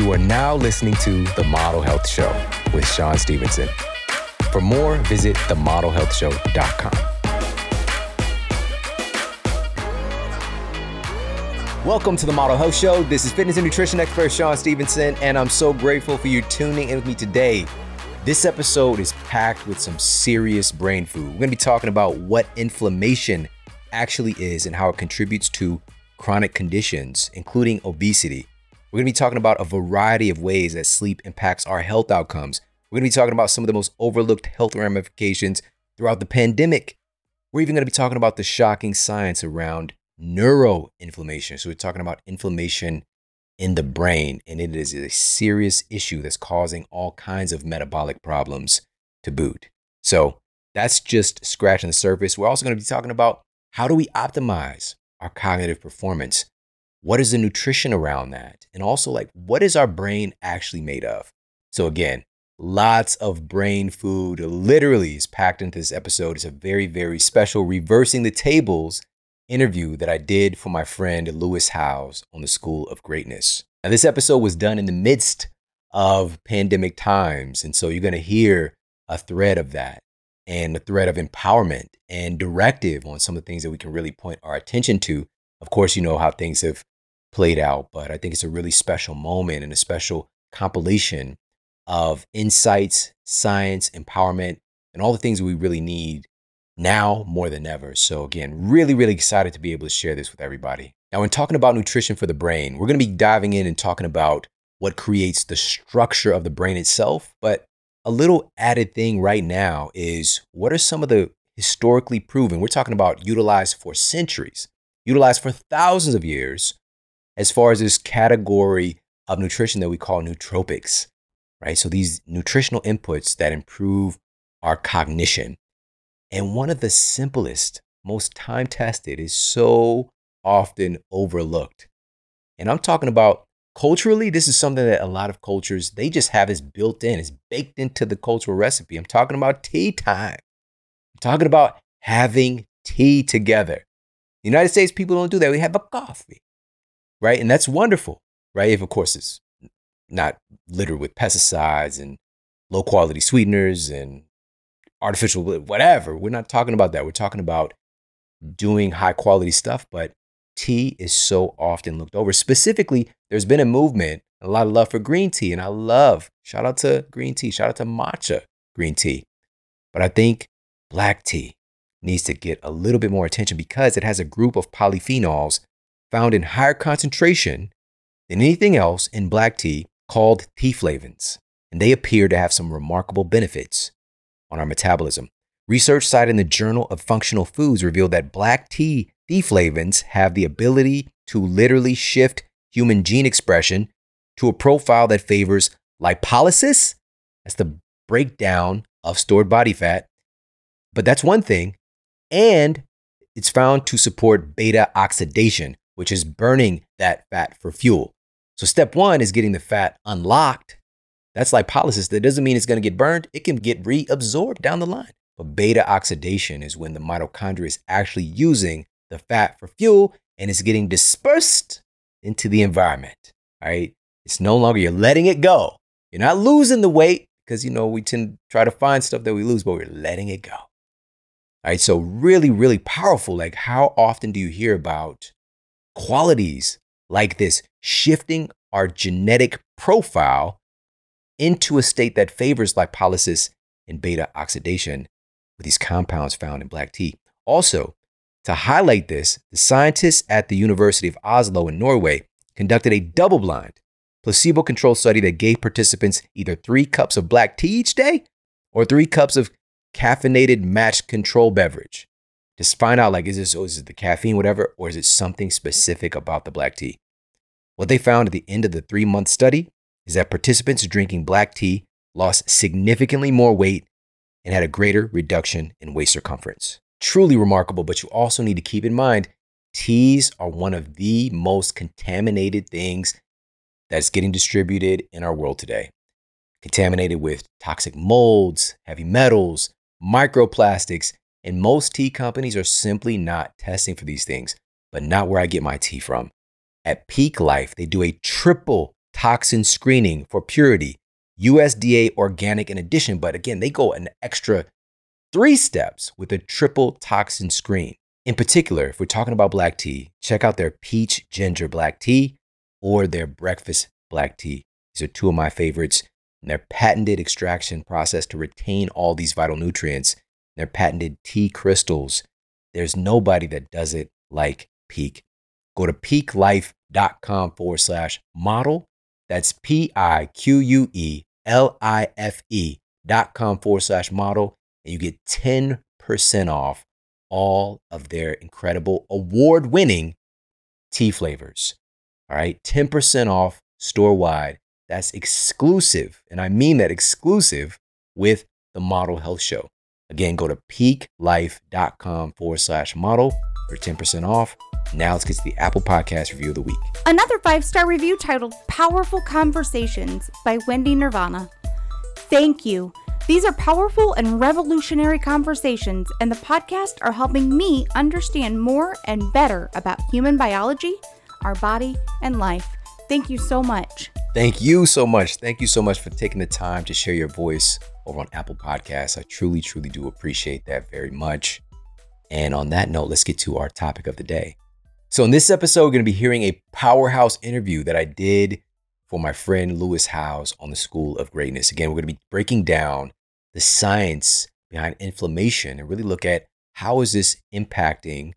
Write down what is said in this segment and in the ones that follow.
You are now listening to The Model Health Show with Shawn Stevenson. For more, visit themodelhealthshow.com. Welcome to the Model Health Show. This is fitness and nutrition expert Shawn Stevenson, and I'm so grateful for you tuning in with me today. This episode is packed with some serious brain food. We're gonna be talking about what inflammation actually is and how it contributes to chronic conditions, including obesity. We're gonna be talking about a variety of ways that sleep impacts our health outcomes. We're gonna be talking about some of the most overlooked health ramifications throughout the pandemic. We're even gonna be talking about the shocking science around neuroinflammation. So we're talking about inflammation in the brain, and it is a serious issue that's causing all kinds of metabolic problems to boot. So that's just scratching the surface. We're also going to be talking about how do we optimize our cognitive performance? What is the nutrition around that? And also, like, what is our brain actually made of? So, again, lots of brain food literally is packed into this episode. It's a very, very special reversing the tables interview that I did for my friend Lewis Howes on the School of Greatness. Now, this episode was done in the midst of pandemic times. And so you're going to hear a thread of that and a thread of empowerment and directive on some of the things that we can really point our attention to. Of course, you know how things have played out, but I think it's a really special moment and a special compilation of insights, science, empowerment, and all the things we really need now more than ever. So, again, really, really excited to be able to share this with everybody. Now, when talking about nutrition for the brain, we're going to be diving in and talking about what creates the structure of the brain itself. But a little added thing right now is what are some of the historically proven, we're talking about utilized for centuries, utilized for thousands of years, as far as this category of nutrition that we call nootropics, right? So these nutritional inputs that improve our cognition. And one of the simplest, most time tested is so often overlooked. And I'm talking about culturally, this is something that a lot of cultures, they just have this built in, it's baked into the cultural recipe. I'm talking about tea time. I'm talking about having tea together. The United States people don't do that. We have a coffee, right? And that's wonderful, right? If, of course, it's not littered with pesticides and low quality sweeteners and artificial, whatever. We're not talking about that. We're talking about doing high quality stuff, but tea is so often looked over. Specifically, there's been a movement, a lot of love for green tea, and I love, shout out to green tea, shout out to matcha green tea. But I think black tea needs to get a little bit more attention because it has a group of polyphenols found in higher concentration than anything else in black tea called theaflavins. And they appear to have some remarkable benefits on our metabolism. Research cited in the Journal of Functional Foods revealed that black tea theaflavins have the ability to literally shift human gene expression to a profile that favors lipolysis, that's the breakdown of stored body fat. But that's one thing. And it's found to support beta oxidation, which is burning that fat for fuel. So, step one is getting the fat unlocked that's lipolysis. That doesn't mean it's going to get burned. It can get reabsorbed down the line. But beta oxidation is when the mitochondria is actually using the fat for fuel and it's getting dispersed into the environment. All right. It's no longer, you're letting it go. You're not losing the weight because, you know, we tend to try to find stuff that we lose, but we're letting it go. All right. So, really, really powerful. Like, how often do you hear about qualities like this shifting our genetic profile into a state that favors lipolysis and beta oxidation with these compounds found in black tea. Also, to highlight this, the scientists at the University of Oslo in Norway conducted a double blind, placebo controlled study that gave participants either three cups of black tea each day or three cups of caffeinated matched control beverage. Just find out like, is this, oh, is it the caffeine, whatever, or is it something specific about the black tea? What they found at the end of the three month study is that participants drinking black tea lost significantly more weight and had a greater reduction in waist circumference. Truly remarkable, but you also need to keep in mind teas are one of the most contaminated things that's getting distributed in our world today. Contaminated with toxic molds, heavy metals, microplastics, and most tea companies are simply not testing for these things, but not where I get my tea from. At Pique Life, they do a triple toxin screening for purity, USDA organic in addition. But again, they go an extra three steps with a triple toxin screen. In particular, if we're talking about black tea, check out their peach ginger black tea or their breakfast black tea. These are two of my favorites. And their patented extraction process to retain all these vital nutrients, their patented tea crystals. There's nobody that does it like Pique. Go to piquelife.com forward slash model. That's P I Q U E L I F E dot com forward slash model. And you get 10% off all of their incredible award winning tea flavors. All right, 10% off store wide. That's exclusive. And I mean that exclusive with the Model Health Show. Again, go to piquelife.com forward slash model for 10% off. Now let's get to the Apple Podcast review of the week. Another five star review titled Powerful Conversations by Wendy Nirvana. Thank you. These are powerful and revolutionary conversations, and the podcast are helping me understand more and better about human biology, our body, and life. Thank you so much. Thank you so much. Thank you so much for taking the time to share your voice over on Apple Podcasts. I truly, truly do appreciate that very much. And on that note, let's get to our topic of the day. So, in this episode, we're going to be hearing a powerhouse interview that I did for my friend Lewis Howes on the School of Greatness. Again, we're going to be breaking down the science behind inflammation and really look at how is this impacting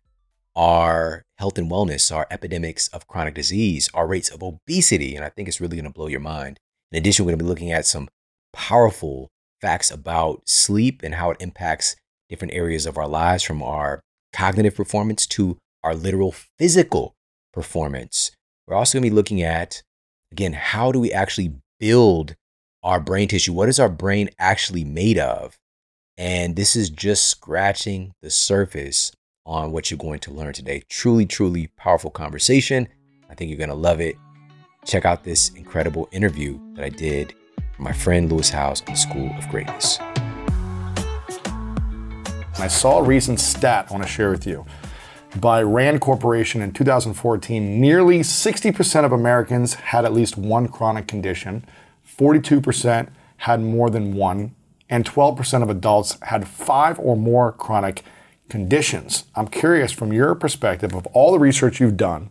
our health and wellness, our epidemics of chronic disease, our rates of obesity. And I think it's really going to blow your mind. In addition, we're going to be looking at some powerful facts about sleep and how it impacts different areas of our lives from our cognitive performance to our literal physical performance. We're also going to be looking at, again, how do we actually build our brain tissue? What is our brain actually made of? And this is just scratching the surface on what you're going to learn today. Truly, truly powerful conversation. I think you're going to love it. Check out this incredible interview that I did with my friend Lewis Howes on the School of Greatness. I saw a recent stat I want to share with you. By RAND Corporation in 2014, nearly 60% of Americans had at least one chronic condition, 42% had more than one, and 12% of adults had five or more chronic conditions. I'm curious from your perspective of all the research you've done,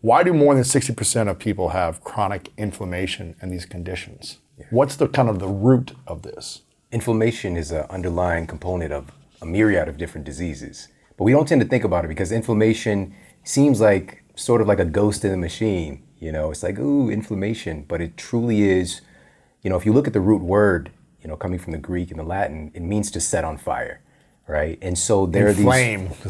why do more than 60% of people have chronic inflammation and these conditions? What's the kind of the root of this? Inflammation is an underlying component of a myriad of different diseases. But we don't tend to think about it because inflammation seems like sort of like a ghost in the machine. You know, it's like, ooh, inflammation. But it truly is, you know, if you look at the root word, you know, coming from the Greek and the Latin, it means to set on fire, right? And so there are these.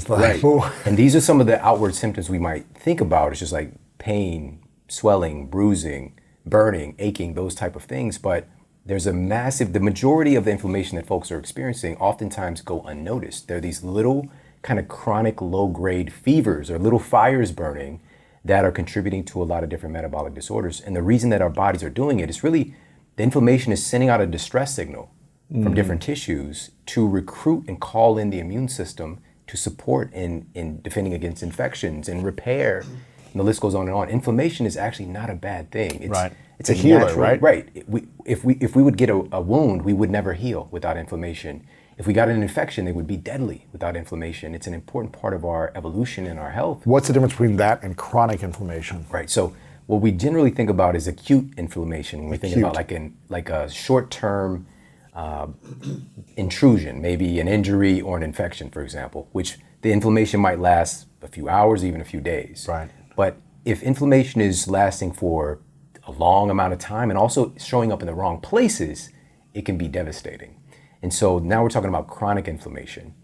Like, right. and these are some of the outward symptoms we might think about. It's just like pain, swelling, bruising, burning, aching, those type of things. But there's a massive, the majority of the inflammation that folks are experiencing oftentimes go unnoticed. There are these little kind of chronic low grade fevers or little fires burning that are contributing to a lot of different metabolic disorders. And the reason that our bodies are doing it is really the inflammation is sending out a distress signal mm. from different tissues to recruit and call in the immune system to support in, in defending against infections and repair and the list goes on and on. Inflammation is actually not a bad thing. It's, right. It's a, a healer, natural, right? Right. We, if we if we would get a, a wound, we would never heal without inflammation. If we got an infection, it would be deadly without inflammation. It's an important part of our evolution and our health. What's the difference between that and chronic inflammation? Right. So what we generally think about is acute inflammation when we think about like an like a short term uh, intrusion, maybe an injury or an infection, for example, which the inflammation might last a few hours, even a few days. Right. But if inflammation is lasting for a long amount of time and also showing up in the wrong places, it can be devastating. And so now we're talking about chronic inflammation.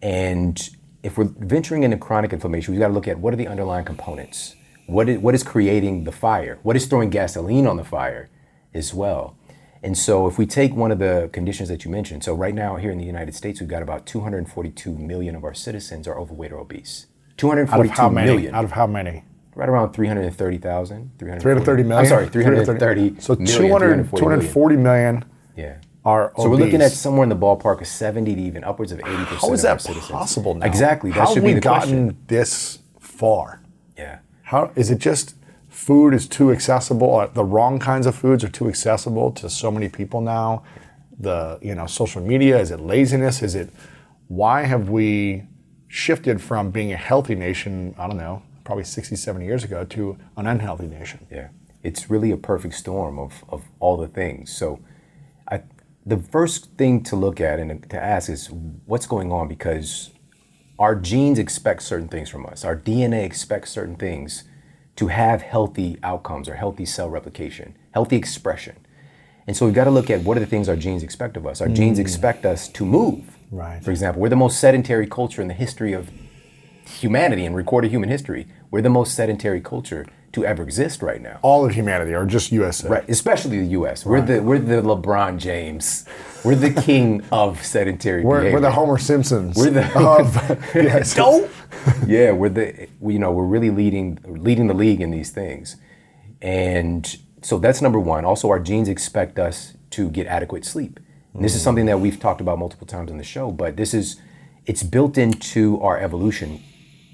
And if we're venturing into chronic inflammation, we've got to look at what are the underlying components? What is, what is creating the fire? What is throwing gasoline on the fire as well? And so if we take one of the conditions that you mentioned, so right now here in the United States, we've got about 242 million of our citizens are overweight or obese. 242 out of how many? million. Out of how many? right around 330,000. 330 million? I'm sorry, 330 So million, 200, 240 million yeah. are So we're looking at somewhere in the ballpark of 70 to even upwards of 80% How is that citizens. possible now? Exactly. That How should have be we the gotten question. this far? Yeah. How is it just food is too accessible. uh, The wrong kinds of foods are too accessible to so many people now. The you know social media is it laziness? Is it why have we shifted from being a healthy nation? I don't know, probably 60, 70 years ago to an unhealthy nation. Yeah, it's really a perfect storm of, of all the things. So, I, the first thing to look at and to ask is what's going on because our genes expect certain things from us. Our DNA expects certain things to have healthy outcomes or healthy cell replication, healthy expression. And so we've got to look at what are the things our genes expect of us. Our genes mm. expect us to move. Right. For example, we're the most sedentary culture in the history of humanity and recorded human history. We're the most sedentary culture to ever exist right now. All of humanity, or just USA. Right, especially the U.S. We're the we're the LeBron James. We're the king of sedentary We're, behavior. we're the Homer Simpsons. We're the- of, yes. Dope. yeah, we're the you know we're really leading leading the league in these things, and so that's number one. Also, our genes expect us to get adequate sleep. And this is mm. something that we've talked about multiple times on the show, but this is it's built into our evolution.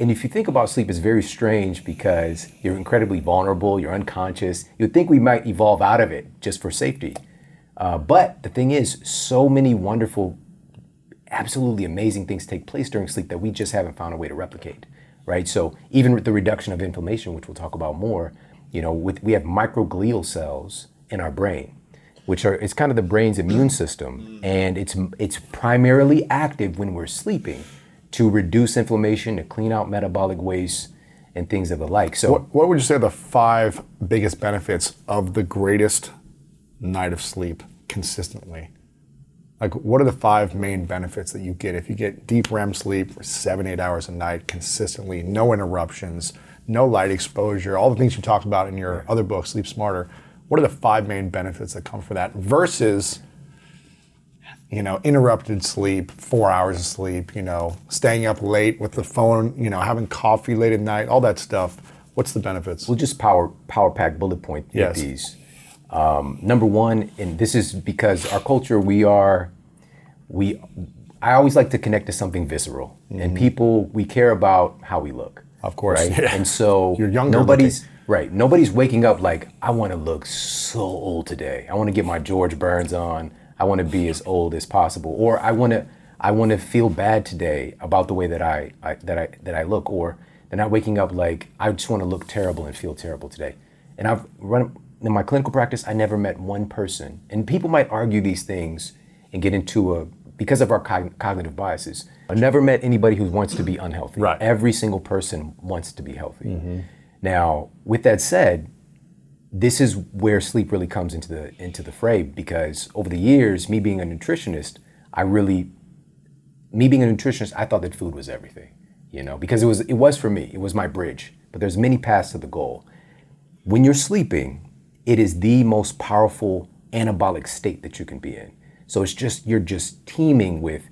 And if you think about sleep, it's very strange because you're incredibly vulnerable, you're unconscious. You'd think we might evolve out of it just for safety. Uh, but the thing is, so many wonderful absolutely amazing things take place during sleep that we just haven't found a way to replicate, right? So even with the reduction of inflammation, which we'll talk about more, you know, with, we have microglial cells in our brain, which are it's kind of the brain's immune system, and it's it's primarily active when we're sleeping to reduce inflammation, to clean out metabolic waste, and things of the like. So What, what would you say are the five biggest benefits of the greatest night of sleep consistently? Like, what are the five main benefits that you get if you get deep REM sleep for seven, eight hours a night consistently, no interruptions, no light exposure, all the things you talked about in your other book, Sleep Smarter? What are the five main benefits that come for that versus, you know, interrupted sleep, four hours of sleep, you know, staying up late with the phone, you know, having coffee late at night, all that stuff? What's the benefits? We'll just power power pack bullet point Yes. these. Um, number one, and this is because our culture, we are, we, I always like to connect to something visceral, and people we care about how we look. Mm-hmm. Of course, right? yeah. And so You're younger Nobody's right. Nobody's waking up like I want to look so old today. I want to get my George Burns on. I want to be as old as possible, or I want to. I want to feel bad today about the way that I, I that I that I look, or they're not waking up like I just want to look terrible and feel terrible today. And I've run in my clinical practice. I never met one person, and people might argue these things and get into a because of our cogn- cognitive biases. I never met anybody who wants to be unhealthy. Right. Every single person wants to be healthy. Mm-hmm. Now, with that said, this is where sleep really comes into the into the fray because over the years, me being a nutritionist, I really me being a nutritionist, I thought that food was everything, you know, because it was it was for me. It was my bridge. But there's many paths to the goal. When you're sleeping, it is the most powerful anabolic state that you can be in. So it's just you're just teeming with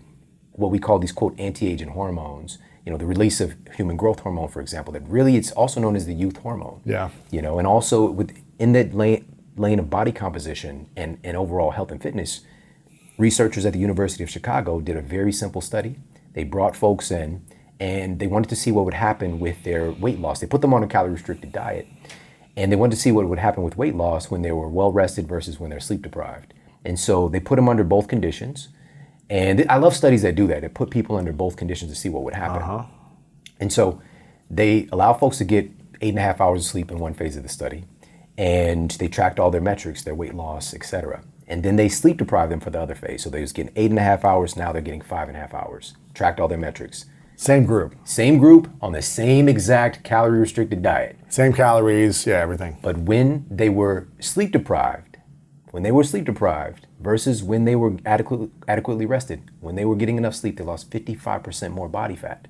what we call these quote anti-aging hormones. You know, the release of human growth hormone, for example, that really it's also known as the youth hormone. Yeah. You know, and also with in that lane lane of body composition and, and overall health and fitness, researchers at the University of Chicago did a very simple study. They brought folks in and they wanted to see what would happen with their weight loss. They put them on a calorie restricted diet and they wanted to see what would happen with weight loss when they were well rested versus when they're sleep deprived. And so they put them under both conditions. And I love studies that do that. They put people under both conditions to see what would happen. Uh-huh. And so they allow folks to get eight and a half hours of sleep in one phase of the study. And they tracked all their metrics, their weight loss, et cetera. And then they sleep deprived them for the other phase. So they was getting eight and a half hours, now they're getting five and a half hours. Tracked all their metrics. Same group, Same group on the same exact calorie restricted diet. same calories, yeah, everything. But when they were sleep deprived, when they were sleep deprived versus when they were adequately, adequately rested, when they were getting enough sleep, they lost 55% more body fat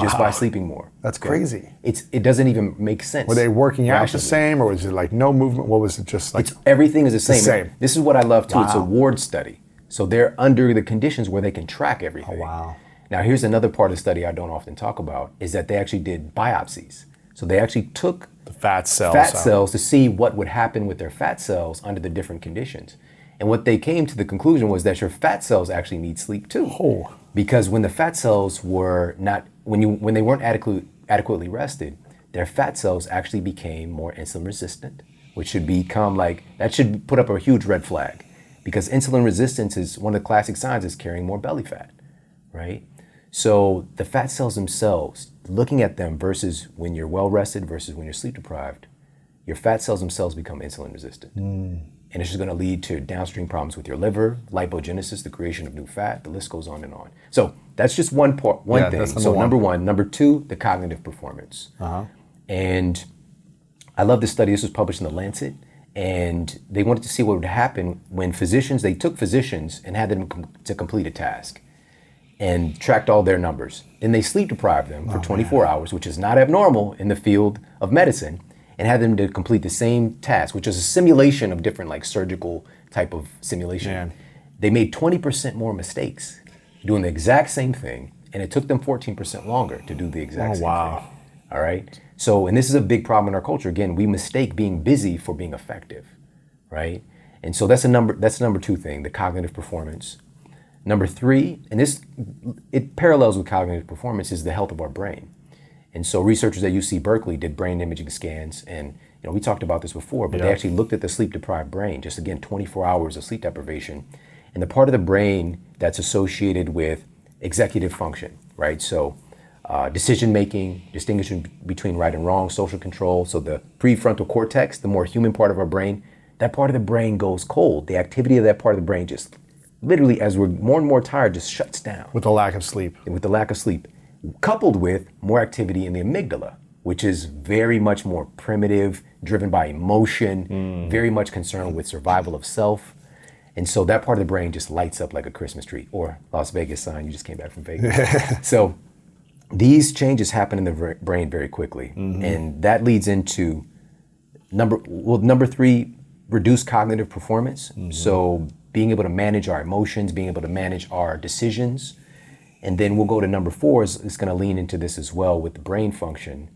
just by sleeping more. That's crazy. It's it doesn't even make sense. Were they working out the same, or was it like no movement? What was it just like? It's, Everything is the same. same. This is what I love too. It's a ward study. So they're under the conditions where they can track oh, everything. Oh, wow. Now here's another part of the study I don't often talk about is that they actually did biopsies. So they actually took the fat cells. fat out. cells to see what would happen with their fat cells under the different conditions. And what they came to the conclusion was that your fat cells actually need sleep too. Oh. Because when the fat cells were not when you when they weren't adequately adequately rested, their fat cells actually became more insulin resistant, which should become like, that should put up a huge red flag because insulin resistance is one of the classic signs is carrying more belly fat, right? So the fat cells themselves, looking at them versus when you're well rested versus when you're sleep deprived, your fat cells themselves become insulin resistant. Mm. And it's just going to lead to downstream problems with your liver, lipogenesis, the creation of new fat. The list goes on and on. So that's just one part, one Yeah, thing. number so one. number one, number two, the cognitive performance. Uh-huh. And I love this study. This was published in the Lancet, and they wanted to see what would happen when physicians. They took physicians and had them com- to complete a task, and tracked all their numbers. Then they sleep deprived them for 24 hours, which is not abnormal in the field of medicine, and had them to complete the same task, which is a simulation of different like surgical type of simulation. Man. They made 20% more mistakes doing the exact same thing, and it took them 14% longer to do the exact Oh, same wow. thing. All right. So, and this is a big problem in our culture. Again, we mistake being busy for being effective, right? And so that's a number. That's the number two thing, the cognitive performance. Number three, and this it parallels with cognitive performance, is the health of our brain. And so researchers at UC Berkeley did brain imaging scans, and you know we talked about this before, but they actually looked at the sleep deprived brain, just again 24 hours of sleep deprivation, and the part of the brain that's associated with executive function, right? So uh, decision making, distinguishing between right and wrong, social control. So the prefrontal cortex, the more human part of our brain, that part of the brain goes cold. The activity of that part of the brain just literally, as we're more and more tired, just shuts down With the lack of sleep. with the lack of sleep, coupled with more activity in the amygdala, which is very much more primitive, driven by emotion, mm. very much concerned with survival of self. And so that part of the brain just lights up like a Christmas tree or Las Vegas sign. You just came back from Vegas. so these changes happen in the bra- brain very quickly. Mm-hmm. And that leads into number well number three reduce cognitive performance mm-hmm. so being able to manage our emotions being able to manage our decisions and then we'll go to number four is, is going to lean into this as well with the brain function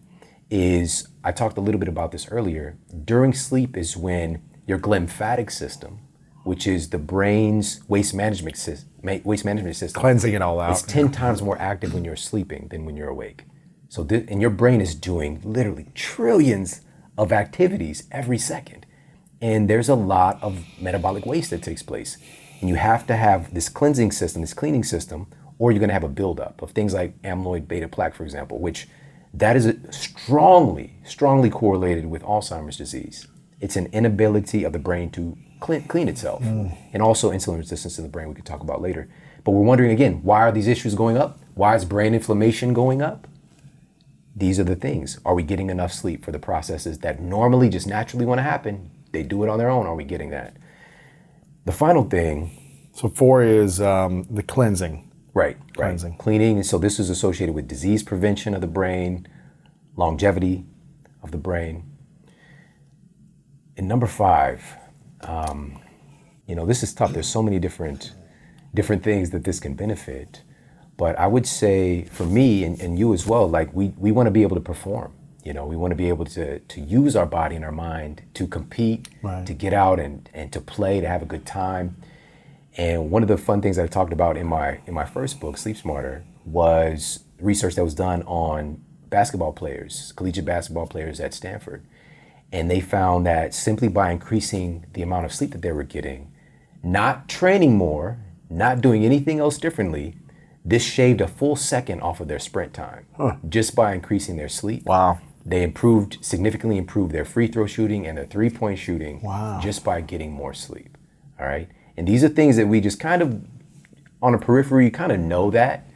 is i talked a little bit about this earlier during sleep is when your glymphatic system which is the brain's waste management, sys- ma- waste management system Cleansing it all out. it's 10 times more active when you're sleeping than when you're awake. So, thi- and your brain is doing literally trillions of activities every second. And there's a lot of metabolic waste that takes place. And you have to have this cleansing system, this cleaning system, or you're going to have a buildup of things like amyloid beta plaque, for example, which that is strongly, strongly correlated with Alzheimer's disease. It's an inability of the brain to clean, clean itself, and also insulin resistance in the brain. We could talk about later. But we're wondering again, why are these issues going up? Why is brain inflammation going up? These are the things. Are we getting enough sleep for the processes that normally just naturally want to happen? They do it on their own. Are we getting that? The final thing So four is um, the cleansing. Right, Cleansing. right. Cleaning. And so this is associated with disease prevention of the brain, longevity of the brain. And number five, um, you know, this is tough. There's so many different different things that this can benefit. But I would say for me and, and you as well, like we, we want to be able to perform. You know, we want to be able to to use our body and our mind to compete, Right. to get out and, and to play, to have a good time. And one of the fun things I talked about in my in my first book, Sleep Smarter, was research that was done on basketball players, collegiate basketball players at Stanford. And they found that simply by increasing the amount of sleep that they were getting, not training more, not doing anything else differently, this shaved a full second off of their sprint time just by increasing their sleep. Wow. They improved, significantly improved their free throw shooting and their three point shooting Wow. just by getting more sleep. All right. And these are things that we just kind of, on a periphery, kind of know that.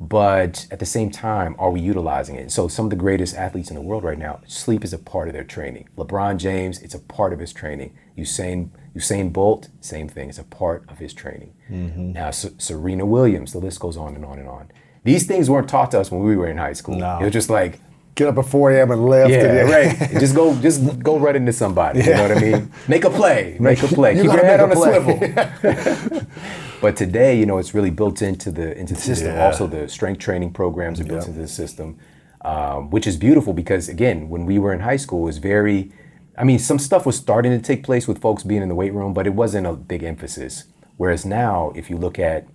But at the same time, are we utilizing it? So, some of the greatest athletes in the world right now, sleep is a part of their training. LeBron James, it's a part of his training. Usain, Usain Bolt, same thing. It's a part of his training. Mm-hmm. Now, S- Serena Williams, the list goes on and on and on. These things weren't taught to us when we were in high school. No. It was just like, Get up at 4 a.m. and lift. yeah, and- right. just go, just go right into somebody. You know what I mean? Make a play. Make a play. You Keep your head on a swivel. but today, you know, it's really built into the into the system. Yeah. Also, the strength training programs are built into the system, um, which is beautiful because again, when we were in high school, it was very. I mean, some stuff was starting to take place with folks being in the weight room, but it wasn't a big emphasis. Whereas now, if you look at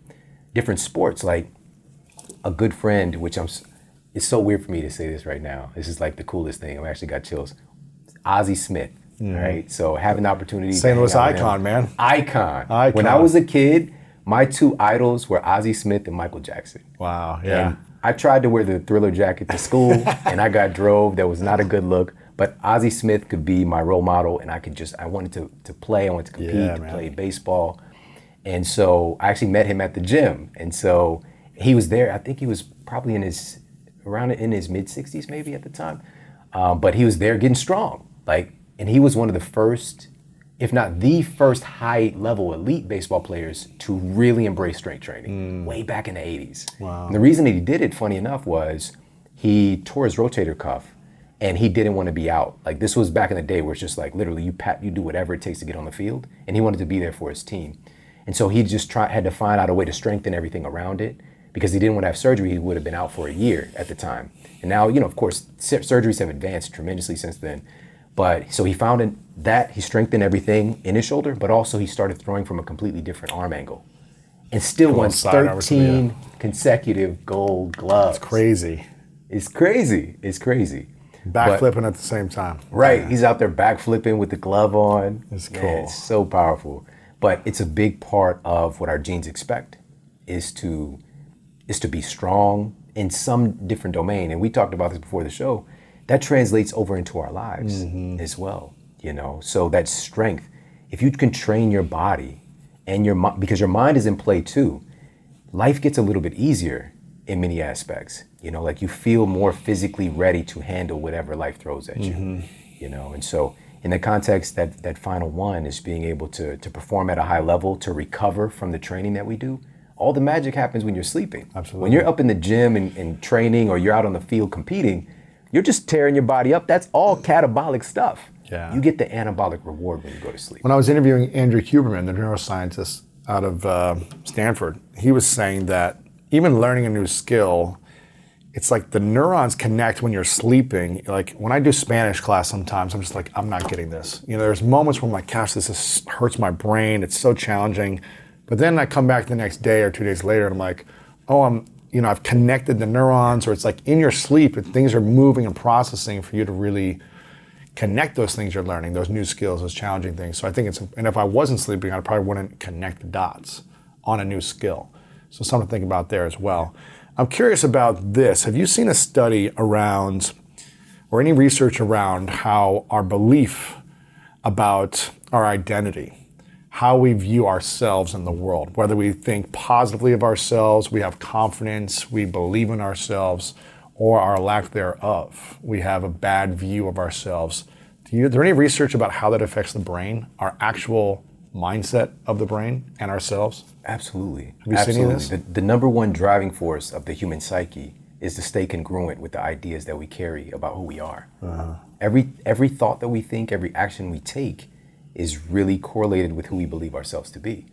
different sports, like a good friend, which I'm, it's so weird for me to say this right now. This is like the coolest thing. I've actually got chills. Ozzie Smith. Right. So having the opportunity. to St. Louis icon, man. Icon. Icon. When I was a kid, my two idols were Ozzie Smith and Michael Jackson. Wow. Yeah. And I tried to wear the thriller jacket to school and I got drove. That was not a good look. But Ozzie Smith could be my role model and I could just, I wanted to, to play, I wanted to compete, Yeah, to man. play baseball. And so I actually met him at the gym. And so he was there. I think he was probably in his, around in his mid 60s maybe at the time. Um, but he was there getting strong. Like, and he was one of the first, if not the first high level elite baseball players to really embrace strength training way back in the 80s. Wow. And the reason that he did it, funny enough, was he tore his rotator cuff and he didn't want to be out. Like this was back in the day where it's just like literally you pat you do whatever it takes to get on the field. And he wanted to be there for his team. And so he just tried had to find out a way to strengthen everything around it because he didn't want to have surgery. He would have been out for a year at the time. And now, you know, of course, sur- surgeries have advanced tremendously since then. But so he found in that he strengthened everything in his shoulder, but also he started throwing from a completely different arm angle. And still won side arm or something, 13 consecutive gold gloves. It's crazy. It's crazy. It's crazy. Backflipping at the same time. Right. He's out there backflipping with the glove on. It's Man, cool. it's so powerful. But it's a big part of what our genes expect is to is to be strong in some different domain. And we talked about this before the show. That translates over into our lives Mm-hmm. as well. You know, so that strength, if you can train your body and your mind because your mind is in play too, life gets a little bit easier in many aspects. You know, like you feel more physically ready to handle whatever life throws at you. You know, and so in the context that that final one is being able to to perform at a high level to recover from the training that we do. All the magic happens when you're sleeping. Absolutely. When you're up in the gym and, and training or you're out on the field competing, you're just tearing your body up. That's all catabolic stuff. Yeah. You get the anabolic reward when you go to sleep. When I was interviewing Andrew Huberman, the neuroscientist out of uh, Stanford, he was saying that even learning a new skill, it's like the neurons connect when you're sleeping. Like when I do Spanish class, sometimes I'm just like, I'm not getting this. You know, there's moments where I'm like, gosh, this is, hurts my brain. It's so challenging. But then I come back the next day or two days later, and I'm like, oh, I'm, you know, I've connected the neurons, or it's like in your sleep, and things are moving and processing for you to really connect those things you're learning, those new skills, those challenging things. So I think it's, and if I wasn't sleeping, I probably wouldn't connect the dots on a new skill. So something to think about there as well. I'm curious about this. Have you seen a study around, or any research around how our belief about our identity, how we view ourselves in the world, whether we think positively of ourselves, we have confidence, we believe in ourselves, or our lack thereof, we have a bad view of ourselves. Do you, is there any research about how that affects the brain, our actual mindset of the brain and ourselves? Absolutely. you seen any of Absolutely. this? The, the number one driving force of the human psyche is to stay congruent with the ideas that we carry about who we are. Uh-huh. Every every thought that we think, every action we take is really correlated with who we believe ourselves to be.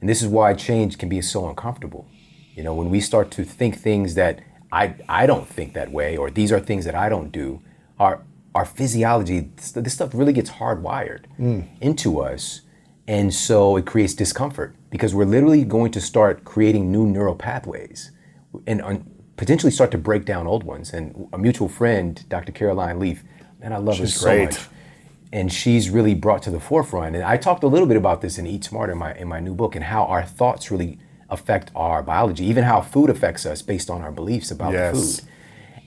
And this is why change can be so uncomfortable. You know, when we start to think things that I I don't think that way or these are things that I don't do, our our physiology, this this stuff really gets hardwired mm. into us. And so it creates discomfort because we're literally going to start creating new neural pathways and un- potentially start to break down old ones. And a mutual friend, Dr. Caroline Leaf, man, I love her She's so great. much. And she's really brought to the forefront. And I talked a little bit about this in Eat Smarter in my in my new book and how our thoughts really affect our biology, even how food affects us based on our beliefs about Yes. food.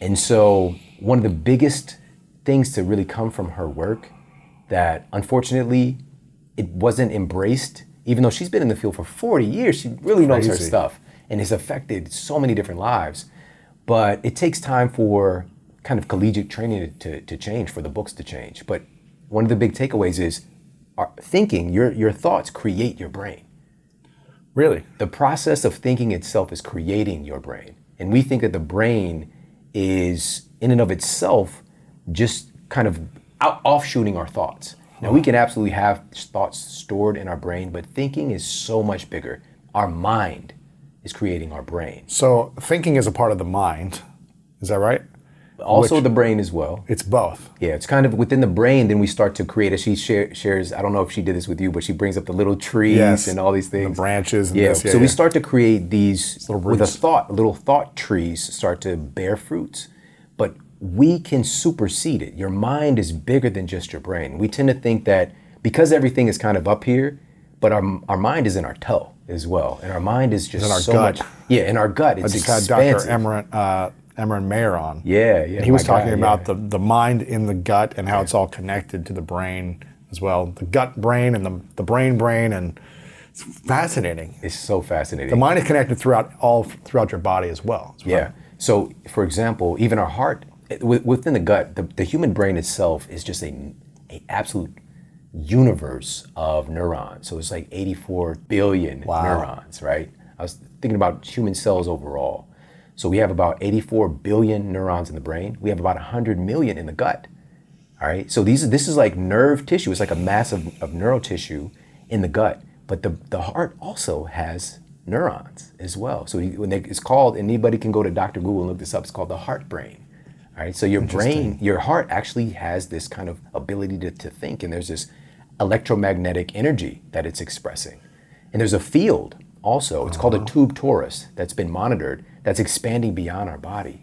And so one of the biggest things to really come from her work that unfortunately it wasn't embraced, even though she's been in the field for 40 years, she really knows her stuff and has affected so many different lives. But it takes time for kind of collegiate training to, to change, for the books to change. But one of the big takeaways is our thinking, your, your thoughts create your brain Really? the process of thinking itself is creating your brain. And we think that the brain is, in and of itself, just kind of out, offshooting our thoughts. Now, we can absolutely have thoughts stored in our brain, but thinking is so much bigger. Our mind is creating our brain, So thinking is a part of the mind. Is that right? Also Which- the brain as well. It's both. Yeah, it's kind of within the brain. Then we start to create. As she share, shares, I don't know if she did this with you, but she brings up the little trees Yes, and all these the things, branches and yeah, this, yeah, so we start to create these Little with a thought. Little thought trees start to bear fruits, but we can supersede it. Your mind is bigger than just your brain. We tend to think that because everything is kind of up here, but our, our mind is in our toe as well. And our mind is just in our so gut. much. Yeah, in our gut. It's I just had. Dr. Emeran, uh, Emeran Mayer on. Yeah, yeah. And he was talking about yeah. the, the mind in the gut and how it's all connected to the brain as well. The gut brain and the, the brain brain and it's fascinating. It's so fascinating. The mind is connected throughout all throughout your body as well. It's Yeah. So, for example, even our heart, within the gut, the, the human brain itself is just a, a absolute universe of neurons. So it's like 84 billion Wow. neurons, right? I was thinking about human cells overall. So we have about 84 billion neurons in the brain. We have about 100 million in the gut. All right. So these this is like nerve tissue. It's like a mass of, of neural tissue in the gut. But the, the heart also has neurons as well. So you, when they, it's called, and anybody can go to Dr. Google and look this up. It's called the heart brain. All right. So your brain, your heart actually has this kind of ability to, to think, and there's this electromagnetic energy that it's expressing. And there's a field also. It's called a tube torus that's been monitored that's expanding beyond our body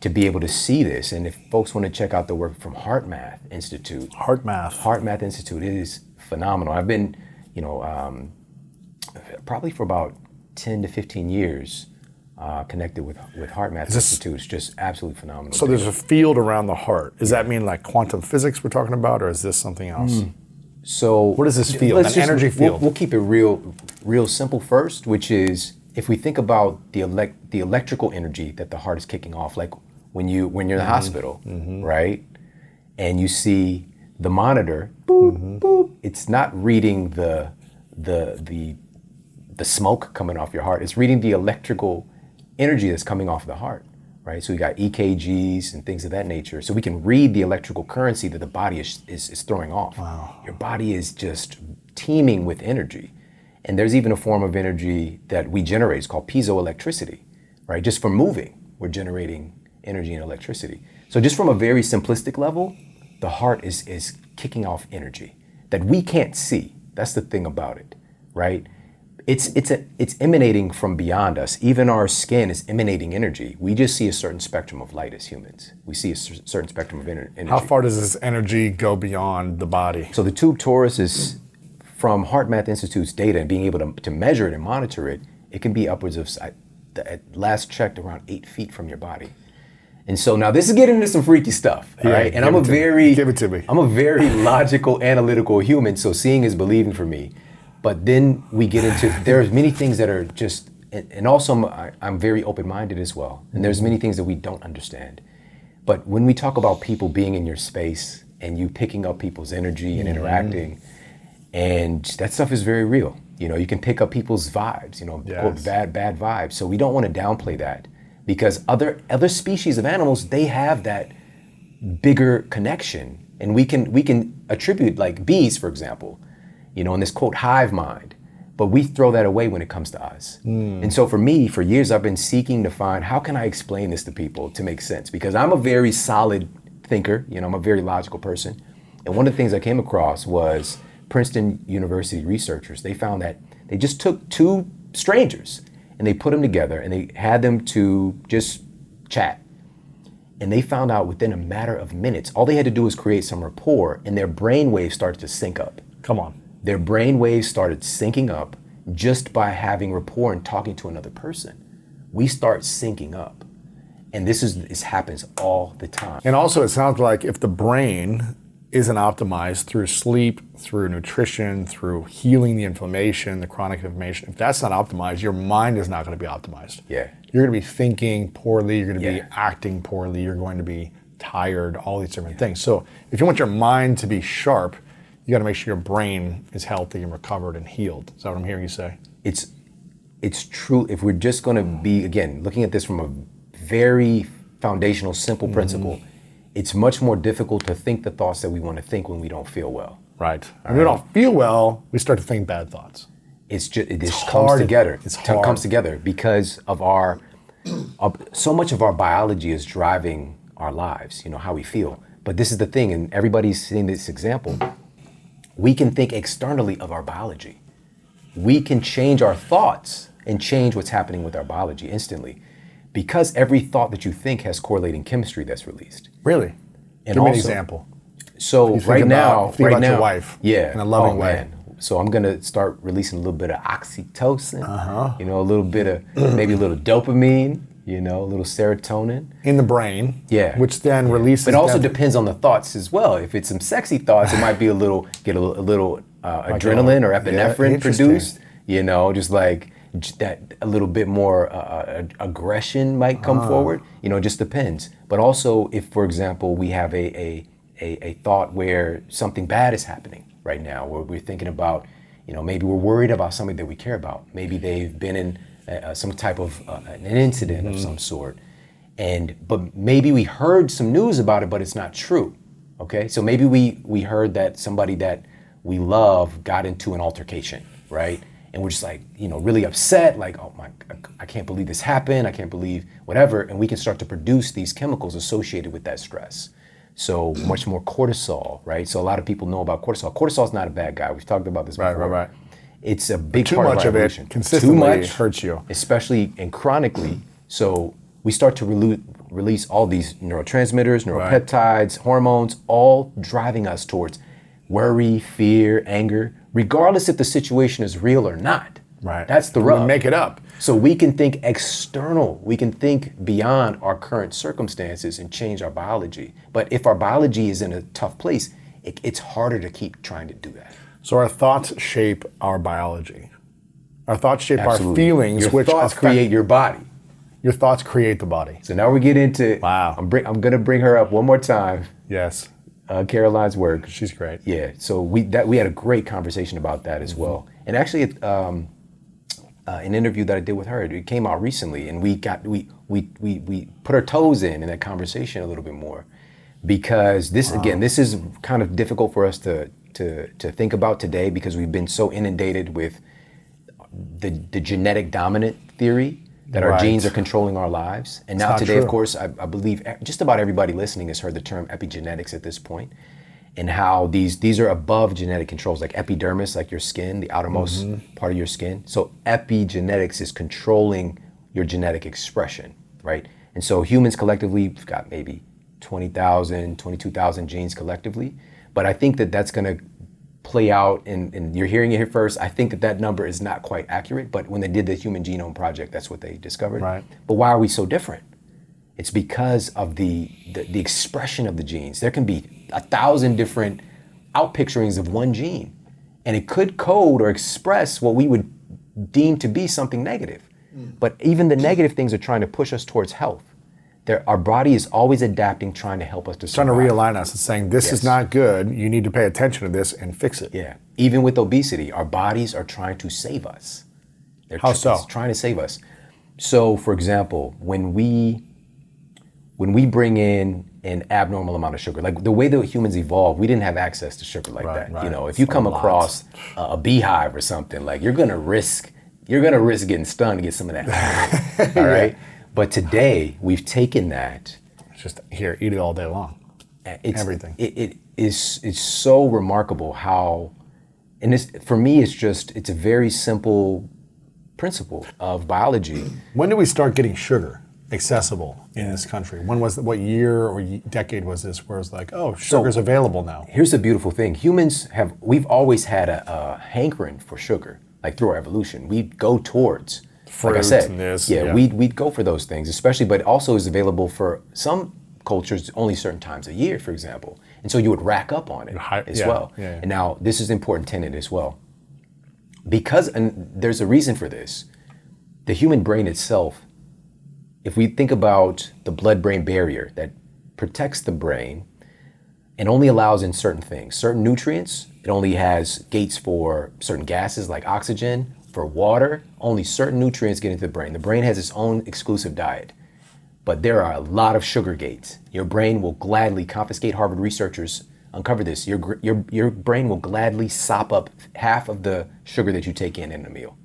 to be able to see this. And if folks want to check out the work from Heart Math Institute, Heart math. Heart Math Institute is phenomenal. I've been, you know, um, probably for about 10 to 15 years uh, connected with, with Heart Math this- Institute. It's just absolutely phenomenal. So there's a field around the heart. Does that mean like quantum physics we're talking about, or is this something else? So what does this feel? An energy we'll- We'll, keep it real, real simple first, which is if we think about the elect, the electrical energy that the heart is kicking off, like when you when you're in the Mm-hmm. hospital, right, and you see the monitor, boop, boop, it's not reading the the the the smoke coming off your heart. It's reading the electrical energy that's coming off the heart, right? So we got EKGs and things of that nature. So we can read the electrical currency that the body is, is, is throwing off. Wow. Your body is just teeming with energy. And there's even a form of energy that we generate. It's called piezoelectricity, right? Just from moving, we're generating energy and electricity. So just from a very simplistic level, the heart is, is kicking off energy that we can't see. That's the thing about it, right? It's it's a, it's emanating from beyond us. Even our skin is emanating energy. We just see a certain spectrum of light as humans. We see a cer- certain spectrum of ener- energy. How far does this energy go beyond the body? So the tube torus is from Heart Math Institute's data and being able to, to measure it and monitor it. It can be upwards of I- at last checked around eight feet from your body. And so now this is getting into some freaky stuff, all Yeah, right? And I'm a to me. very Give it to me. I'm a very logical, analytical human, so seeing is believing for me. But then we get into there's many things that are just, and, also I'm, I- I'm very open-minded as well. And there's mm-hmm. many things that we don't understand. But when we talk about people being in your space and you picking up people's energy and mm-hmm. interacting, and that stuff is very real. You know, you can pick up people's vibes. You know, quote bad bad vibes. So we don't want to downplay that because other other species of animals they have that bigger connection, and we can we can attribute like bees, for example, you know, in this quote hive mind. But we throw that away when it comes to us. Hmm. And so for me, for years, I've been seeking to find how can I explain this to people to make sense because I'm a very solid thinker. You know, I'm a very logical person. And one of the things I came across was Princeton University researchers. They found that they just took two strangers and they put them together and they had them to just chat. And they found out within a matter of minutes, all they had to do was create some rapport and their brain waves started to sync up. Come on. Their brain waves started syncing up just by having rapport and talking to another person. We start syncing up. And this is this happens all the time. And also, it sounds like if the brain isn't optimized through sleep, through nutrition, through healing the inflammation, the chronic inflammation, if that's not optimized, your mind is not going to be optimized. Yeah. You're going to be thinking poorly, you're going to Yeah. be acting poorly, you're going to be tired, all these different things. So, if you want your mind to be sharp, you got to make sure your brain is healthy and recovered and healed. Is that what I'm hearing you say? it's it's true if we're just going to be again looking at this from a very foundational simple mm-hmm. principle it's much more difficult to think the thoughts that we want to think when we don't feel well Right. When we don't feel well, we start to think bad thoughts. it's just it just It's comes hard. together It's hard. It comes together because of our so much of our biology is driving our lives you know how we feel but this is the thing and everybody's seeing this example we can think externally of our biology we can change our thoughts and change what's happening with our biology instantly because every thought that you think has correlating chemistry that's released. Really? And Give me an also- example. So right about- now, think right about now, your wife yeah, in a loving oh, way. man. So I'm gonna start releasing a little bit of oxytocin, Uh-huh. you know, a little bit of maybe a little dopamine, you know, a little serotonin. In the brain. Yeah. Which then releases. But it also def- depends on the thoughts as well. If it's some sexy thoughts, it might be a little get a, little- a little uh, adrenaline or epinephrine interesting. produced. You know, just like j- that a little bit more uh, uh, aggression might Ah. come forward. You know, it just depends. But also, if for example we have a a, a a thought where something bad is happening right now, where we're thinking about, you know, maybe we're worried about somebody that we care about. Maybe they've been in uh, uh, some type of uh, an incident Mm-hmm. of some sort. And but maybe we heard some news about it but it's not true okay? So maybe we we heard that somebody that we love got into an altercation right? And we're just like you know really upset like oh my i can't believe this happened i can't believe whatever. And we can start to produce these chemicals associated with that stress. So much more cortisol right? So a lot of people know about cortisol. Cortisol is not a bad guy. We've talked about this Right, before. right, right. It's a big too part much of of it consistently hurts you. especially and chronically. So we start to relu- release all these neurotransmitters, neuropeptides, hormones, all driving us towards worry, fear, anger, regardless if the situation is real or not. Right. That's the We rub. make it up. So we can think external. We can think beyond our current circumstances and change our biology. But if our biology is in a tough place, it, it's harder to keep trying to do that. So our thoughts shape our biology. Our thoughts shape our Absolutely. feelings, Your which thoughts affect- create your body. your thoughts create the body. So now we get into. Wow. I'm, bring, I'm gonna bring her up one more time. Yes, Uh, Caroline's work. she's great. Yeah. So we that we had a great conversation about that as well. And actually, it, um, uh, an interview that I did with her, it came out recently, and we got we we we we put our toes in in that conversation a little bit more, because this again, this is kind of difficult for us to to to think about today because we've been so inundated with the the genetic dominant theory that our genes are controlling our lives. And now not today, of course, I, I believe just about everybody listening has heard the term epigenetics at this point, and how these these are above genetic controls, like epidermis, like your skin, the outermost Mm-hmm. part of your skin. So epigenetics is controlling your genetic expression, right? And so humans collectively, we've got maybe 20,000, 22,000 genes collectively. But I think that that's going to play out, and, and you're hearing it here first. I think that that number is not quite accurate, but when they did the Human Genome Project, that's what they discovered. Right. But why are we so different? It's because of the, the the expression of the genes. There can be a thousand different outpicturings of one gene, and it could code or express what we would deem to be something negative. Hmm. But even the negative things are trying to push us towards health. There, our body is always adapting, trying to help us to Trying to realign us and saying this Yes. is not good. You need to pay attention to this and fix it. Yeah. Even with obesity, our bodies are trying to save us. They're How so? trying to save us. So, for example, when we when we bring in an abnormal amount of sugar, like the way that humans evolved, we didn't have access to sugar like Right, that. You know, if you come lot. across a, a beehive or something, like you're gonna risk you're gonna risk getting stunned to get some of that. All right. But today we've taken that It's just here, eat it all day long. Uh, it's, Everything. It, it is it's so remarkable how, and this for me it's just it's a very simple principle of biology. When did we start getting sugar accessible in this country? When was what year or decade was this where it's like, oh, sugar's available now? Here's the beautiful thing: humans have we've always had a, a hankering for sugar, like through our evolution. We go towards. Like I said, this, yeah, yeah. we'd, we'd go for those things, especially, but also is available for some cultures only certain times a year, for example. And so you would rack up on it Hi- as yeah, well. yeah. And now this is an important tenet as well. Because, and there's a reason for this, the human brain itself, if we think about the blood brain barrier that protects the brain and only allows in certain things, certain nutrients, it only has gates for certain gases like oxygen, for water, only certain nutrients get into the brain. The brain has its own exclusive diet. But there are a lot of sugar gates. Your brain will gladly confiscate. Harvard researchers uncover this. Your, your, your brain will gladly sop up half of the sugar that you take in in a meal.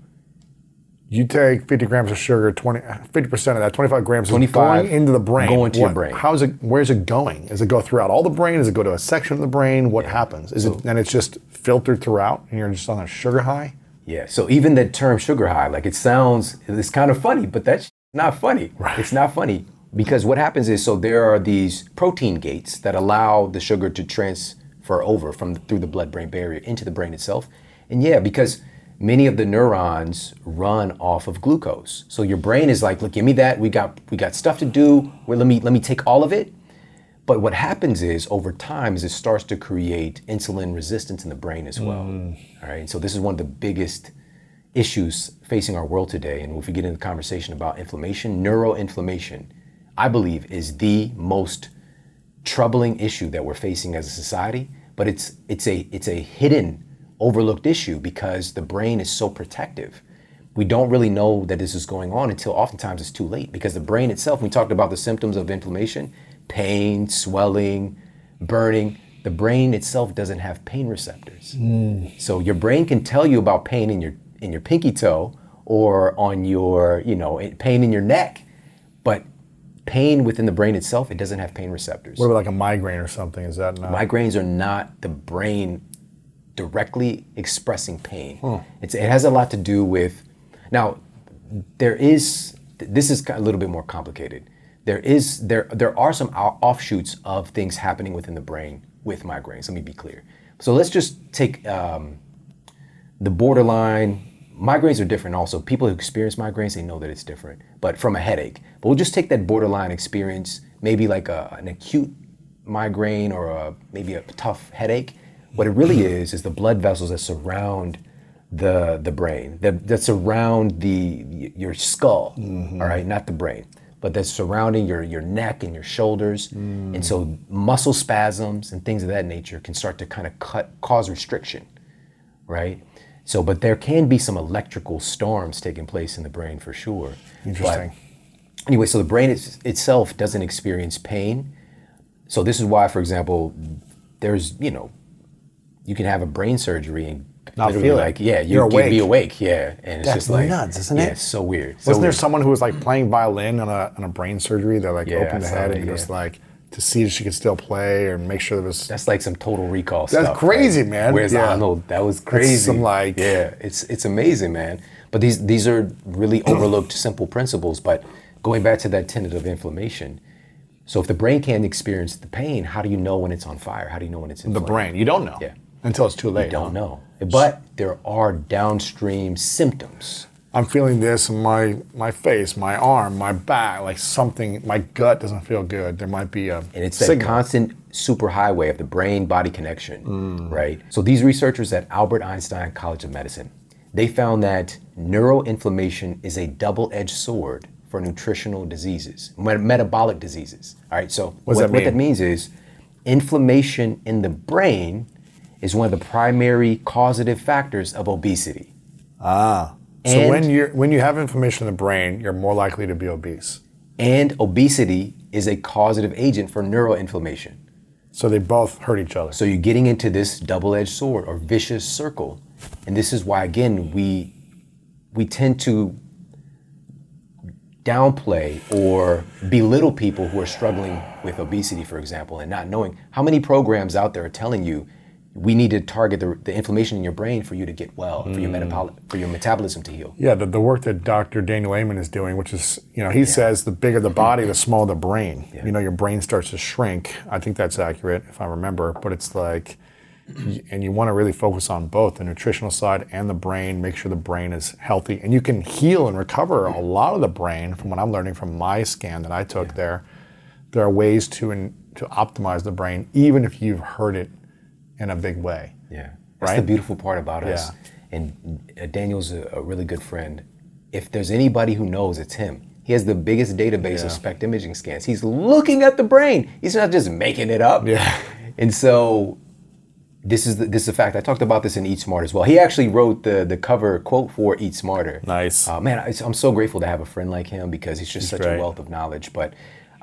You take 50 grams of sugar, 20, 50% of that, 25 grams 25 is going into the brain. going to your brain. How's it, where's it going? Does it go throughout all the brain? Does it go to a section of the brain? What happens? Is it, and it's just filtered throughout and you're just on a sugar high? Yeah. So even the term sugar high, like it sounds, it's kind of funny, but that's not funny. Right. It's not funny because what happens is so there are these protein gates that allow the sugar to transfer over from through the blood-brain barrier into the brain itself. And yeah, because many of the neurons run off of glucose. So your brain is like, look, give me that. We got we got stuff to do. Well, let me let me take all of it. But what happens is over time is it starts to create insulin resistance in the brain as well. Mm. All right. So this is one of the biggest issues facing our world today. And if we get into the conversation about inflammation, neuroinflammation, I believe is the most troubling issue that we're facing as a society. But it's it's a it's a hidden, overlooked issue because the brain is so protective. We don't really know that this is going on until oftentimes it's too late because the brain itself, we talked about the symptoms of inflammation, pain, swelling, burning. The brain itself doesn't have pain receptors. Mm. So your brain can tell you about pain in your in your pinky toe or on your, you know, pain in your neck, but pain within the brain itself, it doesn't have pain receptors. What about like a migraine or something? Is that not? Migraines are not the brain directly expressing pain. It's, it has a lot to do with, now, there is, this is a little bit more complicated. There is, there, there are some offshoots of things happening within the brain with migraines. Let me be clear. So let's just take um, the borderline migraines are different also. People who experience migraines they know that it's different but from a headache. But we'll just take that borderline experience maybe like a, an acute migraine or a, maybe a tough headache. What it really is is the blood vessels that surround the the brain that, that surround the your skull all right not the brain but that's surrounding your your neck and your shoulders and so mm. muscle spasms and things of that nature can start to kind of cut cause restriction right? So, but there can be some electrical storms taking place in the brain for sure. Interesting. But anyway, so the brain it's, itself doesn't experience pain. So this is why, for example, there's you know, you can have a brain surgery and Not literally feel it. like yeah, you You're can be awake. awake, yeah, and it's That's just like nuts, isn't yeah, it? it's so weird. So Wasn't there weird. someone who was like playing violin on a, on a brain surgery that like Yeah, opened the saw head that, and just yeah. like to see if she could still play or make sure there was That's like some total recall That's stuff. crazy, like, man. Where's Yeah. Arnold? That was crazy. some, like- yeah, it's it's amazing, man. But these these are really overlooked simple principles. But going back to that tenet of inflammation, so if the brain can't experience the pain, how do you know when it's on fire? How do you know when it's the brain. You don't know Yeah. Until it's too late. You don't huh? know. But there are downstream symptoms. I'm feeling this in my my face, my arm, my back, like something. My gut doesn't feel good. There might be a And it's that signal. constant superhighway of the brain body connection, mm. right? So these researchers at Albert Einstein College of Medicine, they found that neuroinflammation is a double-edged sword for nutritional diseases, met- metabolic diseases. All right, so What that what that means is inflammation in the brain is one of the primary causative factors of obesity. Ah. so And- when you when you have inflammation in the brain, you're more likely to be obese. And obesity is a causative agent for neuroinflammation. So they both hurt each other. So you're getting into this double-edged sword or vicious circle. And this is why again we we tend to downplay or belittle people who are struggling with obesity, for example, and not knowing how many programs out there are telling you we need to target the, the inflammation in your brain for you to get well, for your mm. metabolic for your metabolism to heal. Yeah, the, the work that Dr. Daniel Amen is doing, which is, you know, he says the bigger the body, the smaller the brain. You know, your brain starts to shrink. I think that's accurate if I remember, but it's like, and you want to really focus on both the nutritional side and the brain, make sure the brain is healthy. And you can heal and recover a mm-hmm. lot of the brain from what I'm learning from my scan that I took there. There are ways to, in, to optimize the brain, even if you've hurt it in a big way. Yeah, that's the beautiful part about us. Yeah. And uh, Daniel's a, a really good friend. If there's anybody who knows, it's him. He has the biggest database Yeah. of SPECT imaging scans. He's looking at the brain. He's not just making it up. Yeah. And so this is the, this is a fact. I talked about this in Eat Smart as well. He actually wrote the the cover quote for Eat Smarter. Nice. Uh, man, I, I'm so grateful to have a friend like him because he's just such great. a wealth of knowledge. But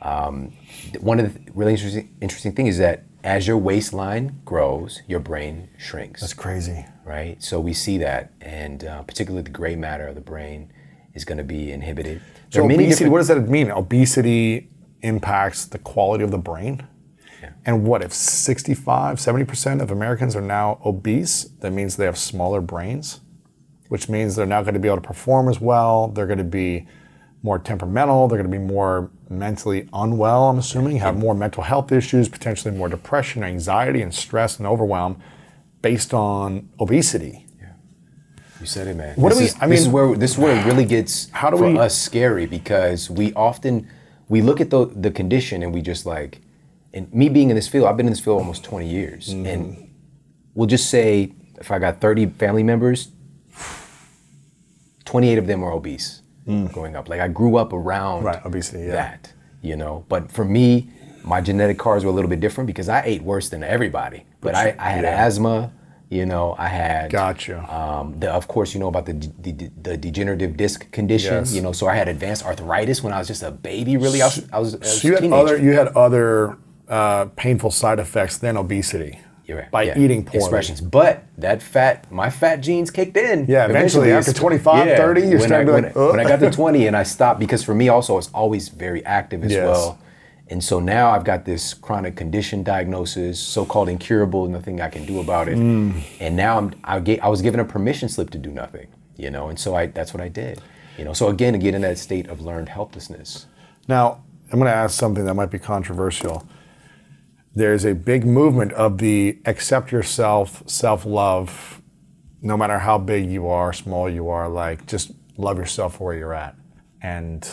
um, one of the really interesting interesting thing is that as your waistline grows, your brain shrinks That's crazy. right? So we see that, and uh, particularly the gray matter of the brain is going to be inhibited. There So obesity, what does that mean? Obesity impacts the quality of the brain? And what if 65, 70% of Americans are now obese? That means they have smaller brains, which means they're not going to be able to perform as well. They're going to be more temperamental. They're going to be more mentally unwell, I'm assuming, have more mental health issues, potentially more depression, anxiety, and stress and overwhelm based on obesity. You said it, man. What this do we- Is, I this is where this is where it really gets How do for we- us scary because we often we look at the the condition and we just like, and me being in this field, I've been in this field almost 20 years, Mm-hmm. and we'll just say if I got 30 family members, 28 of them are obese growing up. Like I grew up around Mm. Right, obesity, yeah. that, you know. But for me, my genetic cards were a little bit different because I ate worse than everybody. But I, I had yeah. asthma, you know, I had Gotcha. um, the, of course, you know about the, the the degenerative disc condition. Yes. You know, so I had advanced arthritis when I was just a baby. Really, I was, I was, I was So you a had other you had other uh, painful side effects than obesity right, by yeah. eating poorly. expressions. But that fat, my fat genes kicked in. Yeah, eventually, after 25, 30, you're starting to be when, like, I- when I got to 20 and I stopped because for me also it's always very active as Yes. well. And so now I've got this chronic condition diagnosis, so-called incurable, nothing I can do about it. Mm. And now I'm, I, ga- I was given a permission slip to do nothing, you know, and so I, that's what I did. You know, so again, to get in that state of learned helplessness. Now, I'm going to ask something that might be controversial. There's a big movement of the accept yourself, self love, no matter how big you are, small you are, like just love yourself where you're at. And,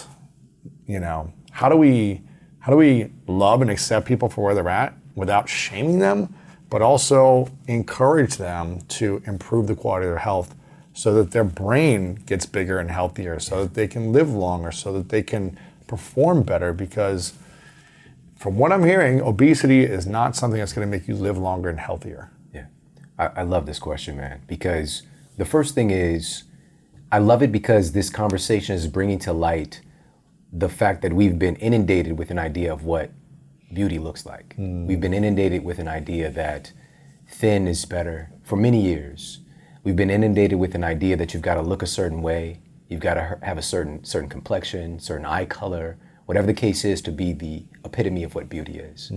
you know, how do we how do we love and accept people for where they're at without shaming them, but also encourage them to improve the quality of their health so that their brain gets bigger and healthier, so that they can live longer, so that they can perform better because from what I'm hearing, obesity is not something that's going to make you live longer and healthier. Yeah. I, I love this question, man, because the first thing is I love it because this conversation is bringing to light the fact that we've been inundated with an idea of what beauty looks like. Hmm. We've been inundated with an idea that thin is better for many years. We've been inundated with an idea that you've got to look a certain way, you've got to have a certain certain complexion, certain eye color, whatever the case is, to be the epitome of what beauty is.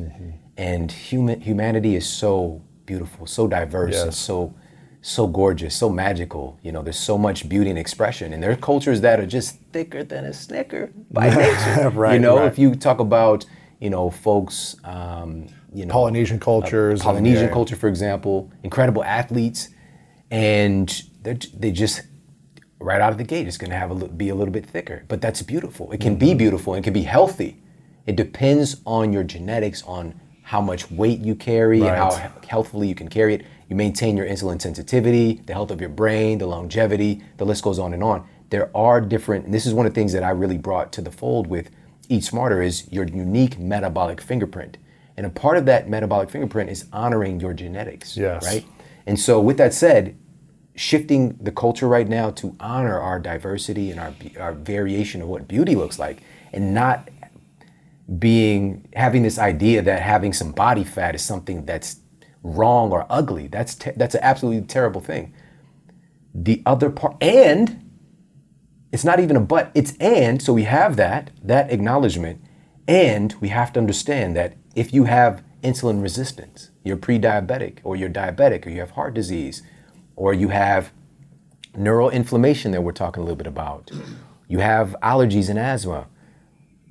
And human humanity is so beautiful, so diverse, and so so gorgeous, so magical. You know, there's so much beauty and expression, and there are cultures that are just thicker than a snicker by nature. Right, you know, right. if you talk about you know folks, um, you know, Polynesian cultures. and- Polynesian culture, for example, incredible athletes, and they're, they just right out of the gate, it's going to have a be a little bit thicker. But that's beautiful. It can Mm-hmm. be beautiful. It can be healthy. It depends on your genetics, on how much weight you carry and how healthfully you can carry it. You maintain your insulin sensitivity, the health of your brain, the longevity. The list goes on and on. There are different. And this is one of the things that I really brought to the fold with Eat Smarter is your unique metabolic fingerprint. And a part of that metabolic fingerprint is honoring your genetics. Yes. Right. And so, with that said, shifting the culture right now to honor our diversity and our, our variation of what beauty looks like and not being having this idea that having some body fat is something that's wrong or ugly. That's te- that's an absolutely terrible thing. The other part and it's not even a but it's and so we have that that acknowledgement and we have to understand that if you have insulin resistance you're pre-diabetic or you're diabetic or you have heart disease or you have neural inflammation that we're talking a little bit about. You have allergies and asthma.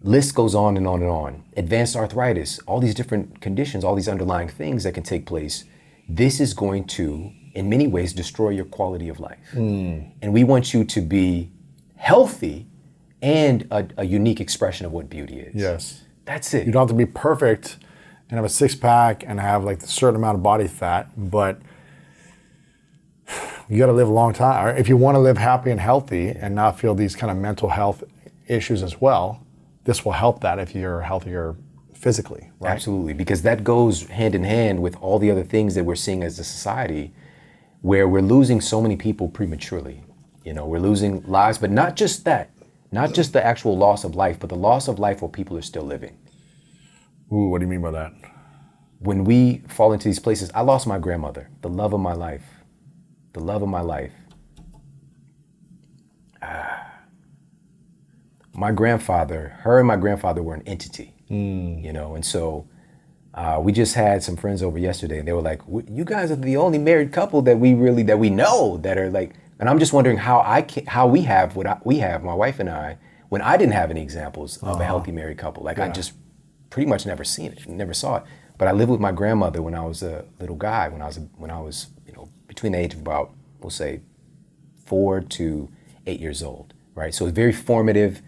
List goes on and on and on. Advanced arthritis all these different conditions all these underlying things that can take place. This is going to in many ways destroy your quality of life. Hmm. And we want you to be healthy and a, a unique expression of what beauty is. Yes. that's it. You don't have to be perfect and have a six pack and have like a certain amount of body fat, but you got to live a long time. Or If you want to live happy and healthy and not feel these kind of mental health issues as well, this will help that if you're healthier physically, right? Absolutely, because that goes hand in hand with all the other things that we're seeing as a society, where we're losing so many people prematurely. You know, we're losing lives, but not just that, not just the actual loss of life, but the loss of life while people are still living. Ooh, what do you mean by that? When we fall into these places, I lost my grandmother, the love of my life, the love of my life. Ah. My grandfather, her and my grandfather were an entity, you know, and so uh, we just had some friends over yesterday, and they were like, "You guys are the only married couple that we really that we know that are like." And I'm just wondering how I can, how we have what I, we have, my wife and I, when I didn't have any examples of a healthy married couple. Like I just pretty much never seen it, never saw it. But I lived with my grandmother when I was a little guy, when I was when I was between the age of about we'll say four to eight years old, right? So it's very formative,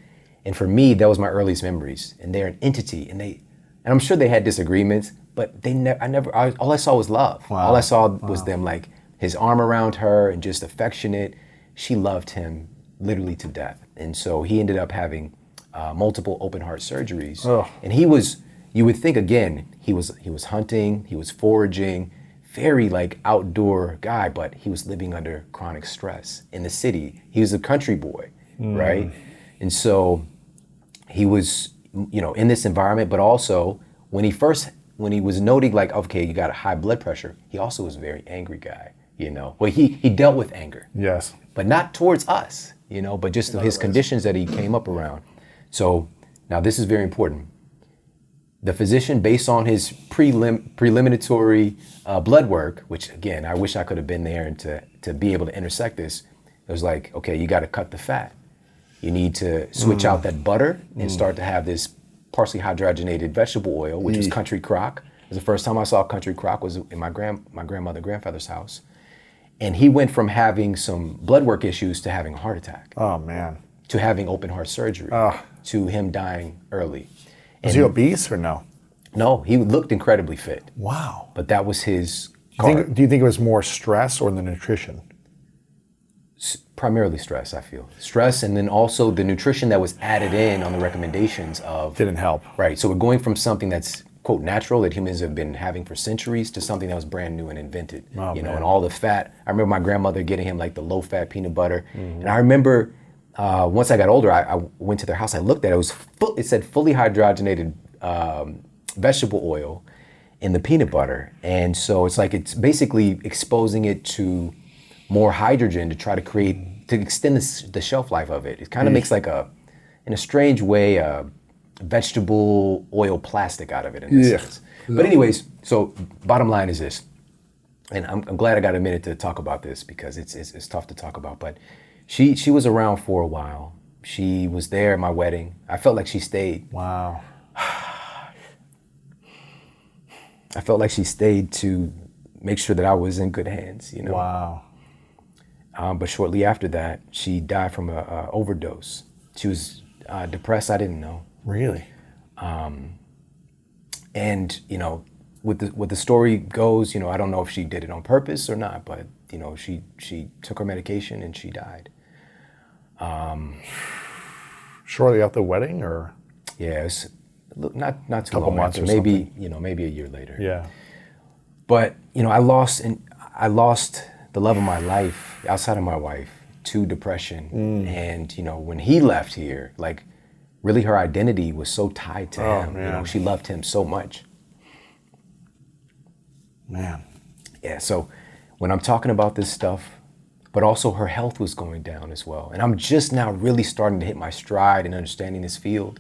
and for me, that was my earliest memories. And they're an entity, and they, and I'm sure they had disagreements, but they never, I never, I, all I saw was love. All I saw was them like his arm around her and just affectionate. She loved him literally to death, and so he ended up having uh, multiple open heart surgeries, and he was. You would think again, he was he was hunting, he was foraging, very like outdoor guy, but he was living under chronic stress in the city. He was a country boy, right? And so he was, you know, in this environment, but also when he first when he was noting like, okay, you got a high blood pressure, he also was a very angry guy, you know. Well, he he dealt with anger Yes. but not towards us, you know, but just his conditions that he came up around. So now this is very important. The physician, based on his prelim- preliminary uh, blood work, which again, I wish I could have been there and to, to be able to intersect this, it was like, okay, you got to cut the fat. You need to switch out that butter and start to have this partially hydrogenated vegetable oil, which was country crock. It was the first time I saw country crock was in my grand my grandmother grandfather's house. And he went from having some blood work issues to having a heart attack, Oh man. to having open heart surgery, to him dying early. Was he obese or no? No, he looked incredibly fit, Wow. but that was his Do you, think, do you think it was more stress or the nutrition? primarily stress, I feel. Stress and then also the nutrition that was added in on the recommendations of Didn't help. Right. So we're going from something that's quote natural that humans have been having for centuries to something that was brand new and invented. Oh, you know, and all the fat. I remember my grandmother getting him like the low fat peanut butter, mm-hmm. and I remember uh, once I got older, I, I went to their house. I looked at it. It was full, it said fully hydrogenated um, vegetable oil in the peanut butter, and so it's like it's basically exposing it to more hydrogen to try to create to extend the, the shelf life of it. It kind of makes like a, in a strange way, a vegetable oil plastic out of it in a Yeah. sense. But anyways, so bottom line is this, and I'm, I'm glad I got a minute to talk about this because it's, it's it's tough to talk about. But she she was around for a while. She was there at my wedding. I felt like she stayed. Wow. I felt like she stayed to make sure that I was in good hands. You know. Wow. Um, but shortly after that, she died from a, a overdose. She was uh, depressed. I didn't know. Really? And you know, with the what the story goes, you know, I don't know if she did it on purpose or not, but you know, she she took her medication and she died. Shortly after the wedding, or Yeah, not not too long after, maybe you know, maybe a year later. yeah. But you know, I lost and I lost the love of my life outside of my wife to depression. Mm. And you know, when he left here, like really her identity was so tied to Oh, him. You know, she loved him so much. Man. Yeah, so when I'm talking about this stuff, but also her health was going down as well. And I'm just now really starting to hit my stride in understanding this field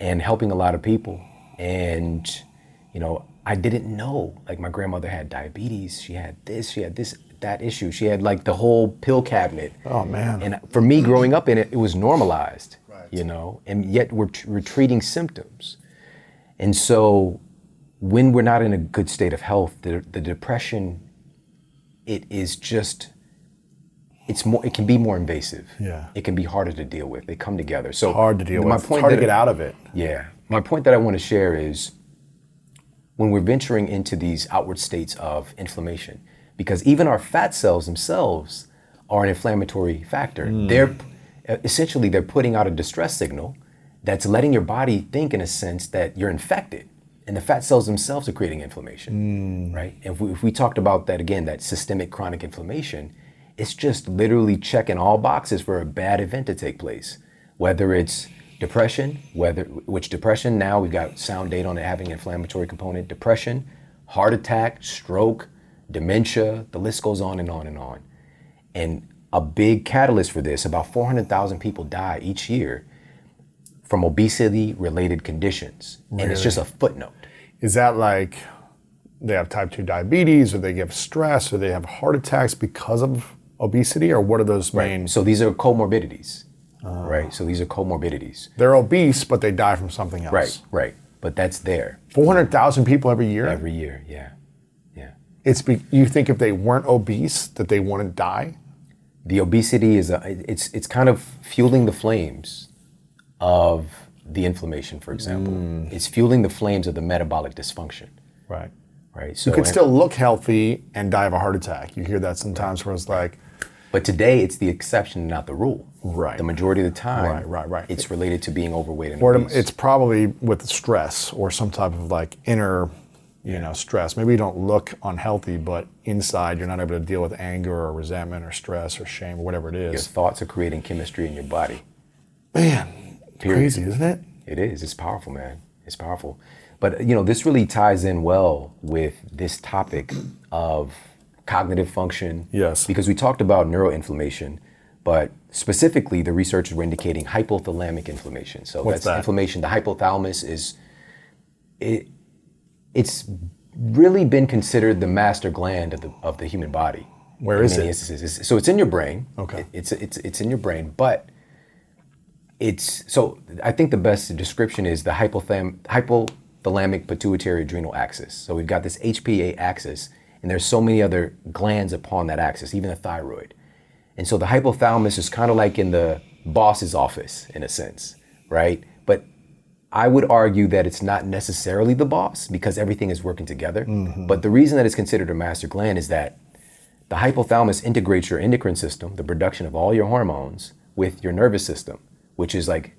and helping a lot of people. And, you know, I didn't know. Like my grandmother had diabetes, she had this, she had this, that issue. She had like the whole pill cabinet. Oh, man. And for me growing up in it, it was normalized, you know, and yet we're, we're treating symptoms. And so when we're not in a good state of health, the, the depression, it is just, it's more, it can be more invasive. Yeah. It can be harder to deal with. They come together. So Hard to deal my with. It's point hard to get out of it. yeah. My point that I want to share is when we're venturing into these outward states of inflammation, because even our fat cells themselves are an inflammatory factor. Hmm. They're essentially they're putting out a distress signal that's letting your body think in a sense that you're infected. And the fat cells themselves are creating inflammation, mm. right? If we, if we talked about that again, that systemic chronic inflammation, it's just literally checking all boxes for a bad event to take place, whether it's depression, whether which depression now we've got sound data on it having an inflammatory component, depression, heart attack, stroke, dementia, the list goes on and on and on. And a big catalyst for this, about 400,000 people die each year from obesity related conditions. And it's just a footnote. Is that like they have type 2 diabetes or they get stress or they have heart attacks because of obesity or what are those main? So these are comorbidities. Ah. right? So these are comorbidities. They're obese, but they die from something else. Right, right. But that's there 400,000 people every year? every year. Yeah, yeah. It's be, you think if they weren't obese that they wouldn't die? The obesity is a, it's it's kind of fueling the flames of the inflammation, for example. Mm. It's fueling the flames of the metabolic dysfunction, Right. right? So You could still look healthy and die of a heart attack. You hear that sometimes where it's like, But today, it's the exception, not the rule. Right. The majority of the time, Right, right, right. It's related to being overweight and or obese. it's probably with stress or some type of like inner, you know, stress. Maybe you don't look unhealthy, but inside you're not able to deal with anger or resentment or stress or shame or whatever it is. Your thoughts are creating chemistry in your body. Man, Period. crazy, isn't it? It is. It's powerful, man. It's powerful. But you know, this really ties in well with this topic of cognitive function. Yes. Because we talked about neuroinflammation, but specifically the researchers were indicating hypothalamic inflammation. So What's that's that? inflammation. The hypothalamus is it it's really been considered the master gland of the of the human body. Where in is many it? instances. So it's in your brain. Okay. It- it's it's it's in your brain, but it's so I think the best description is the hypothalamic pituitary adrenal axis. So we've got this HPA axis, and there's so many other glands upon that axis, even the thyroid. And so the hypothalamus is kind of like in the boss's office in a sense, right? But I would argue that it's not necessarily the boss because everything is working together. Mm-hmm. But the reason that it's considered a master gland is that the hypothalamus integrates your endocrine system, the production of all your hormones, with your nervous system, which is like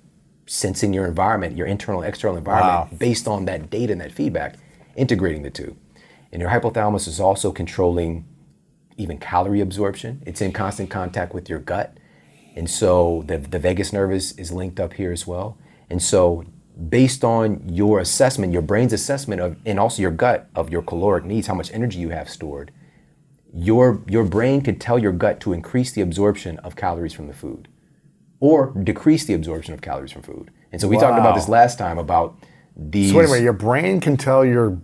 sensing your environment, your internal, external environment, Wow. based on that data and that feedback, integrating the two. And your hypothalamus is also controlling even calorie absorption. It's in constant contact with your gut. And so the, the vagus nerve is, is linked up here as well. And so based on your assessment, your brain's assessment of, and also your gut of your caloric needs, how much energy you have stored, your, your brain could tell your gut to increase the absorption of calories from the food or decrease the absorption of calories from food. And so we talked about this last time about these. So anyway, your brain can tell your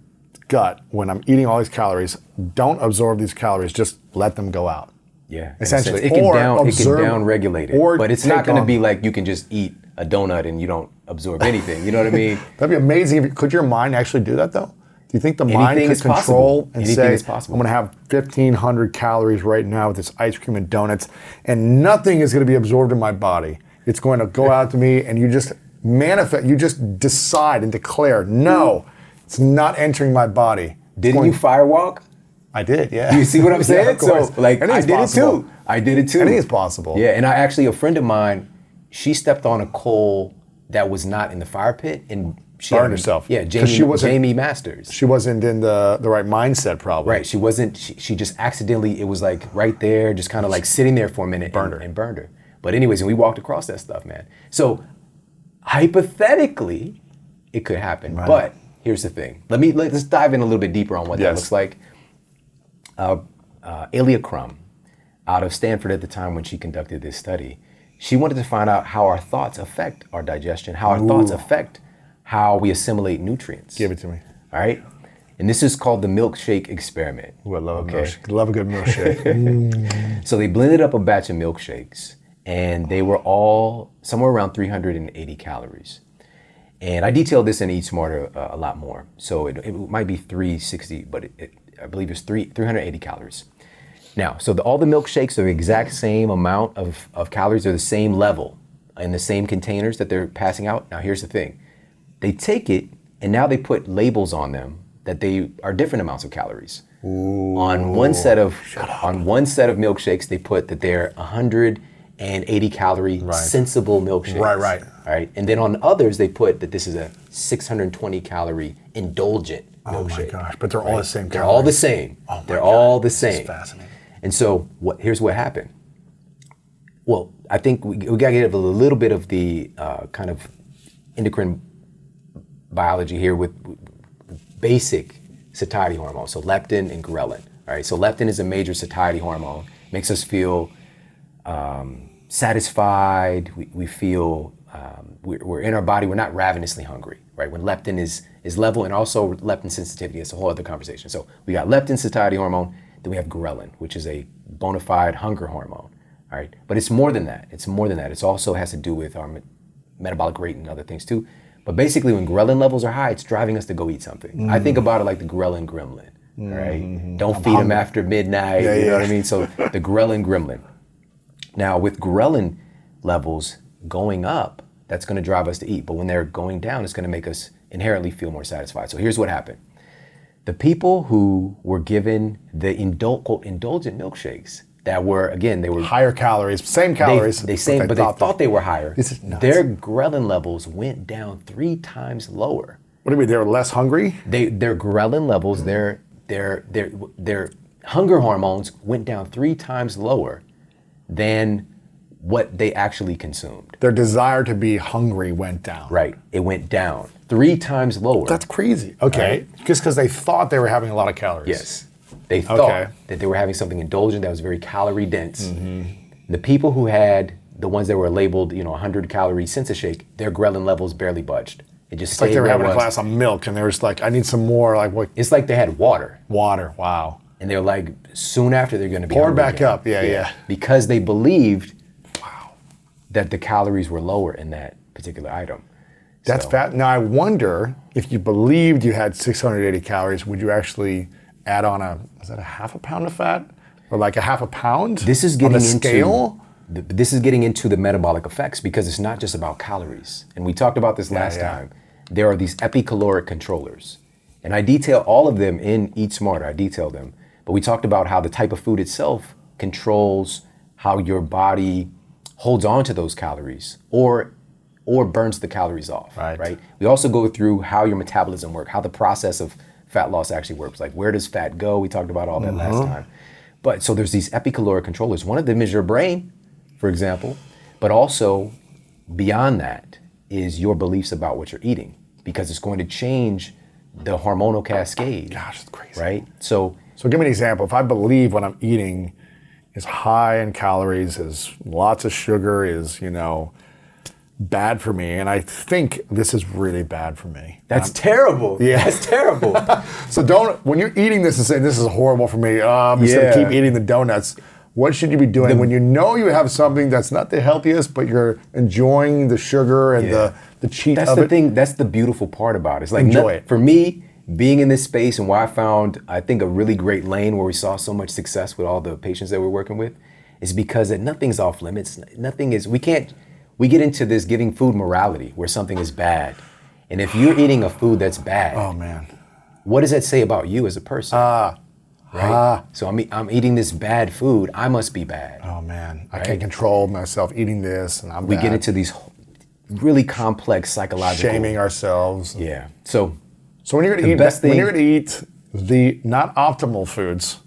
gut when I'm eating all these calories, don't absorb these calories, just let them go out. Yeah, Essentially. it can Or down observe- it can down regulate it, but it's not going to be like you can just eat a donut and you don't absorb anything. You know what I mean? That'd be amazing. If you, could your mind actually do that though? Do you think the mind Anything could is control possible. and Anything say, is possible. I'm going to have 1,500 calories right now with this ice cream and donuts, and nothing is going to be absorbed in my body. It's going to go out to me, and you just manifest, you just decide and declare, no, it's not entering my body. It's Didn't going- you firewalk? I did, yeah. You see what I'm Yeah, saying? course. so like I did possible. it too. I did it too. Anything's possible. Yeah, and I actually a friend of mine, she stepped on a coal that was not in the fire pit and she Burned herself. Yeah, Jamie, she wasn't- Jamie Masters. She wasn't in the, the right mindset, probably. Right. She wasn't. She, she just accidentally. It was like right there, just kind of like sitting there for a minute, Burned and, her. and burned her. But anyways, and we walked across that stuff, man. So hypothetically, it could happen. But here's the thing. Let me let's dive in a little bit deeper on what that looks like. Uh, uh, Alia Crum, out of Stanford at the time when she conducted this study, she wanted to find out how our thoughts affect our digestion, how our thoughts affect how we assimilate nutrients. Give it to me. All right. And this is called the milkshake experiment. Ooh, I love, Okay. a milkshake. love a good milkshake. So they blended up a batch of milkshakes and they were all somewhere around 380 calories. And I detailed this in Eat Smarter uh, a lot more. So it, it might be 360, but it, it, I believe it's three, 380 calories. Now, so the, all the milkshakes are the exact same amount of, of calories, they're the same level in the same containers that they're passing out. Now, here's the thing they take it and now they put labels on them that they are different amounts of calories. Ooh, On one set of on one set of milkshakes, they put that they're 180 calorie sensible milkshakes. Right, right. right. And then on others, they put that this is a 620 calorie indulgent oh my gosh, but they're all the same Calories. They're all the same. Oh my They're God, all the same. fascinating. And so what, here's what happened. Well, I think we, we got to get a little bit of the uh, kind of endocrine biology here with basic satiety hormones, so leptin and ghrelin. All right, so leptin is a major satiety hormone, makes us feel um, satisfied. We, we feel um, we're, we're in our body. We're not ravenously hungry, right? When leptin is is level, and also leptin sensitivity. That's a whole other conversation. So we got leptin satiety hormone. Then we have ghrelin, which is a bona fide hunger hormone. All right, but it's more than that. It's more than that. It also has to do with our me- metabolic rate and other things too. But basically, when ghrelin levels are high, it's driving us to go eat something. I think mm. about it like the ghrelin gremlin. right? Mm-hmm. don't feed them after midnight. Yeah, you know what I mean? So the ghrelin gremlin. Now, with ghrelin levels going up, that's going to drive us to eat. But when they're going down, it's going to make us inherently feel more satisfied. So here's what happened the people who were given the indul- quote, indulgent milkshakes that were, again, they were. Higher calories, same calories. they same, but they thought they were higher. This is nuts. Their ghrelin levels went down three times lower. What do you mean? They were less hungry? They, their ghrelin levels, their, their, their, their hunger hormones went down three times lower than what they actually consumed. Their desire to be hungry went down. Right. It went down three times lower. That's crazy. Okay. Just because they thought they were having a lot of calories. yes. They thought Okay. that they were having something indulgent that was very calorie dense. Mm-hmm. The people who had the ones that were labeled, you know, 100 calorie Sensa shake, their ghrelin levels barely budged. It just It's like they were having a glass of milk and they were just like, I need some more, like what It's like they had water. water. Wow. And they're like, soon after they're going to be Pour it hungry back again. up. Yeah, yeah. Because they believed wow, that the calories were lower in that particular item. That's So- fat. Now I wonder if you believed you had 680 calories, would you actually add on a is that a half a pound of fat or like a half a pound? This is on getting the into scale. th- this is getting into the metabolic effects because it's not just about calories. And we talked about this last yeah. time. There are these epicaloric controllers. And I detail all of them in Eat Smarter. I detail them. But we talked about how the type of food itself controls how your body holds on to those calories or or burns the calories off. Right. Right. We also go through how your metabolism works, how the process of fat loss actually works. Like where does fat go? We talked about all that last uh-huh. time. But so there's these epicaloric controllers. One of them is your brain, for example, but also beyond that is your beliefs about what you're eating because it's going to change the hormonal cascade. Gosh, that's crazy. Right? So So give me an example. If I believe what I'm eating is high in calories, is lots of sugar, is, you know, bad for me, and I think this is really bad for me. that's um, terrible. Yeah. That's terrible. So don't when you're eating this and saying this is horrible for me, um, just Yeah. gonna keep eating the donuts. What should you be doing when you know you have something that's not the healthiest, but you're enjoying the sugar and Yeah. the the cheat That's the it? thing. That's the beautiful part about it. It's like Enjoy no- it. for me, being in this space and why I found I think a really great lane where we saw so much success with all the patients that we're working with is because that nothing's off limits. Nothing is. We can't. We get into this giving food morality where something is bad, and if you're eating a food that's bad, Oh man. what does that say about you as a person? Ah. right. ah. So I'm e- I'm eating this bad food. I must be bad. Oh man. I can't control myself eating this and I'm we get into these really complex psychological. shaming ourselves. Yeah. So So when you're gonna eat best when you're gonna eat the not optimal foods,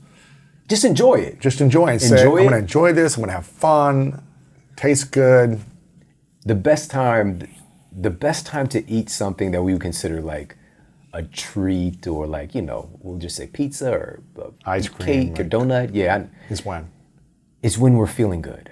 just enjoy it. just enjoy and say, Enjoy I'm gonna enjoy this, I'm gonna have fun, tastes good. The best time the best time to eat something that we would consider like a treat or like you know we'll just say pizza or Ice cream, cake or donut yeah I, Is when. it's when we're feeling good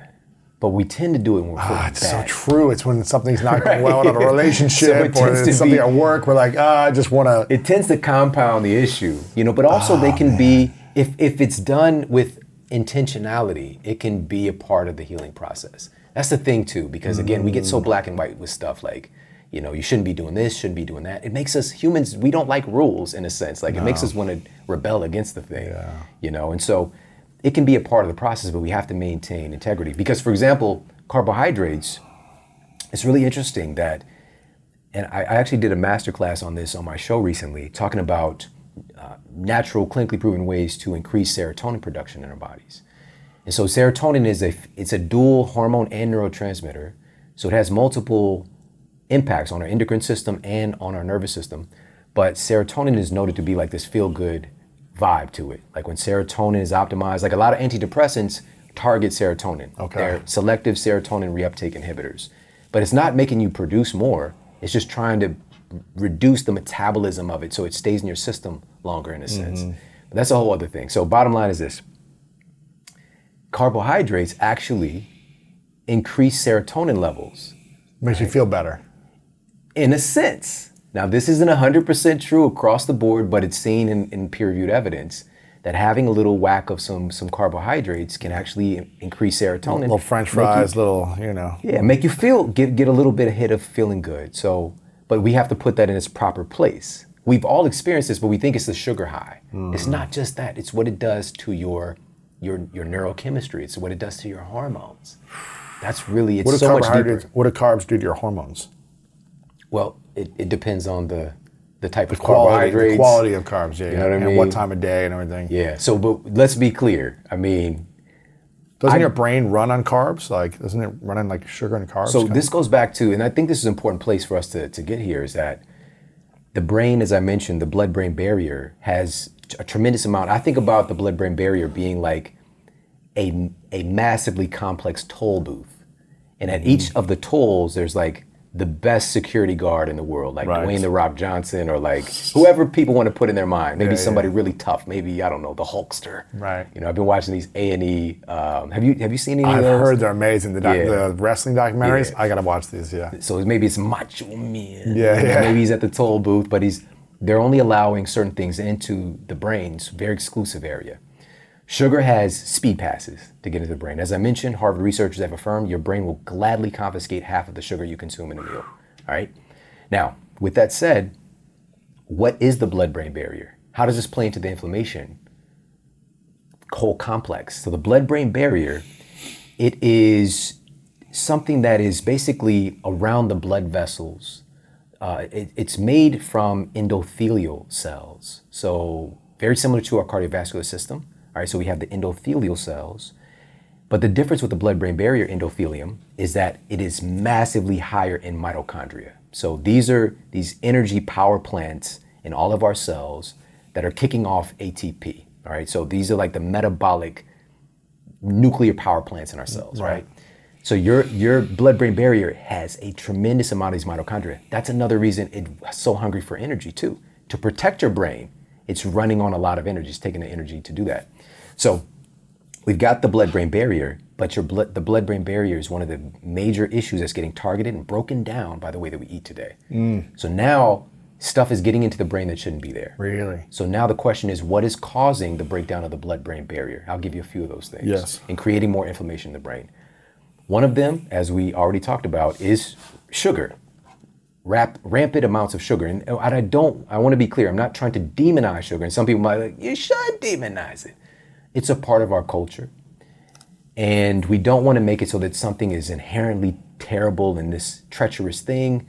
but we tend to do it when we're feeling Ah, it's so true. It's when something's not going well in a So relationship it or it's something be- at work. We're like, ah, I just want to. it tends to compound the issue you know but also Ah, they can be if if it's done with intentionality it can be a part of the healing process that's the thing too because again we get Mm. so black and white with stuff like you know you shouldn't be doing this shouldn't be doing that. It makes us humans we don't like rules in a sense. Like it makes us want to rebel against the thing you know? And so it can be a part of the process but we have to maintain integrity. Because for example carbohydrates it's really interesting that and I, I actually did a master class on this on my show recently, talking about uh, natural, clinically proven ways to increase serotonin production in our bodies. And so serotonin is a it's a dual hormone and neurotransmitter, so it has multiple impacts on our endocrine system and on our nervous system. But serotonin is noted to be like this feel good vibe to it. Like when serotonin is optimized, like a lot of antidepressants target serotonin. Okay. They're selective serotonin reuptake inhibitors. But it's not making you produce more. It's just trying to reduce the metabolism of it so it stays in your system longer in a sense. Mm-hmm. But that's a whole other thing. So bottom line is this. Carbohydrates actually increase serotonin levels Makes you feel better. in a sense. Now, this isn't 100% true across the board, but it's seen in, in peer reviewed evidence that having a little whack of some some carbohydrates can actually increase serotonin. Little French make you- fries, little, you know. yeah, make you feel get get a little bit ahead of feeling good. So, but we have to put that in its proper place. We've all experienced this, but we think it's the sugar high. Hmm. It's not just that. It's what it does to your your your neurochemistry. It's what it does to your hormones. That's really it's What so much deeper. What do carbs do to your hormones? Well, it, it depends on the the type of Quality, carbohydrates. the quality of carbs, yeah. You know what I and mean? what time of day and everything. Yeah. So, but let's be clear. I mean, Doesn't I- your brain run on carbs? Like, doesn't it run on like sugar and carbs? So this goes back to, and I think this is an important place for us to, to get here, is that the brain, as I mentioned, the blood-brain barrier has a tremendous amount. I think about the blood-brain barrier being like a, a massively complex toll booth. And at each of the tolls, there's like the best security guard in the world, like Right. Dwayne the Rock Johnson, or like whoever people want to put in their mind. Maybe Yeah, somebody yeah. really tough. Maybe I don't know the Hulkster. Right. You know, I've been watching these A and E. Um, have you have you seen any I've of those? heard they're amazing. The, doc- Yeah. the wrestling documentaries. I gotta watch these. Yeah. So maybe it's Macho Man. Yeah, yeah. Maybe he's at the toll booth, but he's they're only allowing certain things into the brain's very exclusive area. Sugar has speed passes to get into the brain. As I mentioned, Harvard researchers have affirmed your brain will gladly confiscate half of the sugar you consume in a meal. All right. Now, with that said, what is the blood-brain barrier? How does this play into the inflammation whole complex? So the blood-brain barrier, it is something that is basically around the blood vessels. Uh, it- it's made from endothelial cells. So very similar to our cardiovascular system. All right, so we have the endothelial cells. But the difference with the blood-brain barrier endothelium is that it is massively higher in mitochondria. So these are these energy power plants in all of our cells that are kicking off ATP. All right, so these are like the metabolic nuclear power plants in our cells, right? So your your blood-brain barrier has a tremendous amount of these mitochondria. That's another reason it's so hungry for energy too. To protect your brain, it's running on a lot of energy. It's taking the energy to do that. So we've got the blood-brain barrier, but your blood, the blood-brain barrier is one of the major issues that's getting targeted and broken down by the way that we eat today. Mm. So now stuff is getting into the brain that shouldn't be there. Really. So now the question is, what is causing the breakdown of the blood-brain barrier? I'll give you a few of those things. Yes. And creating more inflammation in the brain. One of them, as we already talked about, is sugar. Rap, rampant amounts of sugar. And I don't, I want to be clear, I'm not trying to demonize sugar. And some people might be like, you should demonize it. It's a part of our culture. And we don't want to make it so that something is inherently terrible and this treacherous thing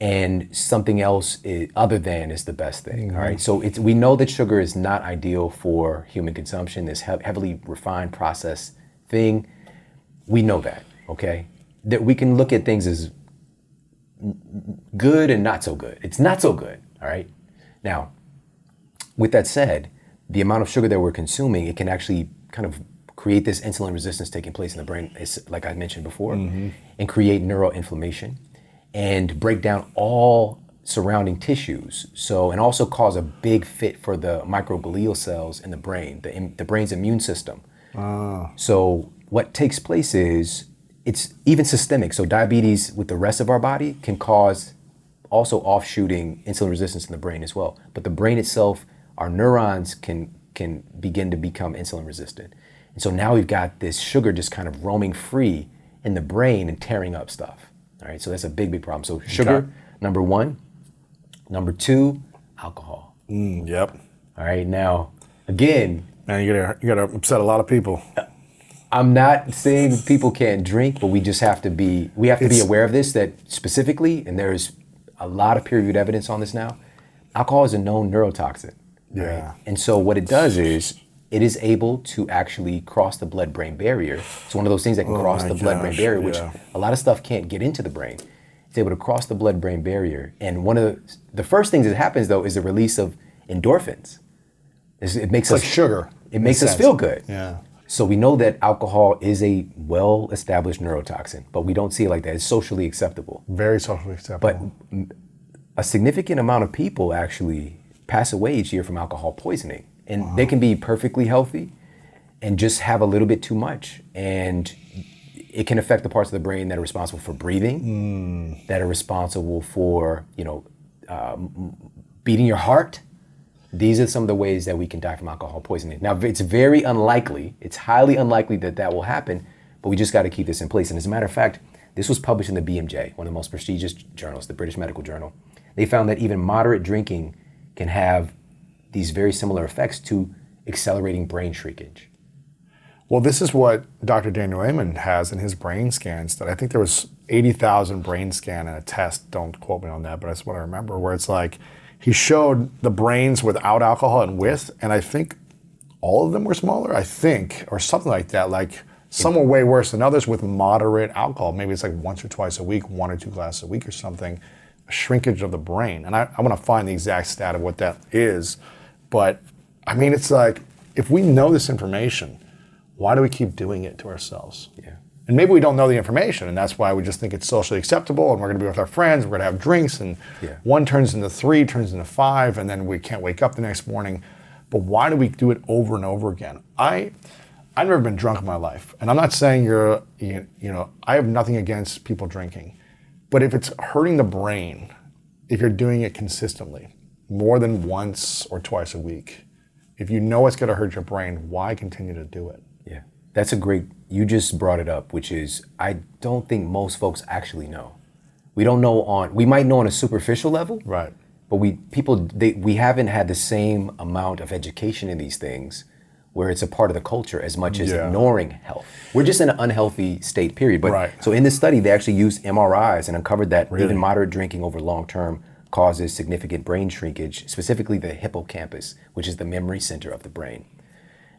and something else i other than is the best thing. All right. So it's, we know that sugar is not ideal for human consumption, this he- heavily refined processed thing. We know that. Okay. That we can look at things as good and not so good. It's not so good. All right. Now, with that said, the amount of sugar that we're consuming, it can actually kind of create this insulin resistance taking place in the brain, like I mentioned before, mm-hmm. and create neuroinflammation and break down all surrounding tissues. So, and also cause a big fit for the microglial cells in the brain, the, the brain's immune system. Ah. So, what takes place is it's even systemic. So, diabetes with the rest of our body can cause also offshooting insulin resistance in the brain as well. But the brain itself, our neurons can can begin to become insulin resistant. And so now we've got this sugar just kind of roaming free in the brain and tearing up stuff. All right, so that's a big, big problem. So sugar, Okay. number one. Number two, alcohol. Mm, yep. All right, now again, Man, you gotta you gotta upset a lot of people. I'm not saying people can't drink, but we just have to be we have to be aware of this that specifically, and there's a lot of peer-reviewed evidence on this now. Alcohol is a known neurotoxin. Yeah. And so what it does is it is able to actually cross the blood-brain barrier. It's one of those things that can oh cross Oh my the blood-brain barrier, which yeah. a lot of stuff can't get into the brain. It's able to cross the blood-brain barrier. And one of the, the first things that happens though is the release of endorphins. It's- It makes It's us like sugar. It makes us sense. feel good. Yeah. So we know that alcohol is a well-established neurotoxin, but we don't see it like that. It's socially acceptable. Very socially acceptable. But a significant amount of people actually pass away each year from alcohol poisoning. And they can be perfectly healthy and just have a little bit too much. And it can affect the parts of the brain that are responsible for breathing, that are responsible for, you know, um, beating your heart, These are some of the ways that we can die from alcohol poisoning. Now, it's very unlikely, it's highly unlikely that that will happen, but we just got to keep this in place. And as a matter of fact, this was published in the BMJ, one of the most prestigious journals, the British Medical Journal. They found that even moderate drinking can have these very similar effects to accelerating brain shrinkage. Well, this is what Dr. Daniel Amen has in his brain scans. That I think there was 80,000 brain scan in a test. Don't quote me on that, but that's what I remember. Where it's like he showed the brains without alcohol and with, and I think all of them were smaller. I think, or something like that. Like some were way worse than others with moderate alcohol. Maybe it's like once or twice a week, one or two glasses a week or something. A shrinkage of the brain, and I, I want to find the exact stat of what that is. But I mean, it's like if we know this information why do we keep doing it to ourselves? Yeah. And maybe we don't know the information, and that's why we just think it's socially acceptable, and we're going to be with our friends, we're going to have drinks, and Yeah. one turns into three, turns into five, and then we can't wake up the next morning. But why do we do it over and over again? I, I've never been drunk in my life, and I'm not saying you're, you, you know, I have nothing against people drinking, but if it's hurting the brain, if you're doing it consistently, more than once or twice a week, if you know it's going to hurt your brain, why continue to do it? That's a great, you just brought it up, which is I don't think most folks actually know. We don't know on, we might know on a superficial level, Right. but we, people, they, we haven't had the same amount of education in these things where it's a part of the culture as much as Yeah. ignoring health. We're just in an unhealthy state, period. But Right. so in this study, they actually used MRIs and uncovered that Really? even moderate drinking over long term causes significant brain shrinkage, specifically the hippocampus, which is the memory center of the brain.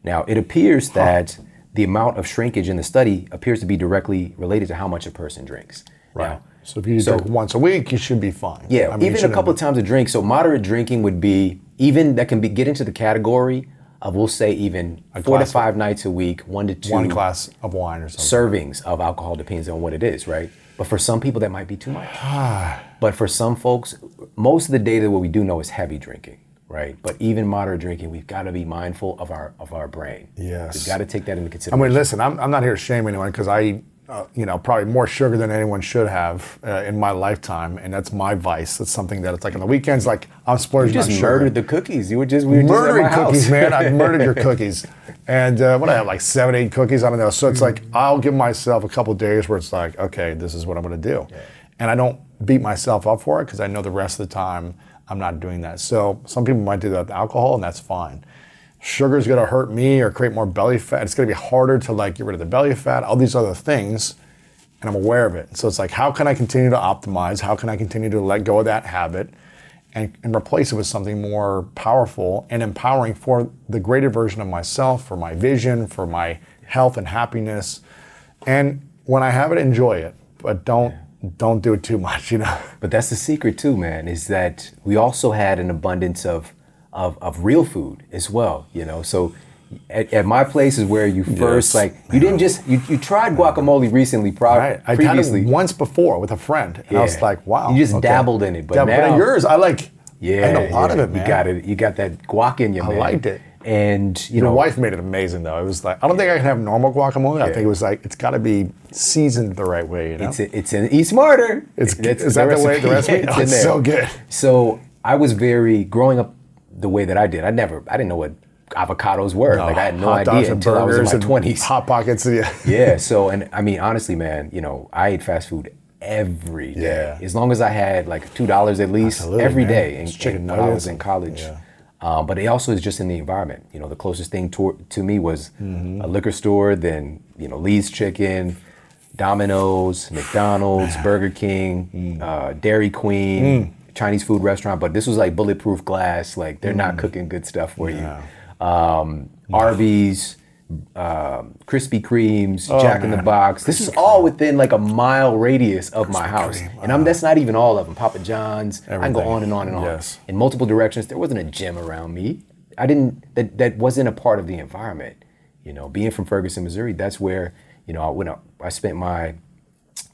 Now, it appears that the amount of shrinkage in the study appears to be directly related to how much a person drinks. Now, So if you So- drink once a week, you should be fine. yeah, I mean, even a couple of times a drink. So moderate drinking would be even that can be get into the category of we'll say even four to glass of- five nights a week, one to two one glass of wine or something. servings of alcohol depends on what it is, right? But for some people that might be too much. but for some folks, most of the data what we do know is heavy drinking, right? But even moderate drinking, we've got to be mindful of our of our brain. Yes. we've got to take that into consideration. I mean, listen, I'm, I'm not here to shame anyone because I, uh, you know, probably more sugar than anyone should have uh, in my lifetime, and that's my vice. That's something that it's like on the weekends, like I'm splurging you just on sugar. murdered the cookies. You were just we were murdering just cookies, man. I murdered your cookies. And uh, what I have, like seven, eight cookies. I don't know. So it's like I'll give myself a couple days where it's like, okay, this is what I'm going to do, and I don't beat myself up for it because I know the rest of the time I'm not doing that. So some people might do that with alcohol, and that's fine. Sugar's going to hurt me or create more belly fat. It's going to be harder to like get rid of the belly fat. All these other things and I'm aware of it. So it's like, how can I continue to optimize? How can I continue to let go of that habit and, and replace it with something more powerful and empowering for the greater version of myself, for my vision, for my health and happiness? And when I have it, enjoy it, but don't don't do it too much. You know. But that's the secret too, man, is that we also had an abundance of of, of real food as well, you know. So at, at my place is where you first Yes. like you didn't just you, you tried guacamole recently, pro- Right. I previously. once before with a friend, and I was like, wow. You just okay. dabbled in it, but Yeah, now- at yours, I like. yeah, I know a lot yeah, of it, man. You got it. You got that guac in you, man. liked it. And you Your know, wife made it amazing though. It was like I don't think I can have normal guacamole. I think it was like it's got to be seasoned the right way. You know, it's it's in Eat Smarter. It's- That's is that the way- the recipe? It's Oh, it's so good. So I was very growing up the way that I did. I never I didn't know what avocados were. like I had no idea until I was in my twenties. Hot pockets. Yeah. yeah. So and I mean honestly, man, you know, I ate fast food every day. Yeah. As long as I had like two dollars at least Absolutely, every man. day. And, chicken when I was in college. yeah. Um, but it also is just in the environment. You know, the closest thing to, to me was Mm-hmm. a liquor store, then you know Lee's Chicken, Domino's, McDonald's, Burger King, Mm. uh, Dairy Queen, Chinese food restaurant. But this was like bulletproof glass. Like they're not cooking good stuff for Mm. No. you. Um, Arby's, um, Krispy Kremes, Oh, Jack in the Box. This is all within like a mile radius of my house, Kreme, and I'm that's not even all of them. Papa John's. I can go on and on and on Yes. in multiple directions. There wasn't a gym around me. I didn't. That that wasn't a part of the environment. You know, being from Ferguson, Missouri, that's where you know I, I spent my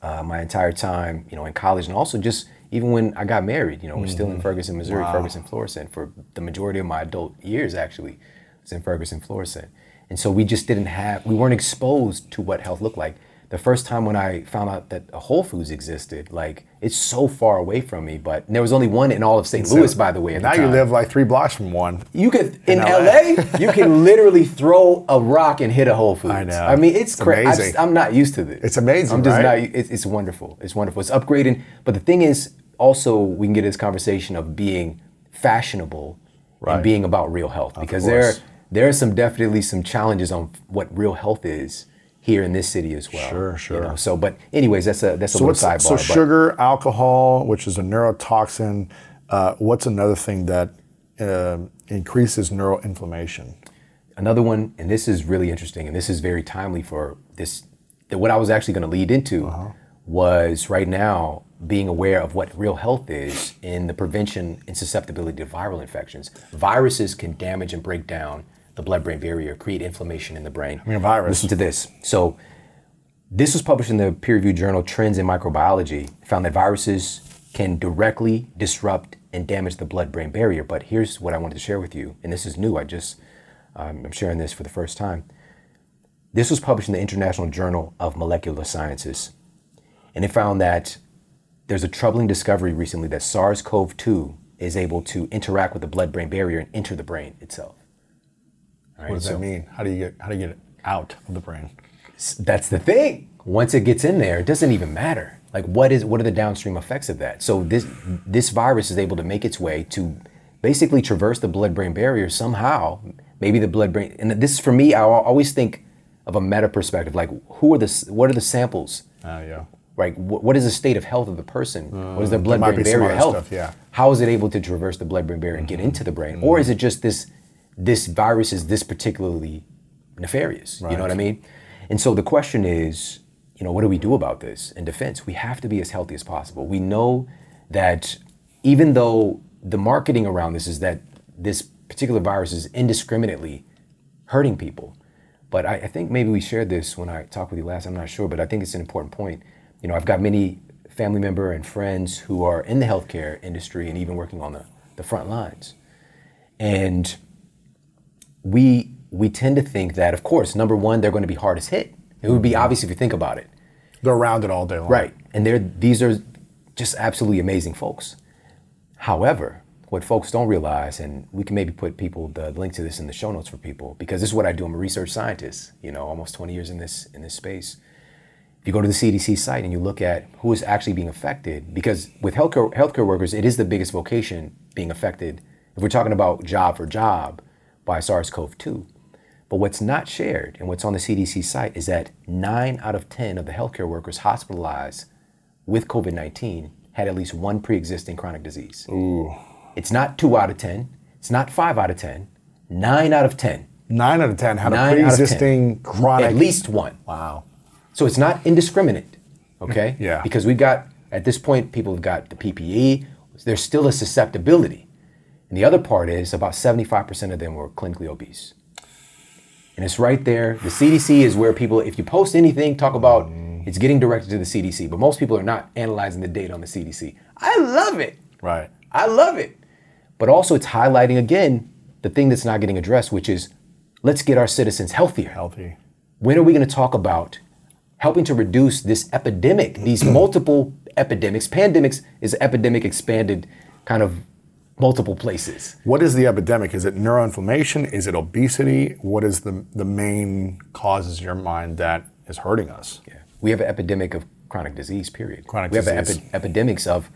uh, my entire time, you know, in college, and also just even when I got married. You know, we're still in Ferguson, Missouri, Ferguson, Florissant for the majority of my adult years. Actually, was in Ferguson, Florissant, and so we just didn't have. We weren't exposed to what health looked like. the first time when I found out that a Whole Foods existed, like it's so far away from me, but there was only one in all of St. Louis, by the way. Now the you live like three blocks from one. You could in, LA. LA, you can literally throw a rock and hit a Whole Foods. I know. I mean, it's, It's crazy. I'm not used to this. It's amazing, I'm just right? not. It's, it's wonderful. It's wonderful. It's upgrading. But the thing is, also, we can get this conversation of being fashionable Right. and being about real health because there. There are some definitely some challenges on what real health is here in this city as well. Sure, you sure. know. So, but anyways, that's a that's a So little sidebar. so sugar, alcohol, which is a neurotoxin. Uh, what's another thing that uh, increases neuroinflammation? another one, and this is really interesting, and this is very timely for this. That what I was actually going to lead into was right now being aware of what real health is in the prevention and susceptibility to viral infections. Viruses can damage and break down the blood-brain barrier, create inflammation in the brain. I mean, a virus. Listen to this. So, this was published in the peer-reviewed journal Trends in Microbiology. Found that viruses can directly disrupt and damage the blood-brain barrier. But here's what I wanted to share with you, and this is new. I just um, I'm sharing this for the first time. This was published in the International Journal of Molecular Sciences, and it found that there's a troubling discovery recently that SARS-CoV-2 is able to interact with the blood-brain barrier and enter the brain itself. Right, What does so- that mean? How do you get how do you get it out of the brain? that's the thing. Once it gets in there, it doesn't even matter. Like what is what are the downstream effects of that? So this this virus is able to make its way to basically traverse the blood-brain barrier somehow. Maybe the blood-brain and this for me, I always think of a meta perspective. Like who are the what are the samples? Oh yeah. Right? What, what is the state of health of the person? what is their Uh, blood-brain barrier health? stuff, yeah. How is it able to traverse the blood-brain barrier and get into the brain? Or is it just this this virus is this particularly nefarious? You know what I mean? And so the question is, you know, what do we do about this in defense? We have to be as healthy as possible. We know that even though the marketing around this is that this particular virus is indiscriminately hurting people. But I, I think maybe we shared this when I talked with you last. I'm not sure, but I think it's an important point. You know, I've got many family member and friends who are in the healthcare industry and even working on the, the front lines. And we we tend to think that, of course, number one, they're going to be hardest hit. It would be mm-hmm. obvious if you think about it. They're around it all day long. Right. And they're these are just absolutely amazing folks. However, what folks don't realize, and we can maybe put people the link to this in the show notes for people, because this is what I do. I'm a research scientist, you know, almost 20 years in this in this space. If you go to the CDC site and you look at who is actually being affected, because with healthcare healthcare workers, it is the biggest vocation being affected. If we're talking about job for job by SARS-CoV-2. But what's not shared and what's on the CDC site is that nine out of 10 of the healthcare workers hospitalized with COVID 19 had at least one pre existing chronic disease. Ooh. It's not two out of 10, it's not five out of 10, nine out of 10. Nine out of ten had a Nine out of 10. pre-existing chronic. At least one. Wow. So it's not indiscriminate, okay? Yeah. Because we've got, at this point, people have got the PPE, there's still a susceptibility. And the other part is about 75% of them were clinically obese. And it's right there. The CDC is where people, if you post anything, talk about mm-hmm. it's getting directed to the CDC, but most people are not analyzing the data on the CDC. I love it. Right. I love it. But also, it's highlighting again the thing that's not getting addressed, which is let's get our citizens healthier. Healthy. When are we going to talk about helping to reduce this epidemic, these multiple epidemics? Pandemics is epidemic expanded kind of multiple places. What is the epidemic? Is it neuroinflammation? Is it obesity? What is the the main causes in your mind that is hurting us? Yeah. We have an epidemic of chronic disease, period. Chronic we have an epi- epidemics of,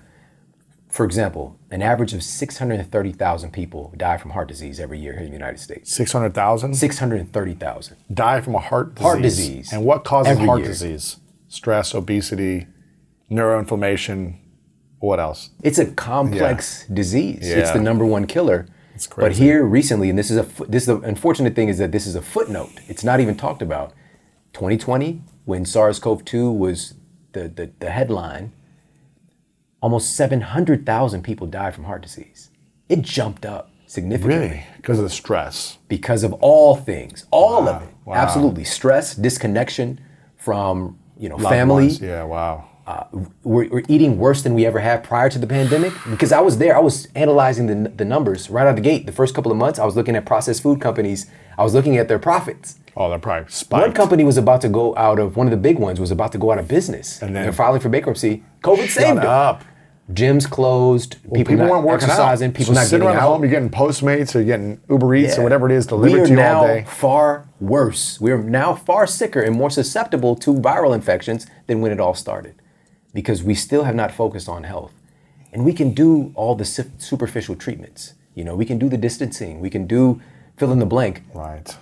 for example, an average of 630,000 people die from heart disease every year here in the United States. Six hundred thousand 630,000. die from a heart disease. Heart disease. And what causes heart year. disease? Stress, obesity, neuroinflammation. What else? It's a complex disease. It's the number one killer. It's crazy. But here recently, and this is a this is the unfortunate thing is that this is a footnote. It's not even talked about. 2020, when SARS-CoV-2 was the, the, the headline, almost 700,000 people died from heart disease. It jumped up significantly Really? Because of the stress. because of all things, all of it. wow. Absolutely, stress, disconnection from you know Loved family, ones. Yeah. Wow. Uh, we're, we're eating worse than we ever have prior to the pandemic because I was there. I was analyzing the, the numbers right out of the gate. The first couple of months, I was looking at processed food companies. I was looking at their profits. Oh, they're probably spiked. One company was about to go out of one of the big ones was about to go out of business, And then- they're filing for bankruptcy. COVID saved them. up. Gyms closed. people, People not weren't working exercising. out. People so not sitting getting around out. home, you're getting Postmates or you're getting Uber Eats or whatever it is delivered to you all day. far worse. We are now far sicker and more susceptible to viral infections than when it all started, because we still have not focused on health, and we can do all the superficial treatments. You know, we can do the distancing. We can do fill in the blank. Right.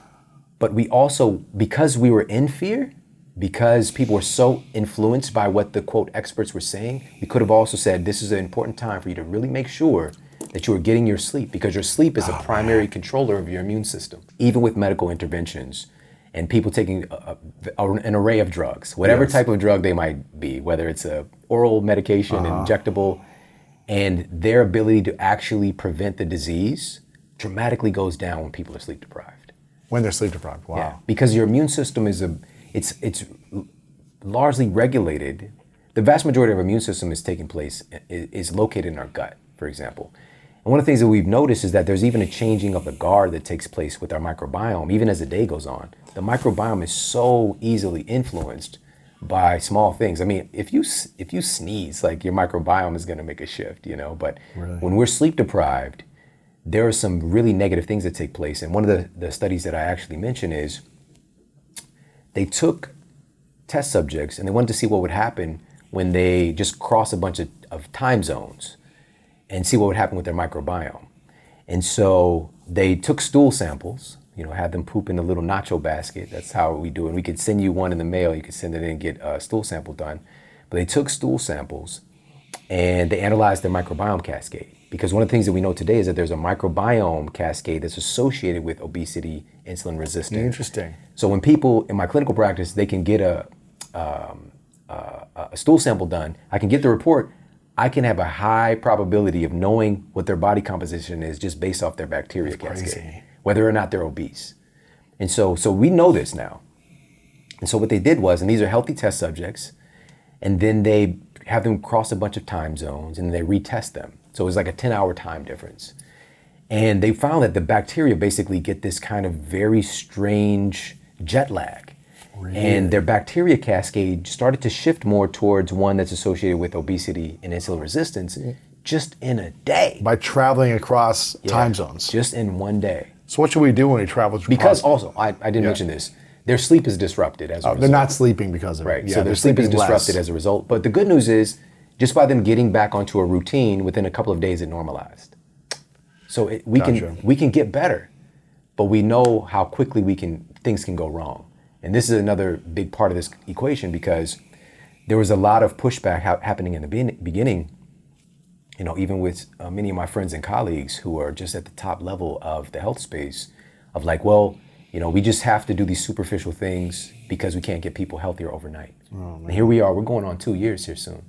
But we also, because we were in fear, because people were so influenced by what the quote experts were saying, we could have also said this is an important time for you to really make sure that you are getting your sleep because your sleep is a ah, primary controller of your immune system. Even with medical interventions and people taking a, a- an array of drugs, whatever Yes. type of drug they might be, whether it's a oral medication, uh-huh. injectable, and their ability to actually prevent the disease dramatically goes down when people are sleep deprived. When they're sleep deprived. Wow. Yeah, because your immune system is a it's it's largely regulated. The vast majority of our immune system is taking place is located in our gut, for example. And one of the things that we've noticed is that there's even a changing of the guard that takes place with our microbiome, even as the day goes on. The microbiome is so easily influenced by small things. I mean, if you if you sneeze, like your microbiome is going to make a shift, you know. But when we're sleep deprived, there are some really negative things that take place. And one of the, the studies that I actually mentioned is they took test subjects and they wanted to see what would happen when they just cross a bunch of, of time zones and see what would happen with their microbiome. And so they took stool samples, you know, had them poop in a little nacho basket. That's how we do it. We could send you one in the mail. You could send it in and get a stool sample done. But they took stool samples and they analyzed their microbiome cascade. Because one of the things that we know today is that there's a microbiome cascade that's associated with obesity, insulin resistance. Interesting. So when people in my clinical practice, they can get a, um, uh, a stool sample done. I can get the report. I can have a high probability of knowing what their body composition is just based off their bacteria cascade, crazy. whether or not they're obese. And so, so we know this now. And so what they did was, and these are healthy test subjects, and then they have them cross a bunch of time zones and they retest them. So it was like a 10 hour time difference. And they found that the bacteria basically get this kind of very strange jet lag. And their bacteria cascade started to shift more towards one that's associated with obesity and insulin resistance just in a day. By traveling across time zones. Just in one day. So what should we do when we travel? Because across- also, I, I didn't mention this, their sleep is disrupted as a Oh, result. they're not sleeping because of Right. it. Yeah, so their sleep is sleeping less. disrupted as a result. But the good news is, just by them getting back onto a routine, within a couple of days, it normalized. So it, we Gotcha. can we can get better, but we know how quickly we can things can go wrong. And this is another big part of this equation because there was a lot of pushback ha- happening in the begin- beginning. You know, even with uh, many of my friends and colleagues who are just at the top level of the health space, of like, well, you know, we just have to do these superficial things because we can't get people healthier overnight. and here we are, we're going on two years here soon.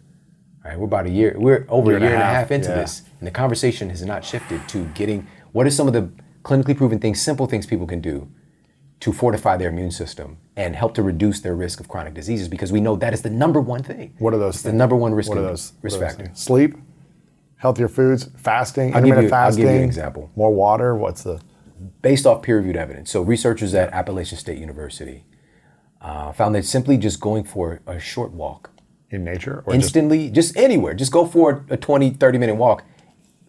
All right, we're about a year, we're over Year a year and a half, half into yeah. this, and the conversation has not shifted to getting what are some of the clinically proven things, simple things people can do to fortify their immune system and help to reduce their risk of chronic diseases because we know that is the number one thing. What are those It's the number one risk, What are those risk what are those factor. things? Sleep, healthier foods, fasting, I'll intermittent you- I'll fasting. give you an example. More water. What's the? based off peer-reviewed evidence. So researchers at Appalachian State University uh, found that simply just going for a short walk, In nature, or instantly, just, anywhere, just go for a 20, 30 minute walk,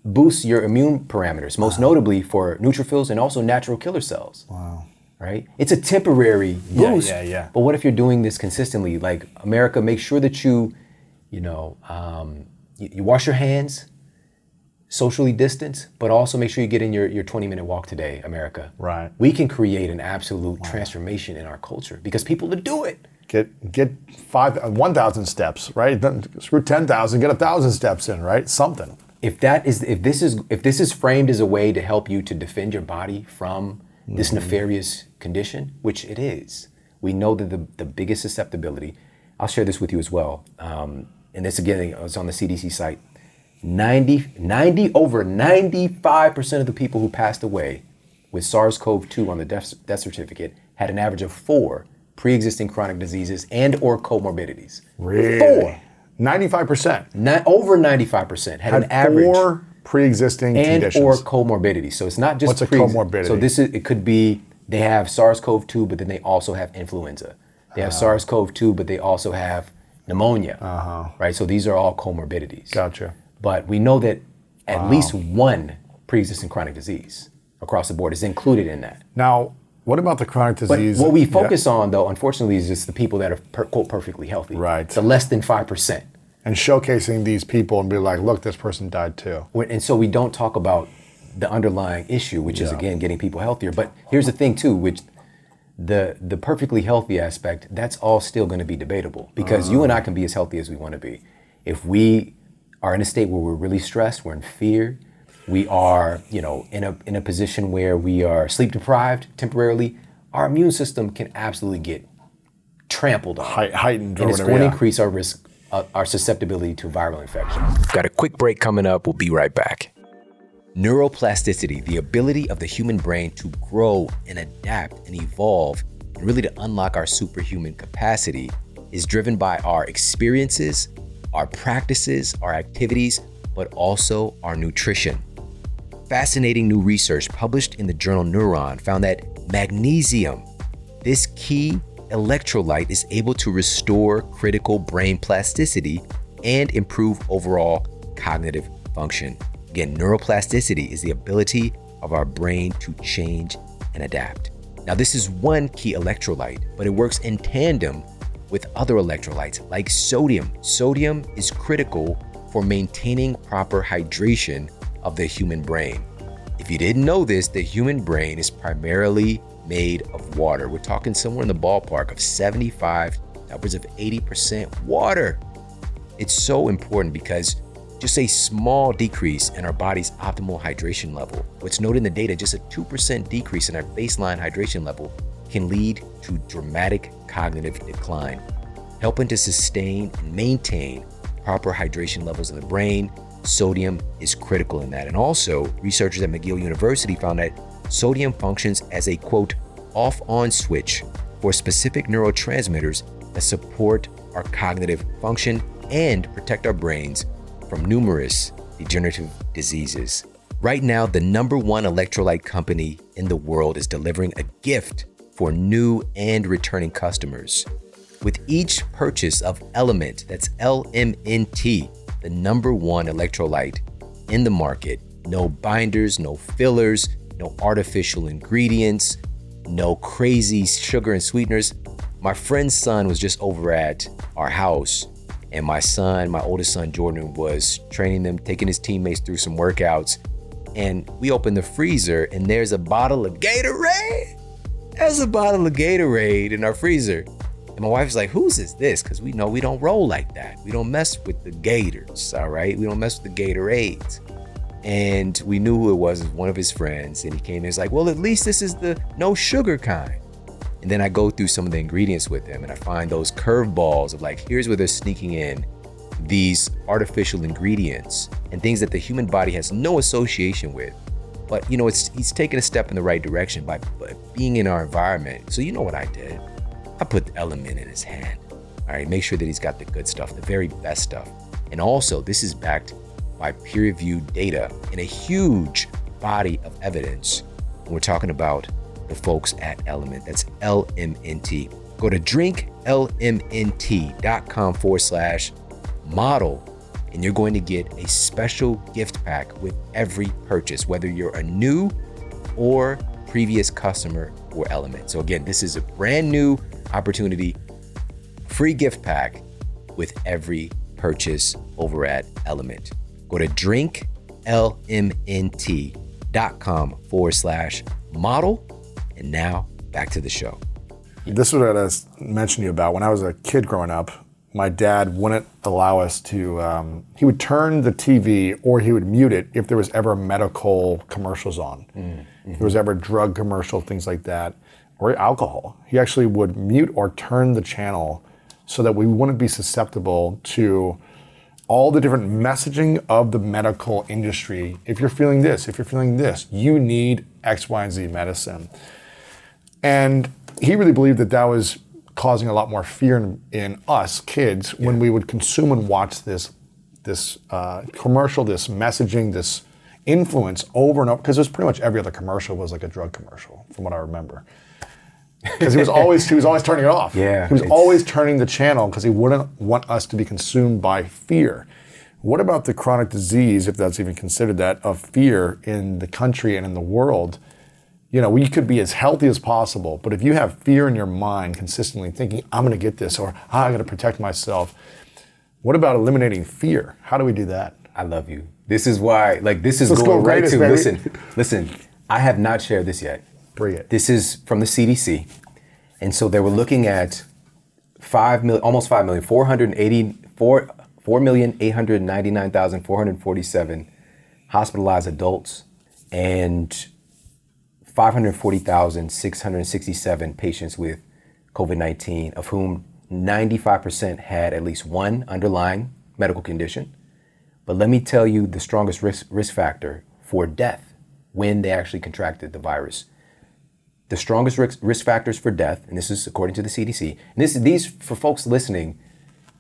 boosts your immune parameters, most notably for neutrophils and also natural killer cells. wow. Right? It's a temporary boost. yeah, yeah. yeah. But what if you're doing this consistently? Like America, make sure that you, you know, um, you, you wash your hands, socially distance, but also make sure you get in your, your 20 minute walk today, America. Right. We can create an absolute transformation in our culture because people to do it. Get get five uh, one thousand steps, right? Don't- Screw ten thousand, get a thousand steps in, right? Something. If that is if this is if this is framed as a way to help you to defend your body from this Mm-hmm. nefarious condition, which it is, we know that the, the biggest susceptibility, I'll share this with you as well. Um, and this again, it's on the CDC site. 90, 90 over 95% of the people who passed away with SARS-CoV-2 on the death, death certificate had an average of four pre-existing chronic diseases and or comorbidities. Four. Ninety-five percent Not, over 95% had, had an average four pre-existing and conditions. or comorbidities. So it's not just What's a comorbidity? So this is it could be They have SARS-CoV-2, but then they also have influenza. They have uh-huh. SARS-CoV-2, but they also have pneumonia. Uh-huh. Right. So these are all comorbidities. Gotcha. But we know that at least one pre-existing chronic disease across the board is included in that. Now, what about the chronic disease? But what we Yeah. focus on, though, unfortunately, is just the people that are per, quote perfectly healthy. Right. The less than five percent. and showcasing these people and be like, look, this person died too. And so we don't talk about the underlying issue, which is again getting people healthier. But here's the thing too, which the the perfectly healthy aspect, that's all still going to be debatable because you and I can be as healthy as we want to be. If we are in a state where we're really stressed, we're in fear, we are, you know, in a in a position where we are sleep deprived temporarily, our immune system can absolutely get trampled on. Hei- heightened and it's whatever, going to increase our risk, uh, our susceptibility to viral infection. Got a quick break coming up. We'll be right back. Neuroplasticity, the ability of the human brain to grow and adapt and evolve, and really to unlock our superhuman capacity, is driven by our experiences, our practices, our activities, but also our nutrition. Fascinating new research published in the journal Neuron found that magnesium, this key electrolyte, is able to restore critical brain plasticity and improve overall cognitive function. Again, neuroplasticity is the ability of our brain to change and adapt. Now, this is one key electrolyte, but it works in tandem with other electrolytes like sodium. Sodium is critical for maintaining proper hydration of the human brain. If you didn't know this, the human brain is primarily made of water. We're talking somewhere in the ballpark of 75, upwards of 80% water. It's so important because just a small decrease in our body's optimal hydration level, what's noted in the data, just a 2% decrease in our baseline hydration level can lead to dramatic cognitive decline. Helping to sustain and maintain proper hydration levels in the brain, sodium is critical in that. And also, researchers at McGill University found that sodium functions as a quote, off on switch for specific neurotransmitters that support our cognitive function and protect our brains from numerous degenerative diseases. Right now, the number one electrolyte company in the world is delivering a gift for new and returning customers. With each purchase of Element, that's LMNT, the number one electrolyte in the market, no binders, no fillers, no artificial ingredients, no crazy sugar and sweeteners. My friend's son was just over at our house, and my son, my oldest son Jordan, was training them, taking his teammates through some workouts. And we opened the freezer, and there's a bottle of Gatorade. There's a bottle of Gatorade in our freezer. And my wife's like, whose is this? Because we know we don't roll like that. We don't mess with the Gators, all right? We don't mess with the Gatorades. And we knew who it was, it was one of his friends. And he came in, he's like, well, at least this is the no sugar kind. And then I go through some of the ingredients with him and I find those curveballs of like, here's where they're sneaking in these artificial ingredients and things that the human body has no association with. But you know, it's he's taking a step in the right direction by, by being in our environment. So you know what I did? I put the element in his hand. All right, make sure that he's got the good stuff, the very best stuff. And also, this is backed by peer-reviewed data and a huge body of evidence. We're talking about the folks at Element. That's LMNT. Go to drinklmnt.com forward slash model, and you're going to get a special gift pack with every purchase, whether you're a new or previous customer for Element. So, again, this is a brand new opportunity, free gift pack with every purchase over at Element. Go to drinklmnt.com forward slash model. And now back to the show. This is what I was mentioning to you about. When I was a kid growing up, my dad wouldn't allow us to. Um, he would turn the TV or he would mute it if there was ever medical commercials on. If there was ever drug commercial, things like that, or alcohol. He actually would mute or turn the channel so that we wouldn't be susceptible to all the different messaging of the medical industry. If you're feeling this, if you're feeling this, you need X, Y, and Z medicine. And he really believed that that was causing a lot more fear in, in us kids when we would consume and watch this this uh, commercial, this messaging, this influence over and over because it was pretty much every other commercial was like a drug commercial, from what I remember. Because he was always he was always turning it off. Yeah, he was always turning the channel because he wouldn't want us to be consumed by fear. What about the chronic disease, if that's even considered that, of fear in the country and in the world? You know, we could be as healthy as possible, but if you have fear in your mind consistently thinking, I'm going to get this or ah, I got to protect myself, what about eliminating fear? How do we do that? I love you. This is why, like, this is Let's going go right to. baby. Listen, listen. I have not shared this yet. Bring it. This is from the CDC, and so they were looking at five million, almost five million, four hundred eighty four, four million eight hundred ninety nine thousand four hundred forty seven hospitalized adults, and five hundred forty thousand six hundred sixty seven patients with COVID nineteen, of whom ninety five percent had at least one underlying medical condition. But let me tell you the strongest risk, risk factor for death when they actually contracted the virus. The strongest risk, risk factors for death, and this is according to the CDC, and this these for folks listening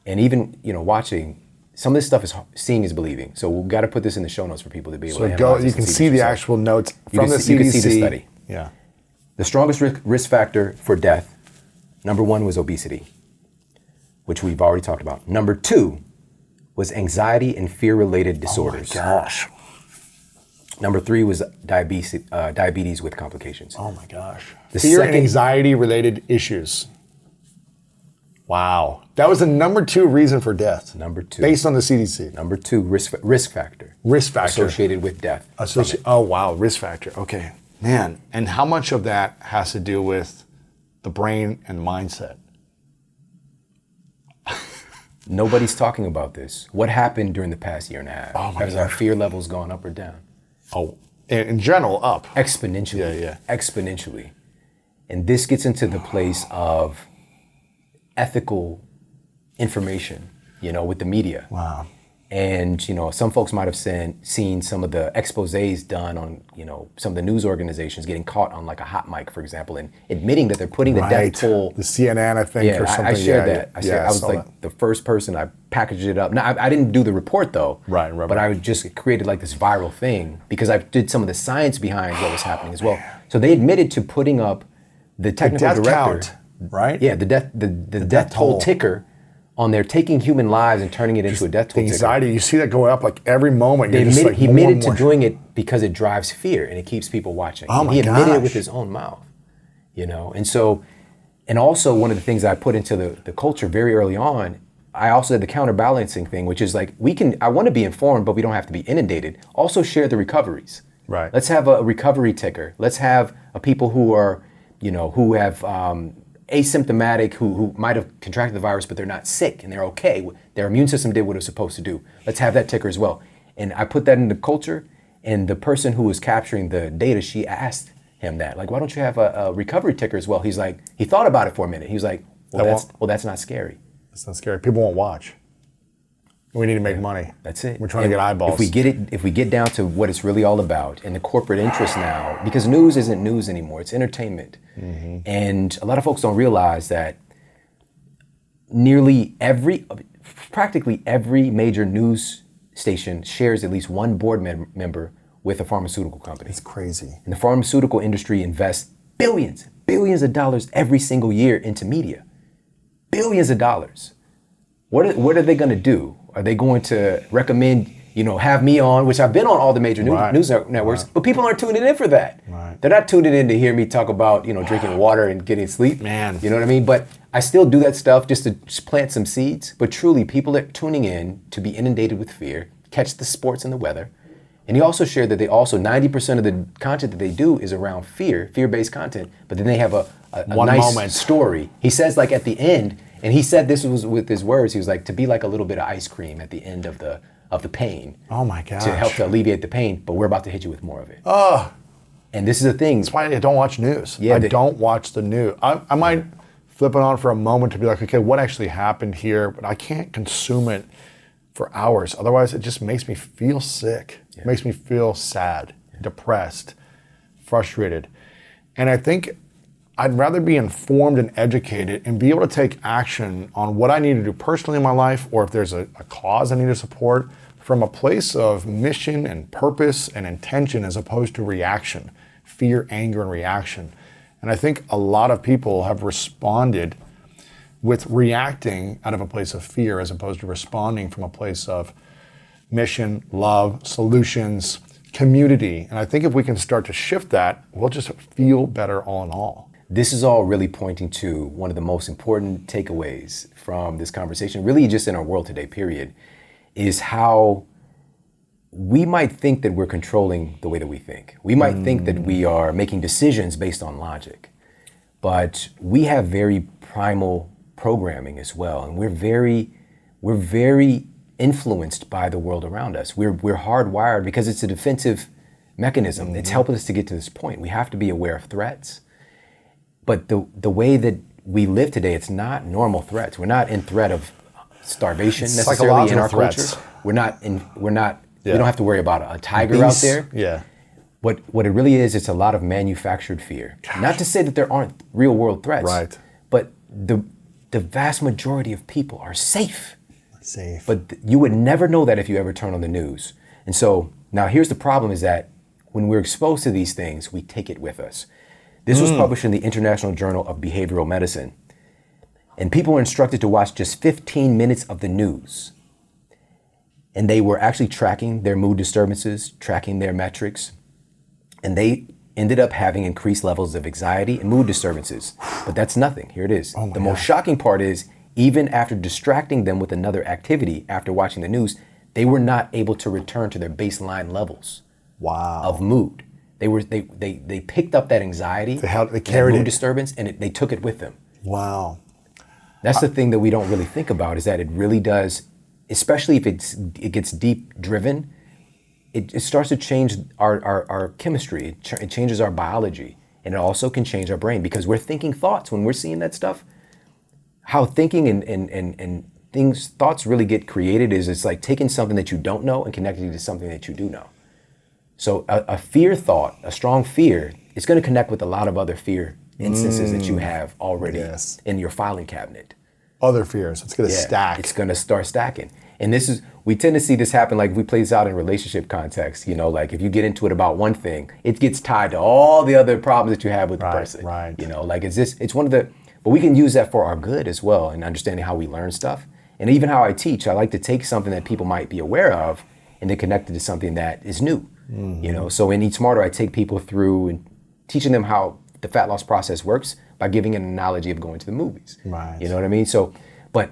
and even you know watching, some of this stuff is seeing is believing. So we've got to put this in the show notes for people to be able So to go, you can see the yourself. actual notes from the see- CDC. you can see the study. Yeah. The strongest risk, factor for death, number one was obesity, which we've already talked about. Number two was anxiety and fear related disorders. Oh my Gosh. Number three was diabetes, uh, diabetes with complications. Oh my gosh. The Fear and second- anxiety related issues. Wow. That was the number two reason for death. Number two. Based on the CDC. Number two, risk, risk factor Risk factor. associated with death. Associ- oh, wow. Risk factor. Okay. Man. And how much of that has to do with the brain and mindset? Nobody's talking about this. What happened during the past year and a half? Oh my Has our fear levels gone up or down? Oh, in, in general, up. Exponentially. Yeah, yeah. Exponentially. And this gets into the place of ethical information, you know, with the media. Wow. And you know, some folks might have seen seen some of the exposés done on you know some of the news organizations getting caught on like a hot mic, for example, and admitting that they're putting the Right. death toll. The CNN, I think, Yeah, or I- something. I, shared yeah, that. I, yeah, shared, I was like that. the first person. I packaged it up. Now I, I didn't do the report though. Right, right, But right. I just created like this viral thing because I did some of the science behind what was happening as well. So they admitted to putting up the technical death director. count, right? Yeah, the death the, the, death, death toll ticker on there, taking human lives and turning it into a death The toll ticker. anxiety, you see that go up like every moment. Just admitted, like he admitted to doing it because it drives fear and it keeps people watching. Oh And my he admitted it with his own mouth, you know. And so, and also one of the things I put into the, the culture very early on, I also did the counterbalancing thing, which is like we can. I want to be informed, but we don't have to be inundated. Also, share the recoveries. Right. Let's have a recovery ticker. Let's have a people who are, you know, who have um, asymptomatic, who, who might have contracted the virus, but they're not sick and they're okay. Their immune system did what it was supposed to do. Let's have that ticker as well. And I put that in the culture, and the person who was capturing the data, she asked him that, like, why don't you have a, a recovery ticker as well? He's like, he thought about it for a minute. He was like, well, That that's well, that's not scary. It's not scary. People won't watch. We need to make money. That's it. We're trying And to get eyeballs. If we get it, if we get down to what it's really all about, and the corporate interest now, because news isn't news anymore; it's entertainment. Mm-hmm. And a lot of folks don't realize that nearly every, practically every major news station shares at least one board mem- member with a pharmaceutical company. it's crazy. And the pharmaceutical industry invests billions, billions of dollars every single year into media. Billions of dollars. What are, what are they going to do? Are they going to recommend, you know, have me on, which I've been on all the major news, Right. news networks, but people aren't tuning in for that. Right. They're not tuning in to hear me talk about, you know, drinking water and getting sleep. Man. You know what I mean? But I still do that stuff just to just plant some seeds. But truly, people are tuning in to be inundated with fear, catch the sports and the weather. And he also shared that they also 90% of the content that they do is around fear, fear-based content. But then they have a, a, a One nice moment. story. He says like at the end, and he said this was with his words. He was like to be like a little bit of ice cream at the end of the of the pain Oh my God. to help to alleviate the pain. But we're about to hit you with more of it. Oh. And this is the thing. That's why I don't watch news. Yeah, I they- don't watch the news. I, I might flip it on for a moment to be like, okay, what actually happened here? But I can't consume it for hours. Otherwise, it just makes me feel sick. It makes me feel sad, depressed, frustrated. And I think I'd rather be informed and educated and be able to take action on what I need to do personally in my life or if there's a, a cause I need to support from a place of mission and purpose and intention as opposed to reaction, fear, anger, and reaction. And I think a lot of people have responded with reacting out of a place of fear as opposed to responding from a place of mission, love, solutions, community. And I think if we can start to shift that, we'll just feel better all in all. This is all really pointing to one of the most important takeaways from this conversation, really just in our world today, period, is how we might think that we're controlling the way that we think. We might mm. think that we are making decisions based on logic, but we have very primal programming as well, and we're very, we're very influenced by the world around us. We're we're hardwired because it's a defensive mechanism. Mm-hmm. It's helping us to get to this point. We have to be aware of threats, but the the way that we live today, it's not normal threats. We're not in threat of starvation necessarily in our threats. culture. We're not in. We're not yeah. We don't have to worry about a tiger Beast, out there. Yeah. What what it really is, it's a lot of manufactured fear. Gosh. Not to say that there aren't real world threats. Right. But the the vast majority of people are safe. Safe. But th- you would never know that if you ever turn on the news. And so now here's the problem is that when we're exposed to these things, we take it with us. This mm. was published in the International Journal of Behavioral Medicine. And people were instructed to watch just 15 minutes of the news and they were actually tracking their mood disturbances, tracking their metrics, and they ended up having increased levels of anxiety and mood disturbances. But that's nothing. Here it is. Oh the most shocking part is even after distracting them with another activity after watching the news, they were not able to return to their baseline levels wow. of mood. They were they they they picked up that anxiety, they, held, they carried mood it. disturbance, and it, they took it with them. Wow. That's the thing that we don't really think about is that it really does especially if it's it gets deep driven, it, it starts to change our, our, our chemistry. It, ch- it, changes our biology, and it also can change our brain because we're thinking thoughts when we're seeing that stuff. How thinking and and and, and things thoughts really get created is it's like taking something that you don't know and connecting it to something that you do know. So a, a fear thought, a strong fear, is going to connect with a lot of other fear instances mm. that you mm. have already yes. in your filing cabinet other fears. It's going to yeah, stack. It's going to start stacking. And this is, we tend to see this happen like we play this out in relationship context. You know, like if you get into it about one thing, it gets tied to all the other problems that you have with right, the person. Right. You know, like it's this, it's one of the, but we can use that for our good as well and understanding how we learn stuff. And even how I teach, I like to take something that people might be aware of and then connect it to something that is new. Mm-hmm. You know, so in Eat Smarter, I take people through and teaching them how the fat loss process works by giving an analogy of going to the movies. Right. You know what I mean? So but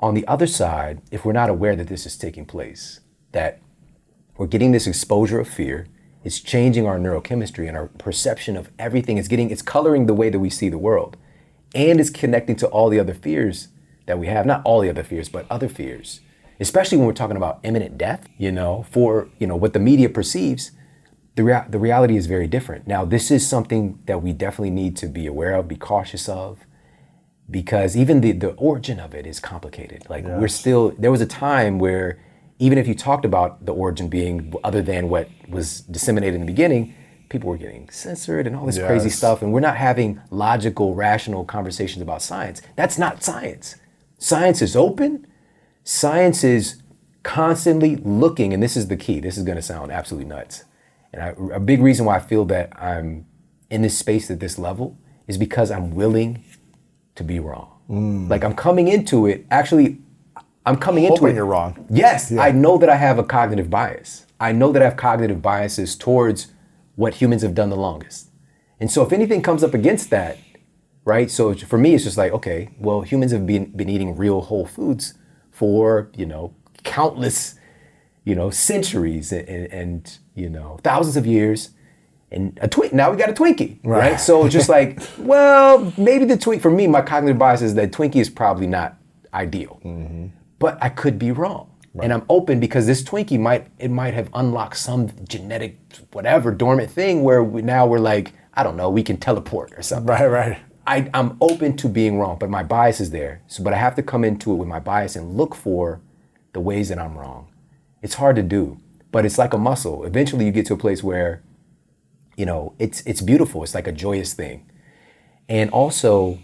on the other side, if we're not aware that this is taking place, that we're getting this exposure of fear, it's changing our neurochemistry and our perception of everything. It's getting, it's coloring the way that we see the world. And it's connecting to all the other fears that we have. Not all the other fears, but other fears. Especially when we're talking about imminent death, you know, for, you know, what the media perceives, the, rea- the reality is very different. Now, this is something that we definitely need to be aware of, be cautious of, because even the, the origin of it is complicated. Like yes. we're still there was a time where even if you talked about the origin being other than what was disseminated in the beginning, people were getting censored and all this yes. crazy stuff, and we're not having logical, rational conversations about science. That's not science. Science is open. Science is constantly looking, and this is the key. This is going to sound absolutely nuts. And I, a big reason why I feel that I'm in this space at this level is because I'm willing to be wrong. Mm. Like I'm coming into it, actually, I'm coming Hoping into it. you're wrong. Yes, yeah. I know that I have a cognitive bias. I know that I have cognitive biases towards what humans have done the longest. And so if anything comes up against that, right? So for me, it's just like, okay, well, humans have been, been eating real whole foods for, you know, countless, you know, centuries and, and you know, thousands of years and a twink. Now we got a Twinkie, right? right? So just like, well, maybe the Twinkie. For me, my cognitive bias is that Twinkie is probably not ideal, mm-hmm. but I could be wrong, right. and I'm open because this Twinkie might it might have unlocked some genetic whatever dormant thing where we, now we're like, I don't know, we can teleport or something. Right, right. I, I'm open to being wrong, but my bias is there. So, but I have to come into it with my bias and look for the ways that I'm wrong. It's hard to do, but it's like a muscle. Eventually, you get to a place where you know, it's it's beautiful. It's like a joyous thing. And also,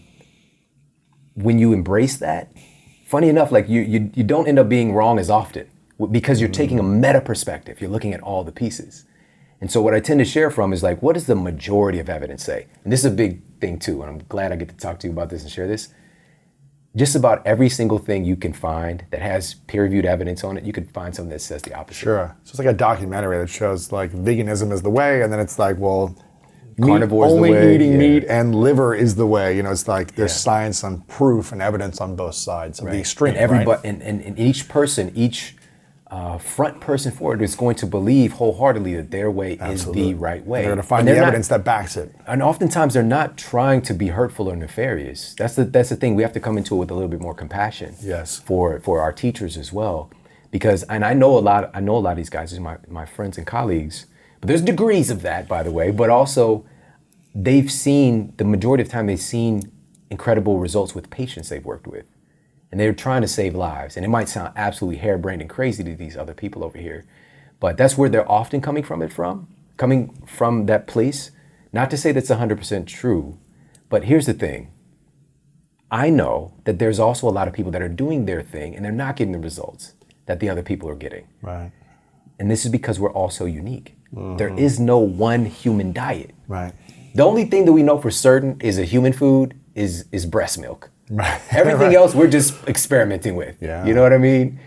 when you embrace that, funny enough, like you you, you don't end up being wrong as often. because you're taking a mm. meta perspective. You're looking at all the pieces. And so what I tend to share from is like, what does the majority of evidence say? And this is a big thing too, and I'm glad I get to talk to you about this and share this. Just about every single thing you can find that has peer-reviewed evidence on it, you can find something that says the opposite. Sure. So it's like a documentary that shows like veganism is the way, and then it's like, well, Carnivore is the only way, eating yeah. meat and liver is the way. You know, it's like there's Yeah. science and proof and evidence on both sides of the extreme. And everybody, right? and, and, and each person, each uh, front person for it is going to believe wholeheartedly that their way is the right way. They're going to find And the they're not- evidence that backs it. and oftentimes they're not trying to be hurtful or nefarious. That's the that's the thing. We have to come into it with a little bit more compassion. Yes. For for our teachers as well, because and I know a lot. I know a lot of these guys. These are my my friends and colleagues. But there's degrees of that, by the way. But also, they've seen the majority of the time they've seen incredible results with patients they've worked with. And they're trying to save lives. And it might sound absolutely harebrained and crazy to these other people over here, but that's where they're often coming from it from, coming from that place. Not to say that's 100% true, but here's the thing. I know that there's also a lot of people that are doing their thing and they're not getting the results that the other people are getting. Right. And this is because we're all so unique. There mm-hmm. is no one human diet. Right. The only thing that we know for certain is a human food is is breast milk. Right. Everything Right. else we're just experimenting with. Yeah. You know what I mean?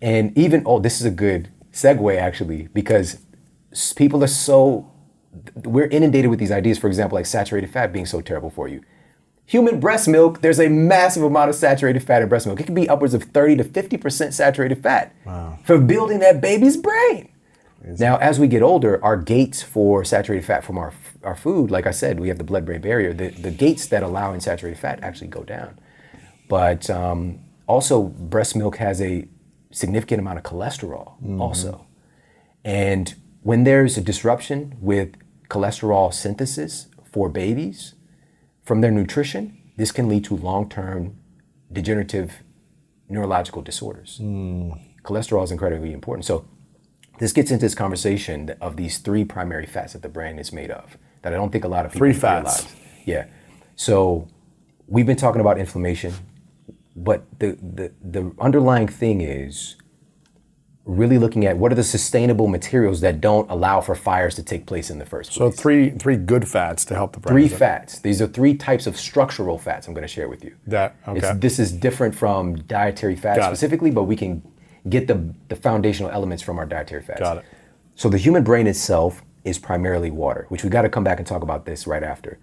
And even oh, this is a good segue actually because people are so we're inundated with these ideas. For example, like saturated fat being so terrible for you. Human breast milk, there's a massive amount of saturated fat in breast milk. It can be upwards of 30 to 50% saturated fat for building that baby's brain. Now, as we get older, our gates for saturated fat from our, our food, like I said, we have the blood brain barrier, the, the gates that allow in saturated fat actually go down. But um, also, breast milk has a significant amount of cholesterol, also. And when there's a disruption with cholesterol synthesis for babies from their nutrition, this can lead to long term degenerative neurological disorders. Cholesterol is incredibly important. So, this gets into this conversation of these three primary fats that the brain is made of that I don't think a lot of people Three fats. realize. Yeah. So, we've been talking about inflammation, but the, the, the underlying thing is really looking at what are the sustainable materials that don't allow for fires to take place in the first place. So three three good fats to help the brain. three fats. These are three types of structural fats I'm going to share with you. That It's, okay. this is different from dietary fats specifically, but we can get the, the foundational elements from our dietary fats. Got it. So the human brain itself is primarily water, which we got to come back and talk about this right after.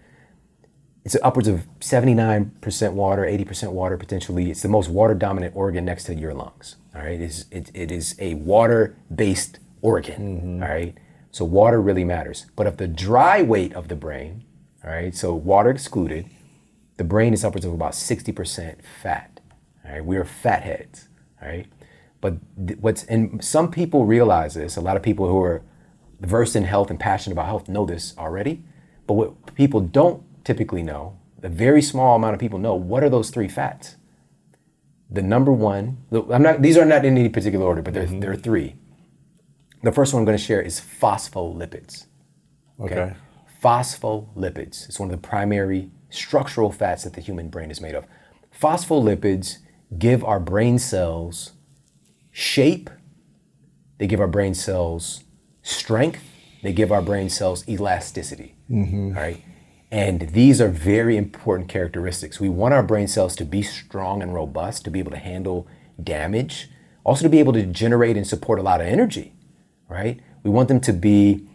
It's upwards of 79% water, 80% water potentially. It's the most water dominant organ next to your lungs. All right. It is, it, it is a water based organ. Mm-hmm. all right. So water really matters. But of the dry weight of the brain, all right, so water excluded, the brain is upwards of about 60% fat. All right. We are fatheads. All right. But what's, and some people realize this, a lot of people who are versed in health and passionate about health know this already. But what people don't typically know, a very small amount of people know, what are those three fats? The number one, I'm not, these are not in any particular order, but there, mm-hmm. there are three. The first one I'm going to share is phospholipids. okay. Phospholipids. It's one of the primary structural fats that the human brain is made of. Phospholipids give our brain cells shape, they give our brain cells strength, they give our brain cells elasticity. Mm-hmm. All right. And these are very important characteristics. We want our brain cells to be strong and robust, to be able to handle damage, also to be able to generate and support a lot of energy, right? We want them to be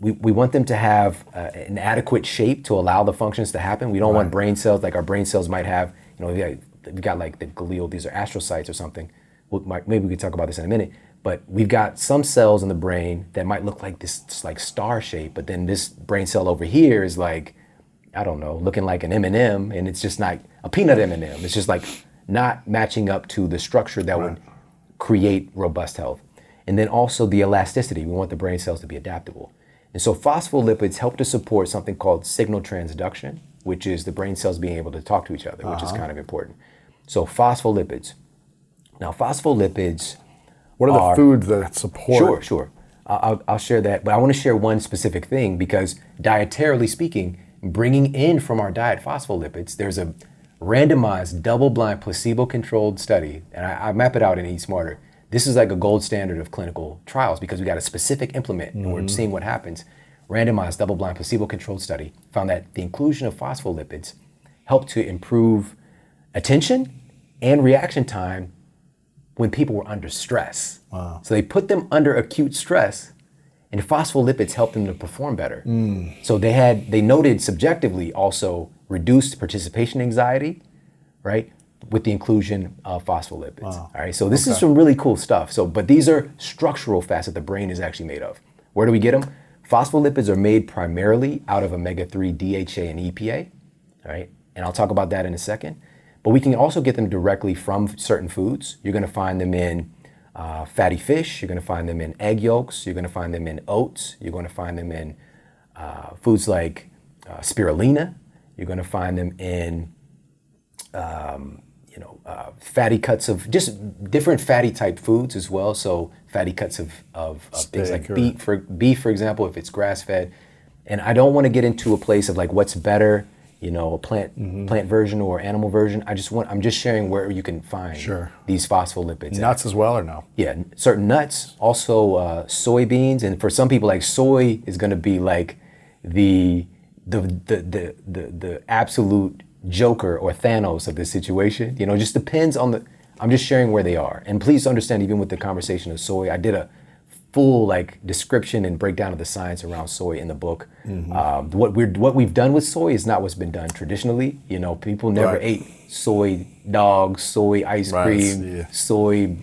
we, we want them to have uh, an adequate shape to allow the functions to happen. We don't want brain cells like our brain cells might have. You know, we got, we got like the glial. These are astrocytes or something. We'll, maybe we could talk about this in a minute. But we've got some cells in the brain that might look like this like star shape, but then this brain cell over here is like I don't know, looking like an M&M, and it's just not a peanut M&M. It's just like not matching up to the structure that would create robust health. And then also the elasticity. We want the brain cells to be adaptable. And so phospholipids help to support something called signal transduction, which is the brain cells being able to talk to each other, which is kind of important. So phospholipids. Now phospholipids What are the foods that support? Sure, sure. I'll, I'll share that. But I want to share one specific thing because, dietarily speaking, bringing in from our diet phospholipids, there's a randomized, double blind, placebo controlled study, and I, I map it out in Eat Smarter, this is like a gold standard of clinical trials because we got a specific implement and we're mm-hmm. seeing what happens. Randomized, double-blind, placebo-controlled study found that the inclusion of phospholipids helped to improve attention and reaction time when people were under stress. So they put them under acute stress, and phospholipids helped them to perform better. Hmm. So they had they noted subjectively also reduced participation anxiety, right, with the inclusion of phospholipids. All right, so this is some really cool stuff. So, but these are structural fats that the brain is actually made of. Where do we get them? Phospholipids are made primarily out of omega-3 DHA and EPA. All right, and I'll talk about that in a second. But we can also get them directly from certain foods. You're going to find them in uh, fatty fish. You're going to find them in egg yolks. You're going to find them in oats. You're going to find them in uh, foods like uh, spirulina. You're going to find them in um, you know uh, fatty cuts of just different fatty type foods as well. So fatty cuts of, of, of things like beef, for beef, for example, if it's grass fed. And I don't want to get into a place of like what's better, you know, a plant Mm-hmm. plant version or animal version. I just want I'm just sharing where you can find Sure. these phospholipids. Nuts as well or no? Yeah, certain nuts, also uh, soybeans, and for some people, like soy is going to be like the the, the the the the absolute joker or Thanos of this situation. You know, it just depends on the. I'm just sharing where they are, and please understand, even with the conversation of soy, I did a full like description and breakdown of the science around soy in the book. Um, what we're what we've done with soy is not what's been done traditionally. You know, people never Right. ate soy dogs, soy ice Right, cream, yeah. soy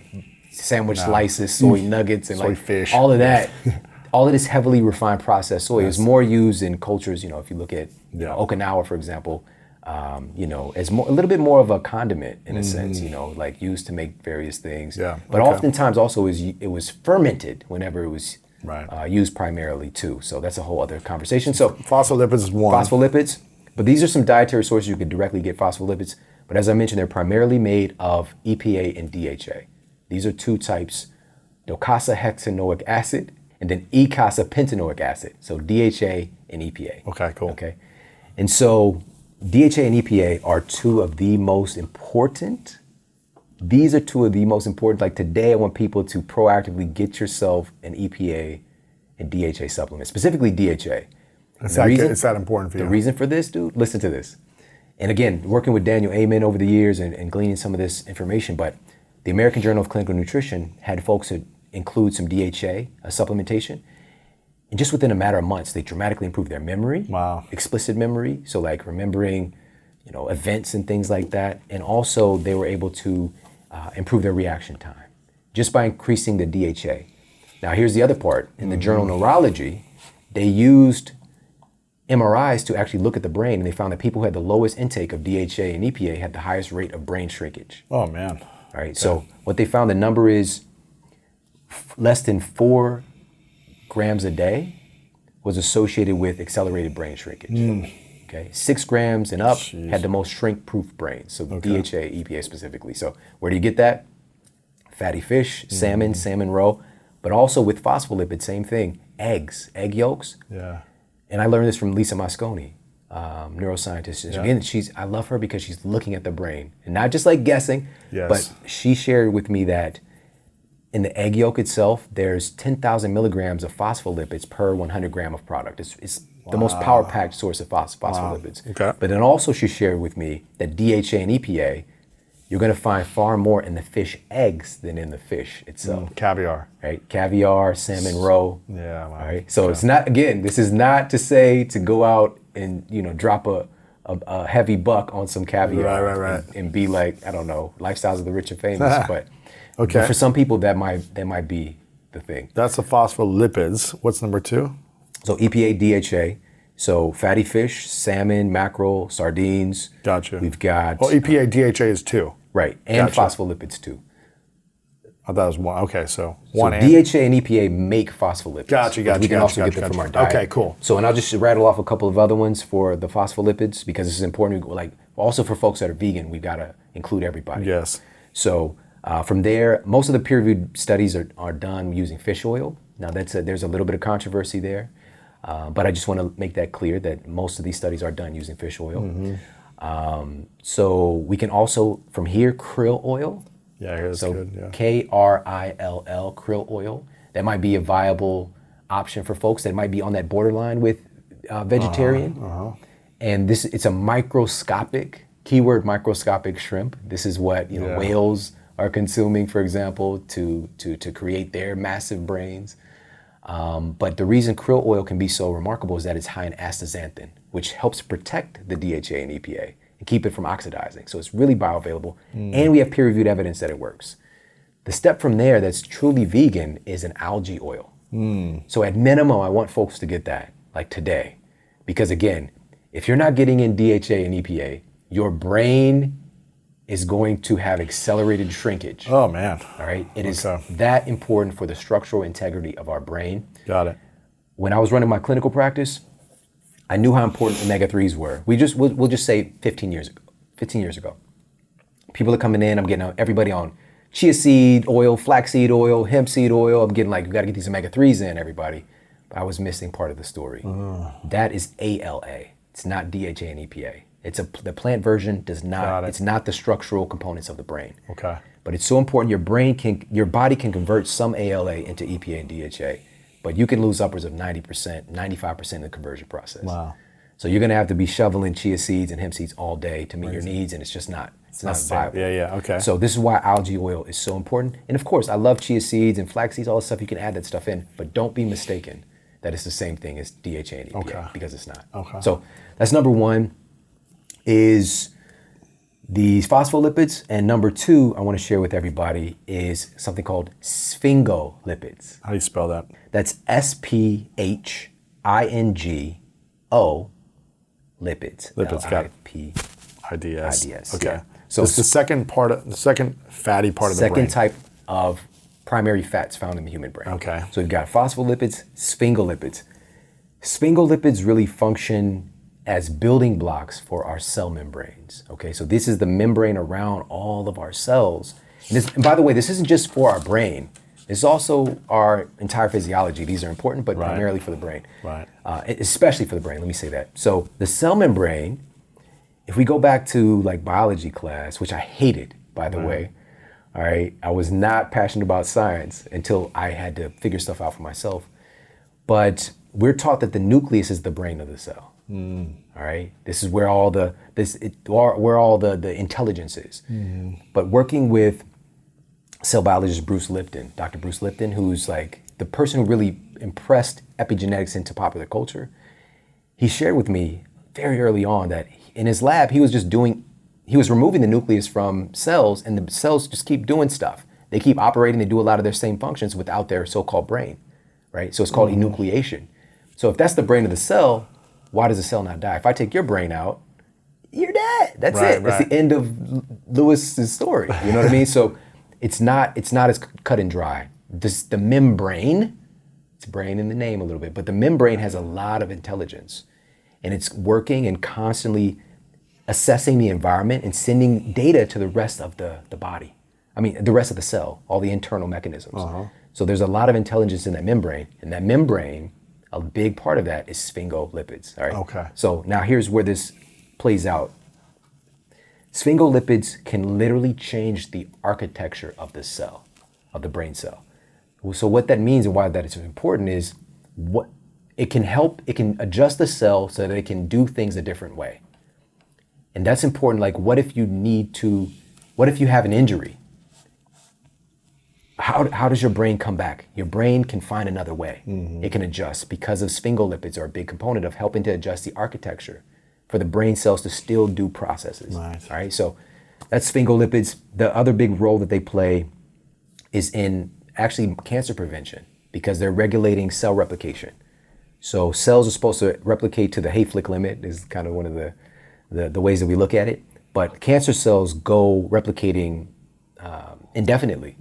sandwich slices, soy nuggets, and Soy like fish. all of that. all of this heavily refined processed soy is more used in cultures. You know, if you look at you know, Okinawa, for example, um, you know, as more a little bit more of a condiment in a sense. You know, like used to make various things. Yeah, But okay. oftentimes also is it was fermented whenever it was Right. uh, used primarily too. So that's a whole other conversation. So Phospholipids is one. phospholipids. But these are some dietary sources you could directly get phospholipids. But as I mentioned, they're primarily made of EPA and DHA. These are two types: docosahexaenoic acid and then eicosapentaenoic acid. So DHA and EPA. Okay, cool. Okay. And so DHA and EPA are two of the most important. These are two of the most important. Like today, I want people to proactively get yourself an EPA and DHA supplement, specifically DHA. The that, reason- is that important for the reason for this, dude, listen to this. And again, working with Daniel Amen over the years and, and gleaning some of this information, but the American Journal of Clinical Nutrition had folks that include some DHA, a supplementation. And just within a matter of months, they dramatically improved their memory. Wow. Explicit memory. So like remembering, you know, events and things like that. And also they were able to uh, improve their reaction time just by increasing the DHA. Now here's the other part. In the journal Neurology, they used MRIs to actually look at the brain, and they found that people who had the lowest intake of DHA and EPA had the highest rate of brain shrinkage. oh man. All right. So what they found, the number is f- less than four grams a day was associated with accelerated brain shrinkage. Okay. Six grams and up had the most shrink-proof brains. So DHA, EPA specifically. So where do you get that? Fatty fish, salmon, salmon roe, but also with phospholipids, same thing. Eggs, egg yolks, Yeah. and I learned this from Lisa Mosconi, um, neuroscientist. And Again, she's I love her because she's looking at the brain and not just like guessing, Yes. but she shared with me that in the egg yolk itself, there's 10,000 milligrams of phospholipids per 100 gram of product. It's, it's the most power packed source of phos- phospholipids. Okay. But then also she shared with me that DHA and EPA, you're going to find far more in the fish eggs than in the fish itself. Mm, caviar. Right? Caviar, salmon roe. Yeah. Wow. All right. So it's not again. This is not to say to go out and you know drop a a, a heavy buck on some caviar Right, right, right. And, and be like I don't know lifestyles of the rich and famous. but Okay. but for some people that might that might be the thing. That's the phospholipids. What's number two? So EPA, DHA. So fatty fish, salmon, mackerel, sardines. Gotcha. We've got Oh, EPA, DHA is two. right and Gotcha. phospholipids too. I thought it was one. Okay, so So one and DHA and EPA make phospholipids. Gotcha, gotcha, We can gotcha, also gotcha, get them from our diet. Okay, cool. So, and I'll just rattle off a couple of other ones for the phospholipids because this is important. Like, also for folks that are vegan, we've gotta include everybody. Yes. So uh, from there, most of the peer-reviewed studies are, are done using fish oil. Now, that's a, there's a little bit of controversy there, uh, but I just want to make that clear that most of these studies are done using fish oil. Mm-hmm. Um, so we can also, from here, krill oil. Yeah, I hear that's so good. Yeah. K R I L L krill oil. That might be a viable option for folks that might be on that borderline with uh, vegetarian. Uh-huh, And this it's a microscopic keyword microscopic shrimp. This is what you know Yeah. whales are consuming, for example, to to to create their massive brains. Um, but the reason krill oil can be so remarkable is that it's high in astaxanthin, which helps protect the DHA and EPA and keep it from oxidizing. So it's really bioavailable, and we have peer-reviewed evidence that it works. The step from there that's truly vegan is an algae oil. So at minimum, I want folks to get that like today, because again, if you're not getting in DHA and EPA, your brain is going to have accelerated shrinkage. Oh man. All right, it is Okay. that important for the structural integrity of our brain. Got it. When I was running my clinical practice, I knew how important omega threes were. We just we'll, we'll just say 15 years ago. 15 years ago, people are coming in. I'm getting everybody on chia seed oil, flaxseed oil, hemp seed oil. I'm getting like, you got to get these omega threes in, everybody. But I was missing part of the story. Mm. That is ALA. It's not DHA and EPA. It's a the plant version does not. it. It's not the structural components of the brain. Okay. But it's so important. Your brain can, your body can convert some ALA into EPA and DHA, but you can lose upwards of 90%, 95% of the conversion process. Wow. So you're gonna have to be shoveling chia seeds and hemp seeds all day to meet your needs, and it's just not, it's not viable. Yeah, yeah. Okay. So this is why algae oil is so important. And of course, I love chia seeds and flax seeds, all this stuff. You can add that stuff in, but don't be mistaken that it's the same thing as DHA and EPA Okay. because it's not. Okay. So that's number one. Is these phospholipids, and number two, I want to share with everybody is something called sphingolipids. How do you spell that? That's S P H I N G O lipids. Lipids, got it. L-I-P. IDS. IDS, Okay. yeah. So it's the second part of the second fatty part of the Second brain. type of primary fats found in the human brain. Okay. So we've got phospholipids, sphingolipids. Sphingolipids really function as building blocks for our cell membranes. Okay, so this is the membrane around all of our cells. And, this, and by the way, this isn't just for our brain. It's also our entire physiology. These are important, but Right. primarily for the brain. Right. Uh, especially for the brain. Let me say that. So the cell membrane if we go back to like biology class, which I hated, by the way, all right, I was not passionate about science until I had to figure stuff out for myself. But we're taught that the nucleus is the brain of the cell. Mm. All right, this is where all the this it, where all the the intelligence is. Mm-hmm. But working with cell biologist Bruce Lipton, Dr. Bruce Lipton, who's like the person who really impressed epigenetics into popular culture, he shared with me very early on that in his lab he was just doing he was removing the nucleus from cells and the cells just keep doing stuff. They keep operating they do a lot of their same functions without their so-called brain right? So it's called mm-hmm. enucleation. So if that's the brain of the cell why does a cell not die? If i take your brain out you're dead. That's Right, it. That's the end of lewis's story. You know what i mean? So it's not it's not as cut and dry. This the membrane it's brain in the name a little bit, but the membrane has a lot of intelligence. And it's working and constantly assessing the environment and sending data to the rest of the, the body. I mean, the rest of the cell, all the internal mechanisms. Uh-huh. So there's a lot of intelligence in that membrane, and that membrane, a big part of that is sphingolipids. All right. Okay. So now here's where this plays out. Sphingolipids can literally change the architecture of the cell, of the brain cell. So what that means and why that is important is what it can help, it can adjust the cell so that it can do things a different way. And that's important. Like, what if you need to, what if you have an injury? How, how does your brain come back? Your brain can find another way. It can adjust because of sphingolipids are a big component of helping to adjust the architecture for the brain cells to still do processes. Right. All right. So that's sphingolipids. The other big role that they play is in actually cancer prevention because they're regulating cell replication. So cells are supposed to replicate to the Hayflick limit is kind of one of the, the, the ways that we look at it. But cancer cells go replicating um, indefinitely.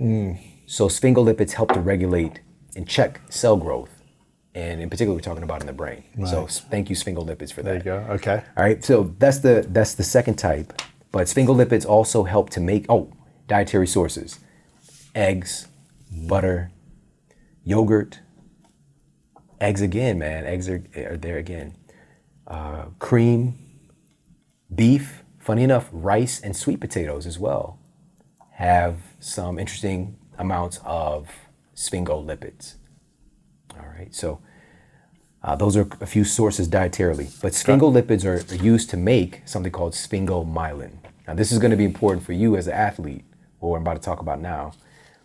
So sphingolipids help to regulate and check cell growth. And in particular, we're talking about in the brain. So Right. s- thank you, sphingolipids, for that. There you go. Okay. All right, so that's the that's the second type. But sphingolipids also help to make oh dietary sources, eggs, butter, yogurt, eggs again, man. Eggs are, are there again. Uh, cream, beef. Funny enough, rice and sweet potatoes as well have some interesting amounts of sphingolipids. All right, so uh, those are a few sources dietarily, but sphingolipids are, are used to make something called sphingomyelin. Now, this is going to be important for you as an athlete, what I'm about to talk about now.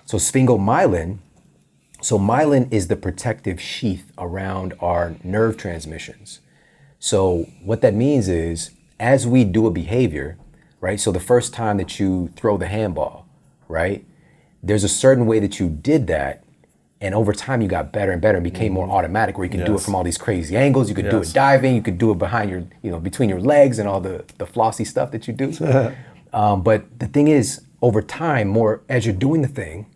So, sphingomyelin, so myelin is the protective sheath around our nerve transmissions. So, what that means is, as we do a behavior, right? So, the first time that you throw the handball, right? There's a certain way that you did that and over time, you got better and better and became more automatic where you could do it from all these crazy angles. You could do it diving. You could do it behind your, you know, between your legs and all the, the flossy stuff that you do. um, but the thing is, over time, more as you're doing the thing,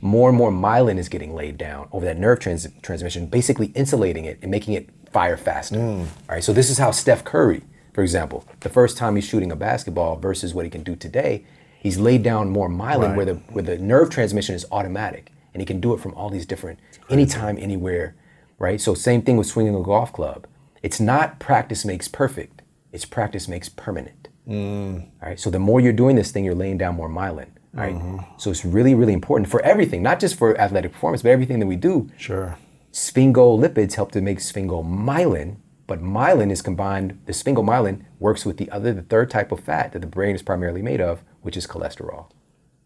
more and more myelin is getting laid down over that nerve trans- transmission, basically insulating it and making it fire faster. All right. So this is how Steph Curry, for example, the first time he's shooting a basketball versus what he can do today, he's laid down more myelin Right. where the where the nerve transmission is automatic and he can do it from all these different anytime, anywhere. Right. So same thing with swinging a golf club. It's not practice makes perfect. It's practice makes permanent. Mm. All right. So the more you're doing this thing, you're laying down more myelin. Right. Mm-hmm. So it's really, really important for everything, not just for athletic performance, but everything that we do. Sure. Sphingolipids help to make sphingomyelin, but myelin is combined. The sphingomyelin works with the other, the third type of fat that the brain is primarily made of, which is cholesterol.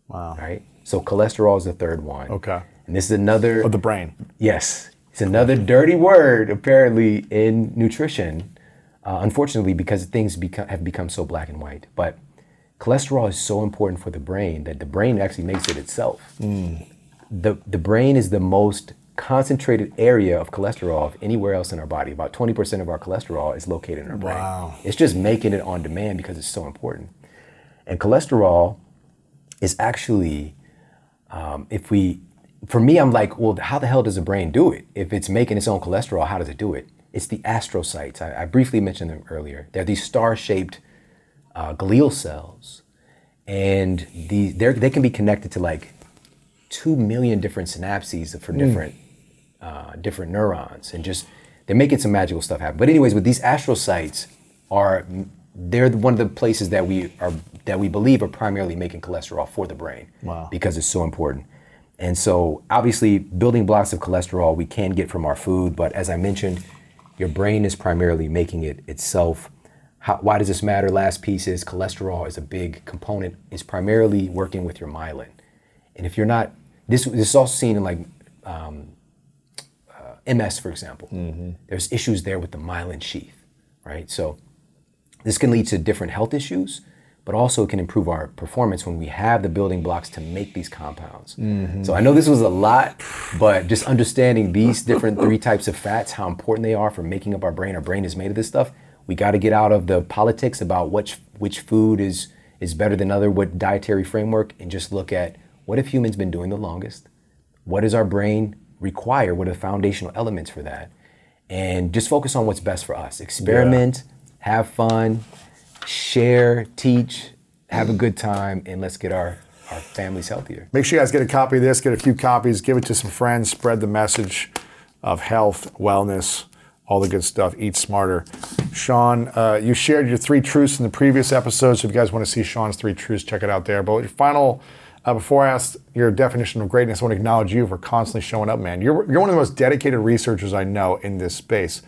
Wow. Right. So cholesterol is the third one. Okay. And this is another. Of the brain. Yes, it's another dirty word apparently in nutrition. Uh, unfortunately, because things become, have become so black and white. But cholesterol is so important for the brain that the brain actually makes it itself. The the brain is the most concentrated area of cholesterol of anywhere else in our body. About 20% of our cholesterol is located in our brain. Wow. It's just making it on demand because it's so important. And cholesterol is actually um, if we for me i'm like well how the hell does the brain do it? If it's making its own cholesterol how does it do it? It's the astrocytes. I, I briefly mentioned them earlier. They're these star-shaped uh, glial cells. And the they're, can be connected to like 2 million different synapses for different uh, different neurons and just they're making some magical stuff happen. But anyways with these astrocytes are they're one of the places that we are that we believe are primarily making cholesterol for the brain Wow. because it's so important and so obviously building blocks of cholesterol we can get from our food but as i mentioned your brain is primarily making it itself How, why does this matter last piece is cholesterol is a big component it's primarily working with your myelin and if you're not this, this is also seen in like um, uh, MS, for example. Mm-hmm. There's issues there with the myelin sheath, right? So this can lead to different health issues, but also it can improve our performance when we have the building blocks to make these compounds. Mm-hmm. So I know this was a lot, but just understanding these different three types of fats, how important they are for making up our brain. Our brain is made of this stuff. We got to get out of the politics about which which food is is better than other, what dietary framework, and just look at what have humans been doing the longest what does our brain require? What are the foundational elements for that? And just focus on what's best for us. Experiment, have fun, share, teach, have a good time, and let's get our, our families healthier. Make sure you guys get a copy of this, get a few copies, give it to some friends, spread the message of health, wellness, all the good stuff. Eat smarter. Shawn, uh, you shared your three truths in the previous episode, so if you guys want to see Shawn's three truths, check it out there. But your final, uh, before I ask your definition of greatness, I want to acknowledge you for constantly showing up, man. You're, you're one of the most dedicated researchers I know in this space.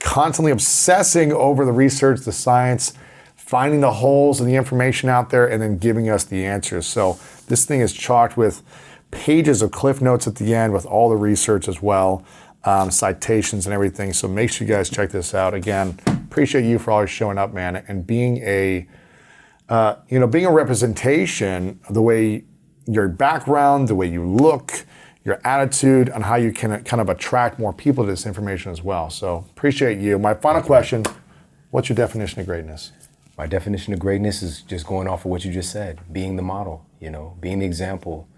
Constantly obsessing over the research, the science, finding the holes in the information out there and then giving us the answers. So this thing is chalked with pages of cliff notes at the end with all the research as well, um, citations and everything. So make sure you guys check this out. Again, appreciate you for always showing up, man, and being a uh, you know being a representation of the way your background, the way you look. Your attitude and how you can kind of attract more people to this information as well. So appreciate you. My final question: What's your definition of greatness? My definition of greatness is just going off of what you just said, being the model, you know, being the example.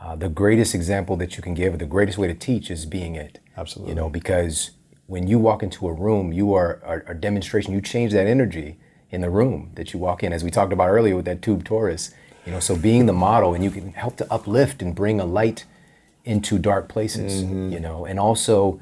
Uh, the greatest example that you can give, the greatest way to teach is being it. Absolutely. You know, because when you walk into a room, you are a, a demonstration. You change that energy in the room that you walk in, as we talked about earlier with that tube torus. You know, so being the model, and you can help to uplift and bring a light into dark places. Mm-hmm. You know, and also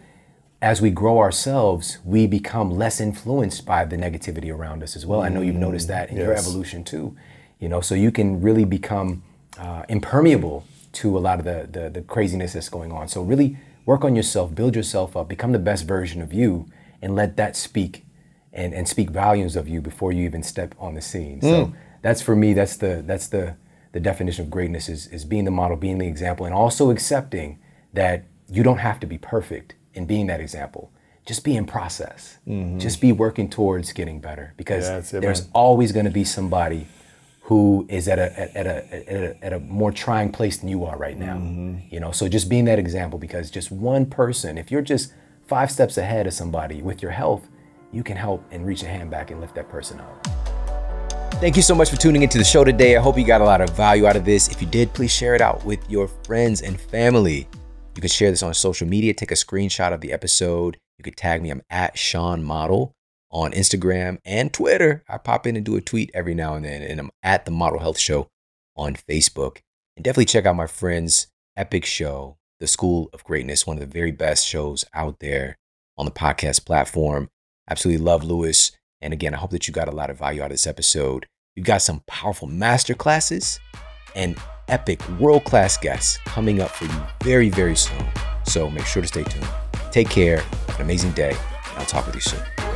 as we grow ourselves, we become less influenced by the negativity around us as well. I know you've noticed that in your mm-hmm. evolution too. You know, so you can really become uh, impermeable to a lot of the, the the craziness that's going on. So really work on yourself, build yourself up, become the best version of you, and let that speak and, and speak volumes of you before you even step on the scene. So mm. that's for me, that's the that's the the definition of greatness is, is being the model, being the example, and also accepting that you don't have to be perfect in being that example. Just be in process. Mm-hmm. Just be working towards getting better because Yeah, it, there's man. always going to be somebody who is at a at, at a, at a at a more trying place than you are right now. Mm-hmm. You know, so just being that example because just one person, if you're just five steps ahead of somebody with your health, you can help and reach a hand back and lift that person up. Thank you so much for tuning into the show today. I hope you got a lot of value out of this. If you did, please share it out with your friends and family. You can share this on social media, take a screenshot of the episode. You could tag me. I'm at Shawn Model on Instagram and Twitter. I pop in and do a tweet every now and then, and I'm at the Model Health Show on Facebook. And definitely check out my friend's epic show, The School of Greatness, one of the very best shows out there on the podcast platform. Absolutely love Lewis. And again, I hope that you got a lot of value out of this episode. We've got some powerful master classes and epic world class guests coming up for you very, very soon. So make sure to stay tuned. Take care. Have an amazing day. and I'll talk with you soon.